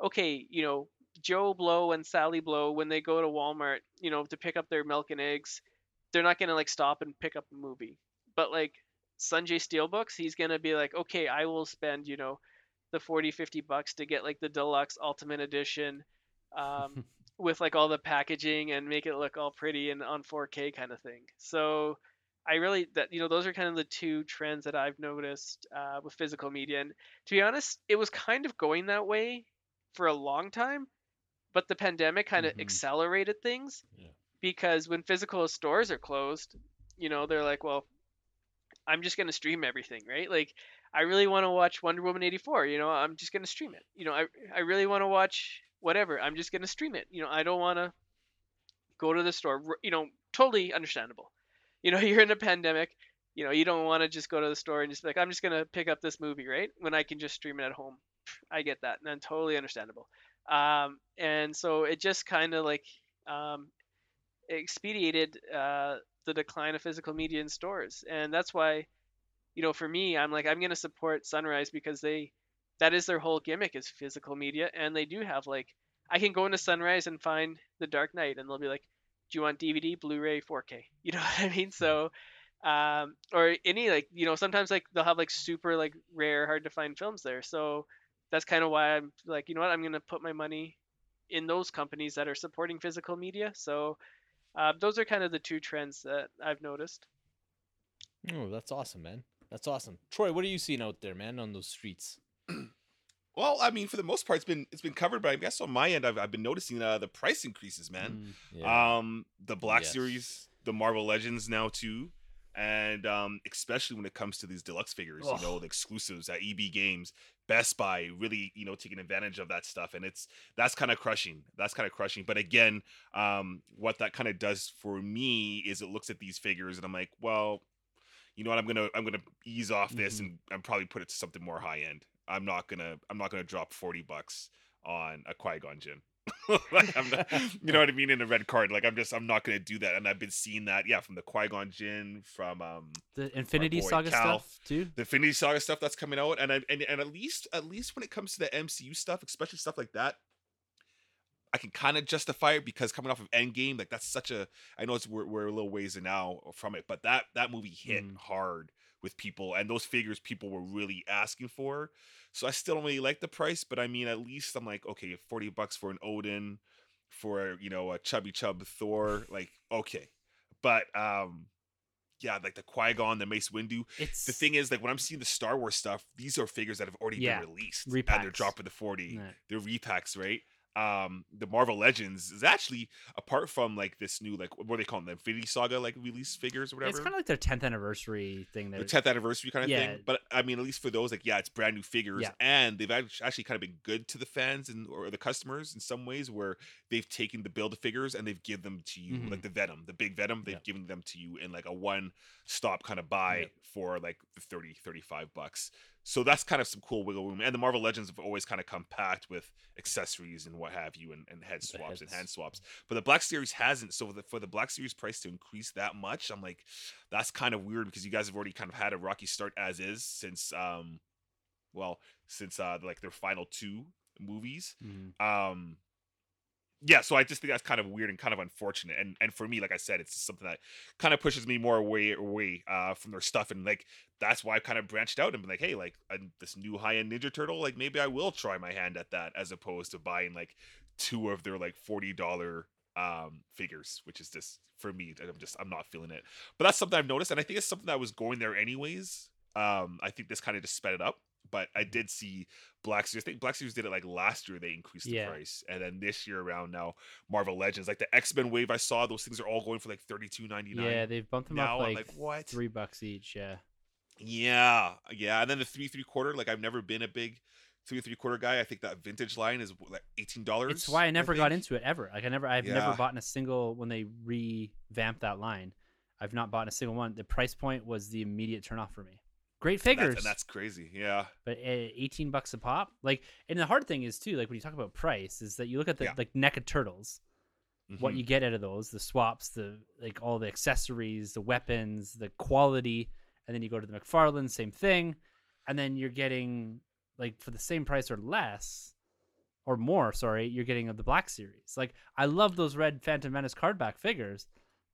okay you know joe blow and sally blow when they go to walmart you know to pick up their milk and eggs they're not going to like stop and pick up a movie but like sanjay steelbooks he's going to be like okay i will spend you know the 40 50 bucks to get like the deluxe ultimate edition um, with like all the packaging and make it look all pretty and on 4k kind of thing so I really that you know those are kind of the two trends that I've noticed uh, with physical media. And to be honest, it was kind of going that way for a long time, but the pandemic kind of Mhm. accelerated things Yeah. because when physical stores are closed, you know they're like, well, I'm just gonna stream everything, right? Like I really want to watch Wonder Woman 84, you know, I'm just gonna stream it. You know, I I really want to watch whatever, I'm just gonna stream it. You know, I don't want to go to the store. You know, totally understandable. You know, you're in a pandemic. You know, you don't want to just go to the store and just be like, I'm just gonna pick up this movie, right? When I can just stream it at home. I get that, and then totally understandable. Um, and so it just kind of like um, expedited uh, the decline of physical media in stores, and that's why, you know, for me, I'm like, I'm gonna support Sunrise because they, that is their whole gimmick is physical media, and they do have like, I can go into Sunrise and find The Dark Knight, and they'll be like, do you want DVD, Blu-ray, 4K? You know what I mean? So, um, or any like, you know, sometimes like they'll have like super like rare, hard to find films there. So that's kind of why I'm like, you know what, I'm gonna put my money in those companies that are supporting physical media. So uh, those are kind of the two trends that I've noticed. Oh, that's awesome, man. That's awesome. Troy, what are you seeing out there, man, on those streets? Well, I mean, for the most part, it's been it's been covered, but I guess on my end, I've, I've been noticing uh, the price increases, man. Mm. Um, the Black Yes. Series, the Marvel Legends now too, and um, especially when it comes to these deluxe figures, you know, the exclusives at EB Games, Best Buy, really, you know, taking advantage of that stuff, and it's that's kind of crushing. That's kind of crushing. But again, um, what that kind of does for me is it looks at these figures, and I'm like, well, you know what, I'm gonna I'm gonna ease off this Mhm. and and probably put it to something more high end. I'm not gonna I'm not gonna drop forty bucks on a Qui Gon Jinn. like I'm not, you know what I mean in a red card. Like I'm just I'm not gonna do that. And I've been seeing that, yeah, from the Qui Gon Jinn, from um The Infinity Saga Cal. stuff too. the Infinity Saga stuff that's coming out, and I, and and at least at least when it comes to the MCU stuff, especially stuff like that, I can kind of justify it because coming off of Endgame, like that's such a I know it's we're, we're a little ways now from it, but that that movie hit Mm. hard with people, and those figures people were really asking for. So I still don't really like the price, but I mean at least I'm like okay, forty bucks for an Odin, for you know a chubby chub Thor, like okay, but um. Yeah, like the Qui Gon, the Mace Windu, It's the thing is like when i'm seeing the star wars stuff these are figures that have already Yeah, been released and they're repacks. dropping the 40 Yeah. they're repacks right um the marvel legends is actually apart from like this new like what do they call them the infinity saga like release figures or whatever It's kind of like their 10th anniversary thing. the 10th anniversary kind of Yeah. thing but i mean at least for those like yeah it's brand new figures Yeah. and they've actually kind of been good to the fans and or the customers in some ways where they've taken the build figures and they've given them to you Mhm. like the venom the big venom they've Yeah. given them to you in like a one stop kind of buy for like the 30 35 bucks so that's kind of some cool wiggle room and the marvel legends have always kind of come packed with accessories and what have you and, and head swaps and hand swaps. But the black series hasn't so for the, for the black series price to increase that much i'm like that's kind of weird because you guys have already kind of had a rocky start as is since um well since uh like their final two movies. Mhm. um yeah so i just think that's kind of weird and kind of unfortunate and and for me like i said it's something that kind of pushes me more away away uh from their stuff and like that's why i kind of branched out and been like hey like uh, this new high-end ninja turtle like maybe i will try my hand at that as opposed to buying like two of their like 40 dollar um figures which is just for me i'm just i'm not feeling it. But that's something i've noticed and i think it's something that was going there anyways. Um i think this kind of just sped it up but i did see black series i think black series did it like last year they increased the Yeah. price and then this year around now marvel legends like the x-men wave i saw those things are all going for like 32.99 Yeah, they've bumped them now up like, like what three bucks each. Yeah. yeah yeah and then the three three quarter like i've never been a big three three quarter guy i think that vintage line is like 18 dollars It's why I never got into it ever. Like I never, I've never bought in a single when they revamped that line. I've not bought in a single one. The price point was the immediate turnoff for me. Great figures, and that's crazy yeah but uh, eighteen bucks a pop. Like, and the hard thing is too, like when you talk about price, is that you look at the Yeah. like NECA turtles. What Mhm. you get out of those, the swaps, the like all the accessories, the weapons, the quality, and then you go to the McFarlane, same thing, and then you're getting like for the same price or less or more sorry you're getting of the black series like i love those red phantom menace card back figures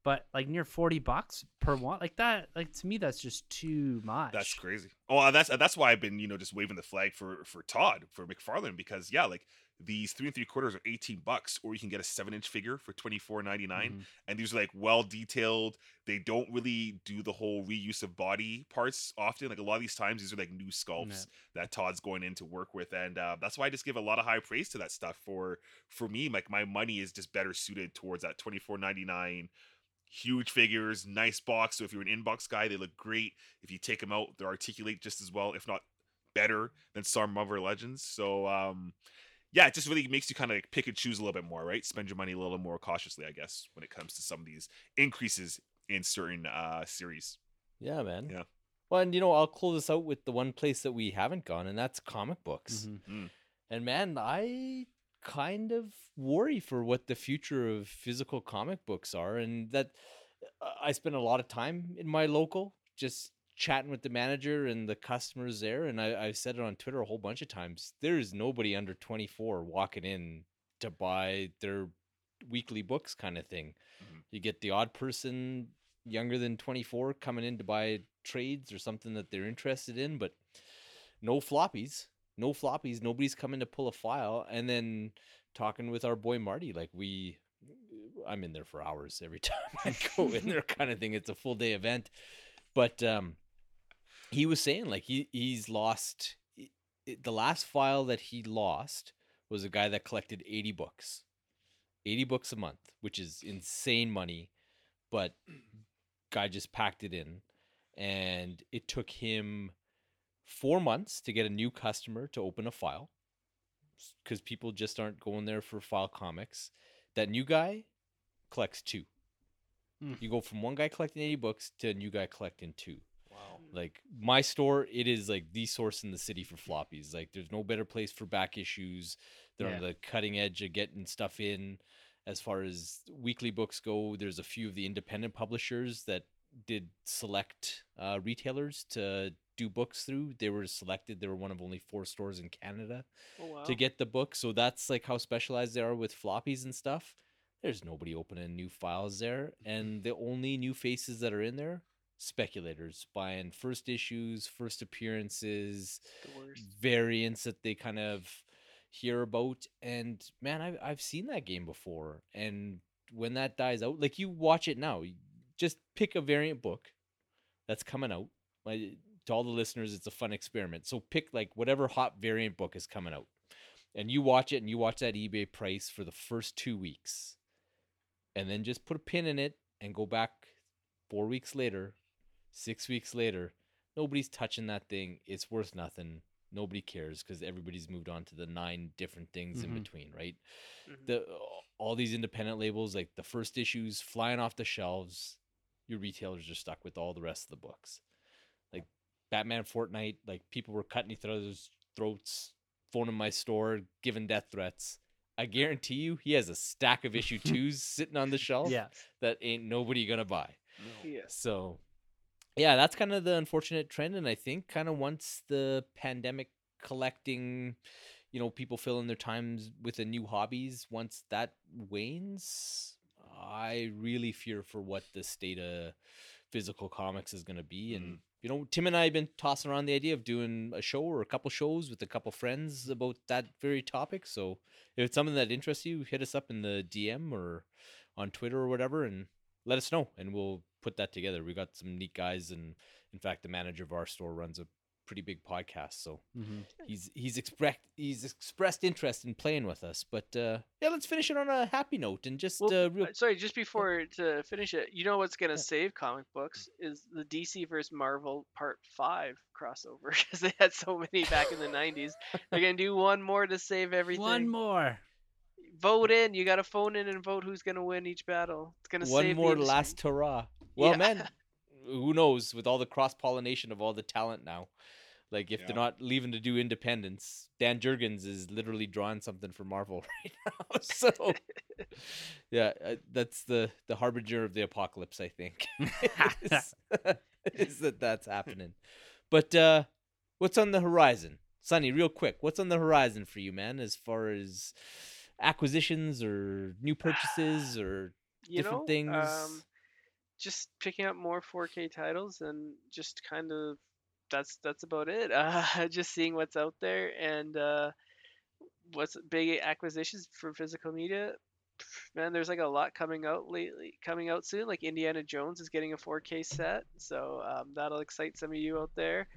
but like near 40 bucks per one like that like to me that's just too much That's crazy. Oh, uh, that's that's why I've been you know just waving the flag for for Todd for McFarlane because yeah, like these three and three quarters are eighteen bucks, or you can get a seven inch figure for twenty four ninety nine, Mhm. and these are like well detailed. They don't really do the whole reuse of body parts often. Like a lot of these times, these are like new sculpts that Todd's going in to work with, and uh, that's why I just give a lot of high praise to that stuff. For for me, like my money is just better suited towards that twenty four ninety nine huge figures, nice box. So if you're an inbox guy, they look great. If you take them out, they articulate just as well, if not better, than some Marvel Legends. So um, yeah, it just really makes you kind of like pick and choose a little bit more, right? Spend your money a little more cautiously, I guess, when it comes to some of these increases in certain uh series. Yeah, man. Yeah. Well, and you know, I'll close this out with the one place that we haven't gone, and that's comic books. Mhm. And man, I kind of worry for what the future of physical comic books are, and that uh, I spend a lot of time in my local just chatting with the manager and the customers there. And I, I've said it on Twitter a whole bunch of times. There is nobody under 24 walking in to buy their weekly books kind of thing. Mhm. You get the odd person younger than 24 coming in to buy trades or something that they're interested in, but no floppies. No floppies. Nobody's coming to pull a file. And then talking with our boy Marty, like we, I'm in there for hours every time I go in there, kind of thing. It's a full day event, but um, he was saying like he he's lost the last file that he lost was a guy that collected 80 books 80 books a month which is insane money but guy just packed it in and it took him four months to get a new customer to open a file because people just aren't going there for file comics that new guy collects two Hmm. you go from one guy collecting 80 books to a new guy collecting two Wow. like my store, it is like the source in the city for floppies. Like there's no better place for back issues. They're Yeah. on the cutting edge of getting stuff in. As far as weekly books go, there's a few of the independent publishers that did select uh, retailers to do books through. They were selected. They were one of only four stores in Canada Oh, wow. to get the book. So that's like how specialized they are with floppies and stuff. There's nobody opening new files there. And the only new faces that are in there, speculators buying first issues, first appearances, variants that they kind of hear about. And man, I've, I've seen that game before. And when that dies out, like you watch it now, just pick a variant book that's coming out. To all the listeners, it's a fun experiment. So pick like whatever hot variant book is coming out, and you watch it, and you watch that eBay price for the first two weeks, and then just put a pin in it and go back four weeks later, six weeks later. Nobody's touching that thing. It's worth nothing. Nobody cares because everybody's moved on to the nine different things in Mhm. between, right? Mhm. the all these independent labels like the first issues flying off the shelves your retailers are stuck with all the rest of the books. Like batman fortnite like people were cutting each other's throats phoning my store giving death threats. I guarantee you he has a stack of issue twos sitting on the shelf yeah. that ain't nobody gonna buy. Yes. so yeah that's kind of the unfortunate trend and i think kind of once the pandemic collecting you know people filling their times with the new hobbies once that wanes i really fear for what the state of physical comics is going to be and mm-hmm. you know tim and i have been tossing around the idea of doing a show or a couple shows with a couple friends about that very topic so if it's something that interests you hit us up in the dm or on twitter or whatever and let us know and we'll put that together. We got some neat guys and in fact the manager of our store runs a pretty big podcast so Mhm. he's he's expressed he's expressed interest in playing with us. But uh, yeah, let's finish it on a happy note and just Well, uh, real. Uh, Sorry, just before to finish it, you know what's gonna Yeah. save comic books is the DC versus Marvel Part Five crossover because they had so many back in the '90s. They're gonna do one more to save everything. one more Vote in. You got to phone in and vote who's gonna win each battle. It's gonna One save the more last hurrah. Well, Yeah. man, who knows with all the cross pollination of all the talent now. Like if Yeah. they're not leaving to do independence, Dan Jurgens is literally drawing something for Marvel right now. So yeah, uh, that's the the harbinger of the apocalypse. I think is, is that that's happening. But uh, what's on the horizon, Sonny? Real quick, what's on the horizon for you, man? As far as acquisitions or new purchases or you different know, things. Um, just picking up more 4K titles and just kind of that's that's about it. Uh, just seeing what's out there and uh, what's big acquisitions for physical media. Man, there's like a lot coming out lately, coming out soon. Like Indiana Jones is getting a 4K set, so um, that'll excite some of you out there.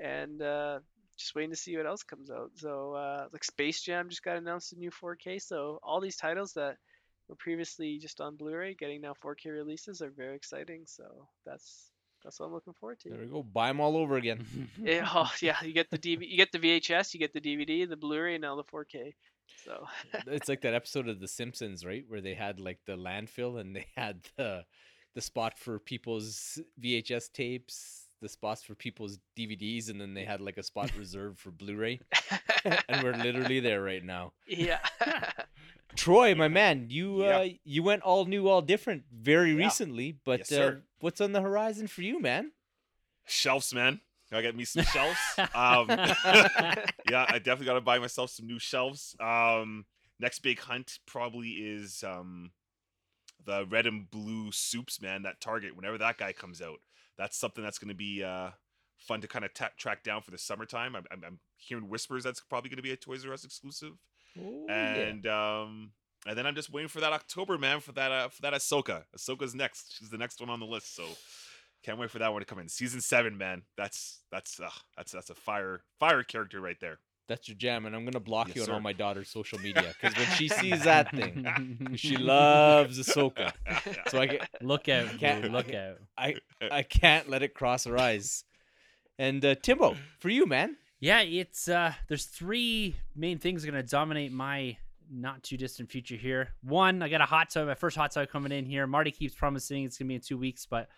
And uh, just waiting to see what else comes out. So uh, like Space Jam just got announced a new 4K. So all these titles that were previously just on Blu-ray, getting now 4K releases are very exciting. So that's that's what I'm looking forward to. There we go. Buy them all over again. Yeah, oh, yeah, you get the DV, you get the VHS, you get the DVD, the Blu-ray, and now the 4K. So it's like that episode of The Simpsons, right, where they had like the landfill and they had the the spot for people's VHS tapes, the spots for people's DVDs, and then they had like a spot reserved for Blu-ray, and we're literally there right now. yeah, Troy, my man, you Yeah. uh, you went all new, all different very Yeah. recently, but Yes, uh, what's on the horizon for you, man? Shelves, man. I got me some shelves. Um, yeah, I definitely got to buy myself some new shelves. Um, next big hunt probably is um, the red and blue Supes, man. That Target, whenever that guy comes out, that's something that's going to be uh, fun to kind of ta- track down for the summertime. I'm, I'm, I'm hearing whispers that's probably going to be a Toys R Us exclusive, Oh, and um, and then I'm just waiting for that October, man, for that uh, for that Ahsoka. Ahsoka's next. She's the next one on the list, so can't wait for that one to come in. Season seven, man. That's that's uh, that's that's a fire fire character right there. that's your jam, and I'm gonna block Yes, you on all my daughter's social media because when she sees that thing, she loves Ahsoka. So I get, look out, Can't- dude, look out. I I can't let it cross her eyes. And uh, Timbo, for you, man. Yeah, it's uh there's three main things going to dominate my not too distant future here. One, I got a hot tub, my first hot tub coming in here. Marty keeps promising it's going to be in 2 weeks, but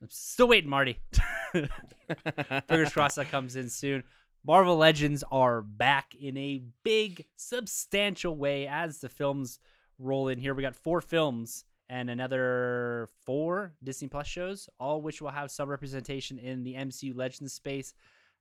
I'm still waiting, Marty. Fingers crossed that comes in soon. Marvel Legends are back in a big, substantial way as the films roll in here. We got four films and another four Disney Plus shows, all which will have some representation in the MCU Legends space.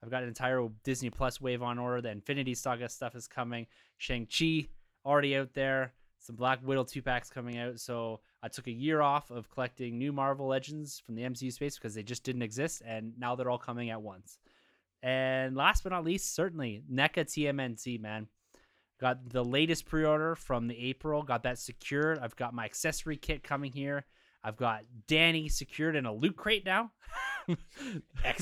I've got an entire Disney Plus wave on order. The Infinity Saga stuff is coming. Shang-Chi already out there. Some Black Widow two packs coming out. So I took a year off of collecting new Marvel Legends from the MCU space because they just didn't exist, and now they're all coming at once. And last but not least, certainly NECA TMNT, man. Got the latest pre-order from the April. Got that secured. I've got my accessory kit coming here. I've got Danny secured in a loot crate now.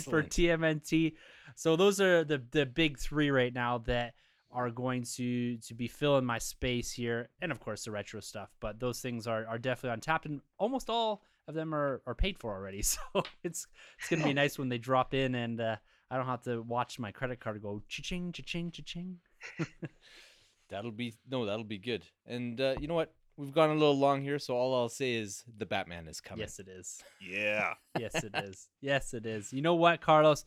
for. TMNT. So those are the the big three right now that are going to to be filling my space here, and of course the retro stuff. But those things are are definitely on tap, and almost all of them are are paid for already. So it's it's gonna be nice when they drop in, and uh, I don't have to watch my credit card go cha-ching, cha-ching, cha-ching. That'll be no, that'll be good. And uh, you know what? We've gone a little long here, so all I'll say is the Batman is coming. Yes, it is. Yeah. Yes, it is. Yes, it is. You know what, Carlos?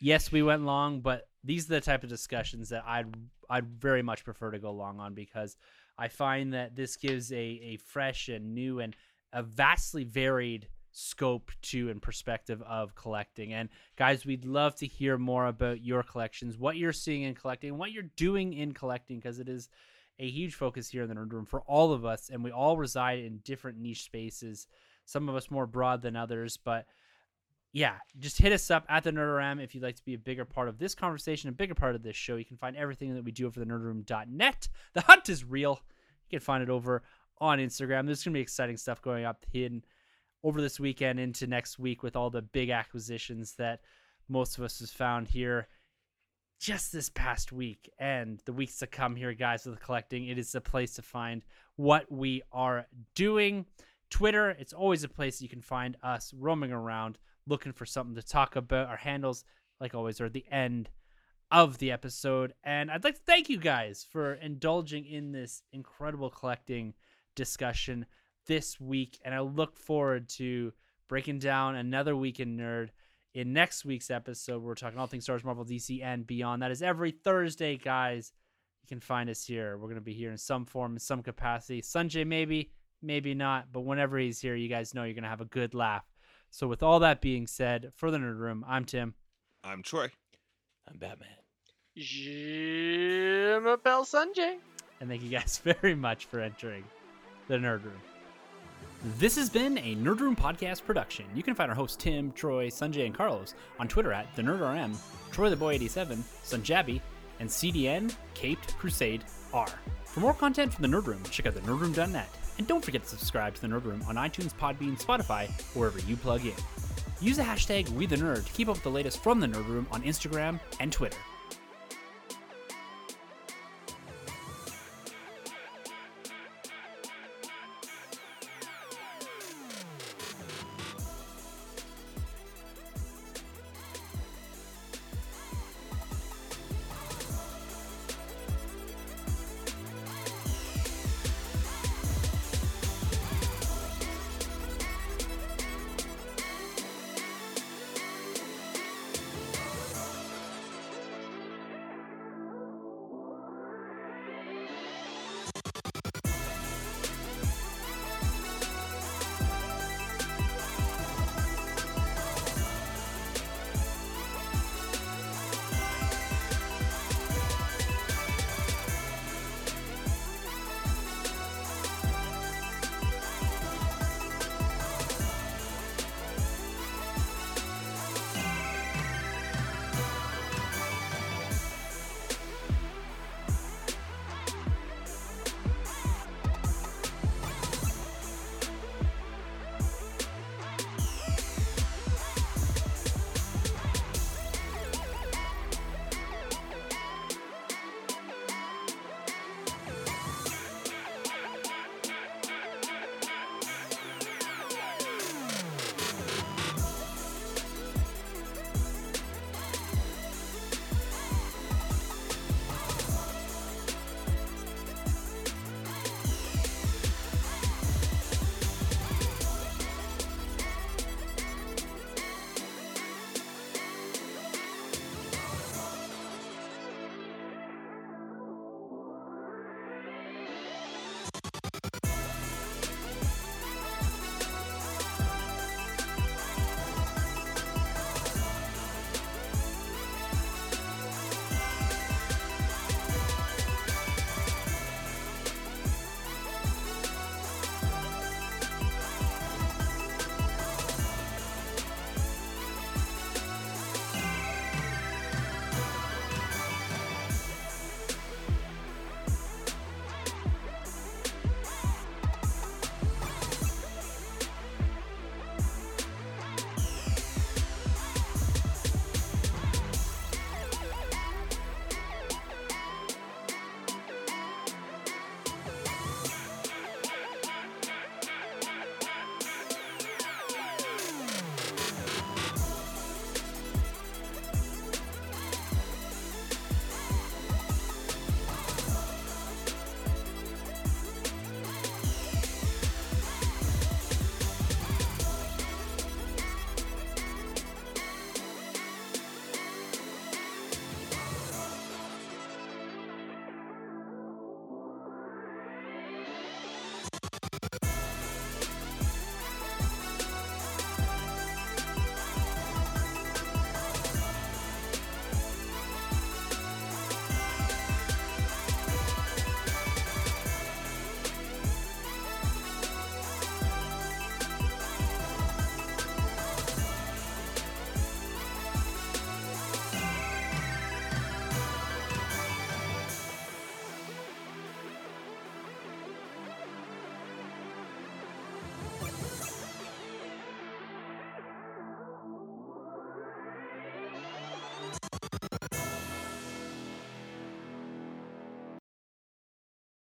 Yes, we went long, but these are the type of discussions that I'd I'd very much prefer to go long on because I find that this gives a a fresh and new and a vastly varied scope to and perspective of collecting. And guys, we'd love to hear more about your collections, what you're seeing in collecting, what you're doing in collecting, because it is a huge focus here in the nerd room for all of us, and we all reside in different niche spaces. Some of us more broad than others, but yeah, just hit us up at the Nerdoram if you'd like to be a bigger part of this conversation, a bigger part of this show. You can find everything that we do over the nerdroom.net. The hunt is real. You can find it over on Instagram. There's gonna be exciting stuff going up hidden over this weekend into next week with all the big acquisitions that most of us has found here just this past week and the weeks to come here, guys, with collecting. It is the place to find what we are doing. Twitter, it's always a place you can find us roaming around looking for something to talk about. Our handles, like always, are the end of the episode. And I'd like to thank you guys for indulging in this incredible collecting discussion this week. And I look forward to breaking down another week in Nerd in next week's episode. We're talking all things Star Wars, Marvel, DC, and beyond. That is every Thursday, guys. You can find us here. We're going to be here in some form, in some capacity. Sanjay, maybe, maybe not. But whenever he's here, you guys know you're going to have a good laugh. So, with all that being said, for the Nerd Room, I'm Tim. I'm Troy. I'm Batman. Je m'appelle Sanjay. And thank you guys very much for entering the Nerd Room. This has been a Nerd Room podcast production. You can find our hosts Tim, Troy, Sanjay, and Carlos on Twitter at the NerdRM, Troy the Boy 87, Sunjabi, and CDN Caped Crusade R. For more content from the Nerd Room, check out the nerdroom.net. And don't forget to subscribe to the Nerd Room on iTunes, Podbean, Spotify, wherever you plug in. Use the hashtag WeTheNerd to keep up with the latest from the Nerd Room on Instagram and Twitter.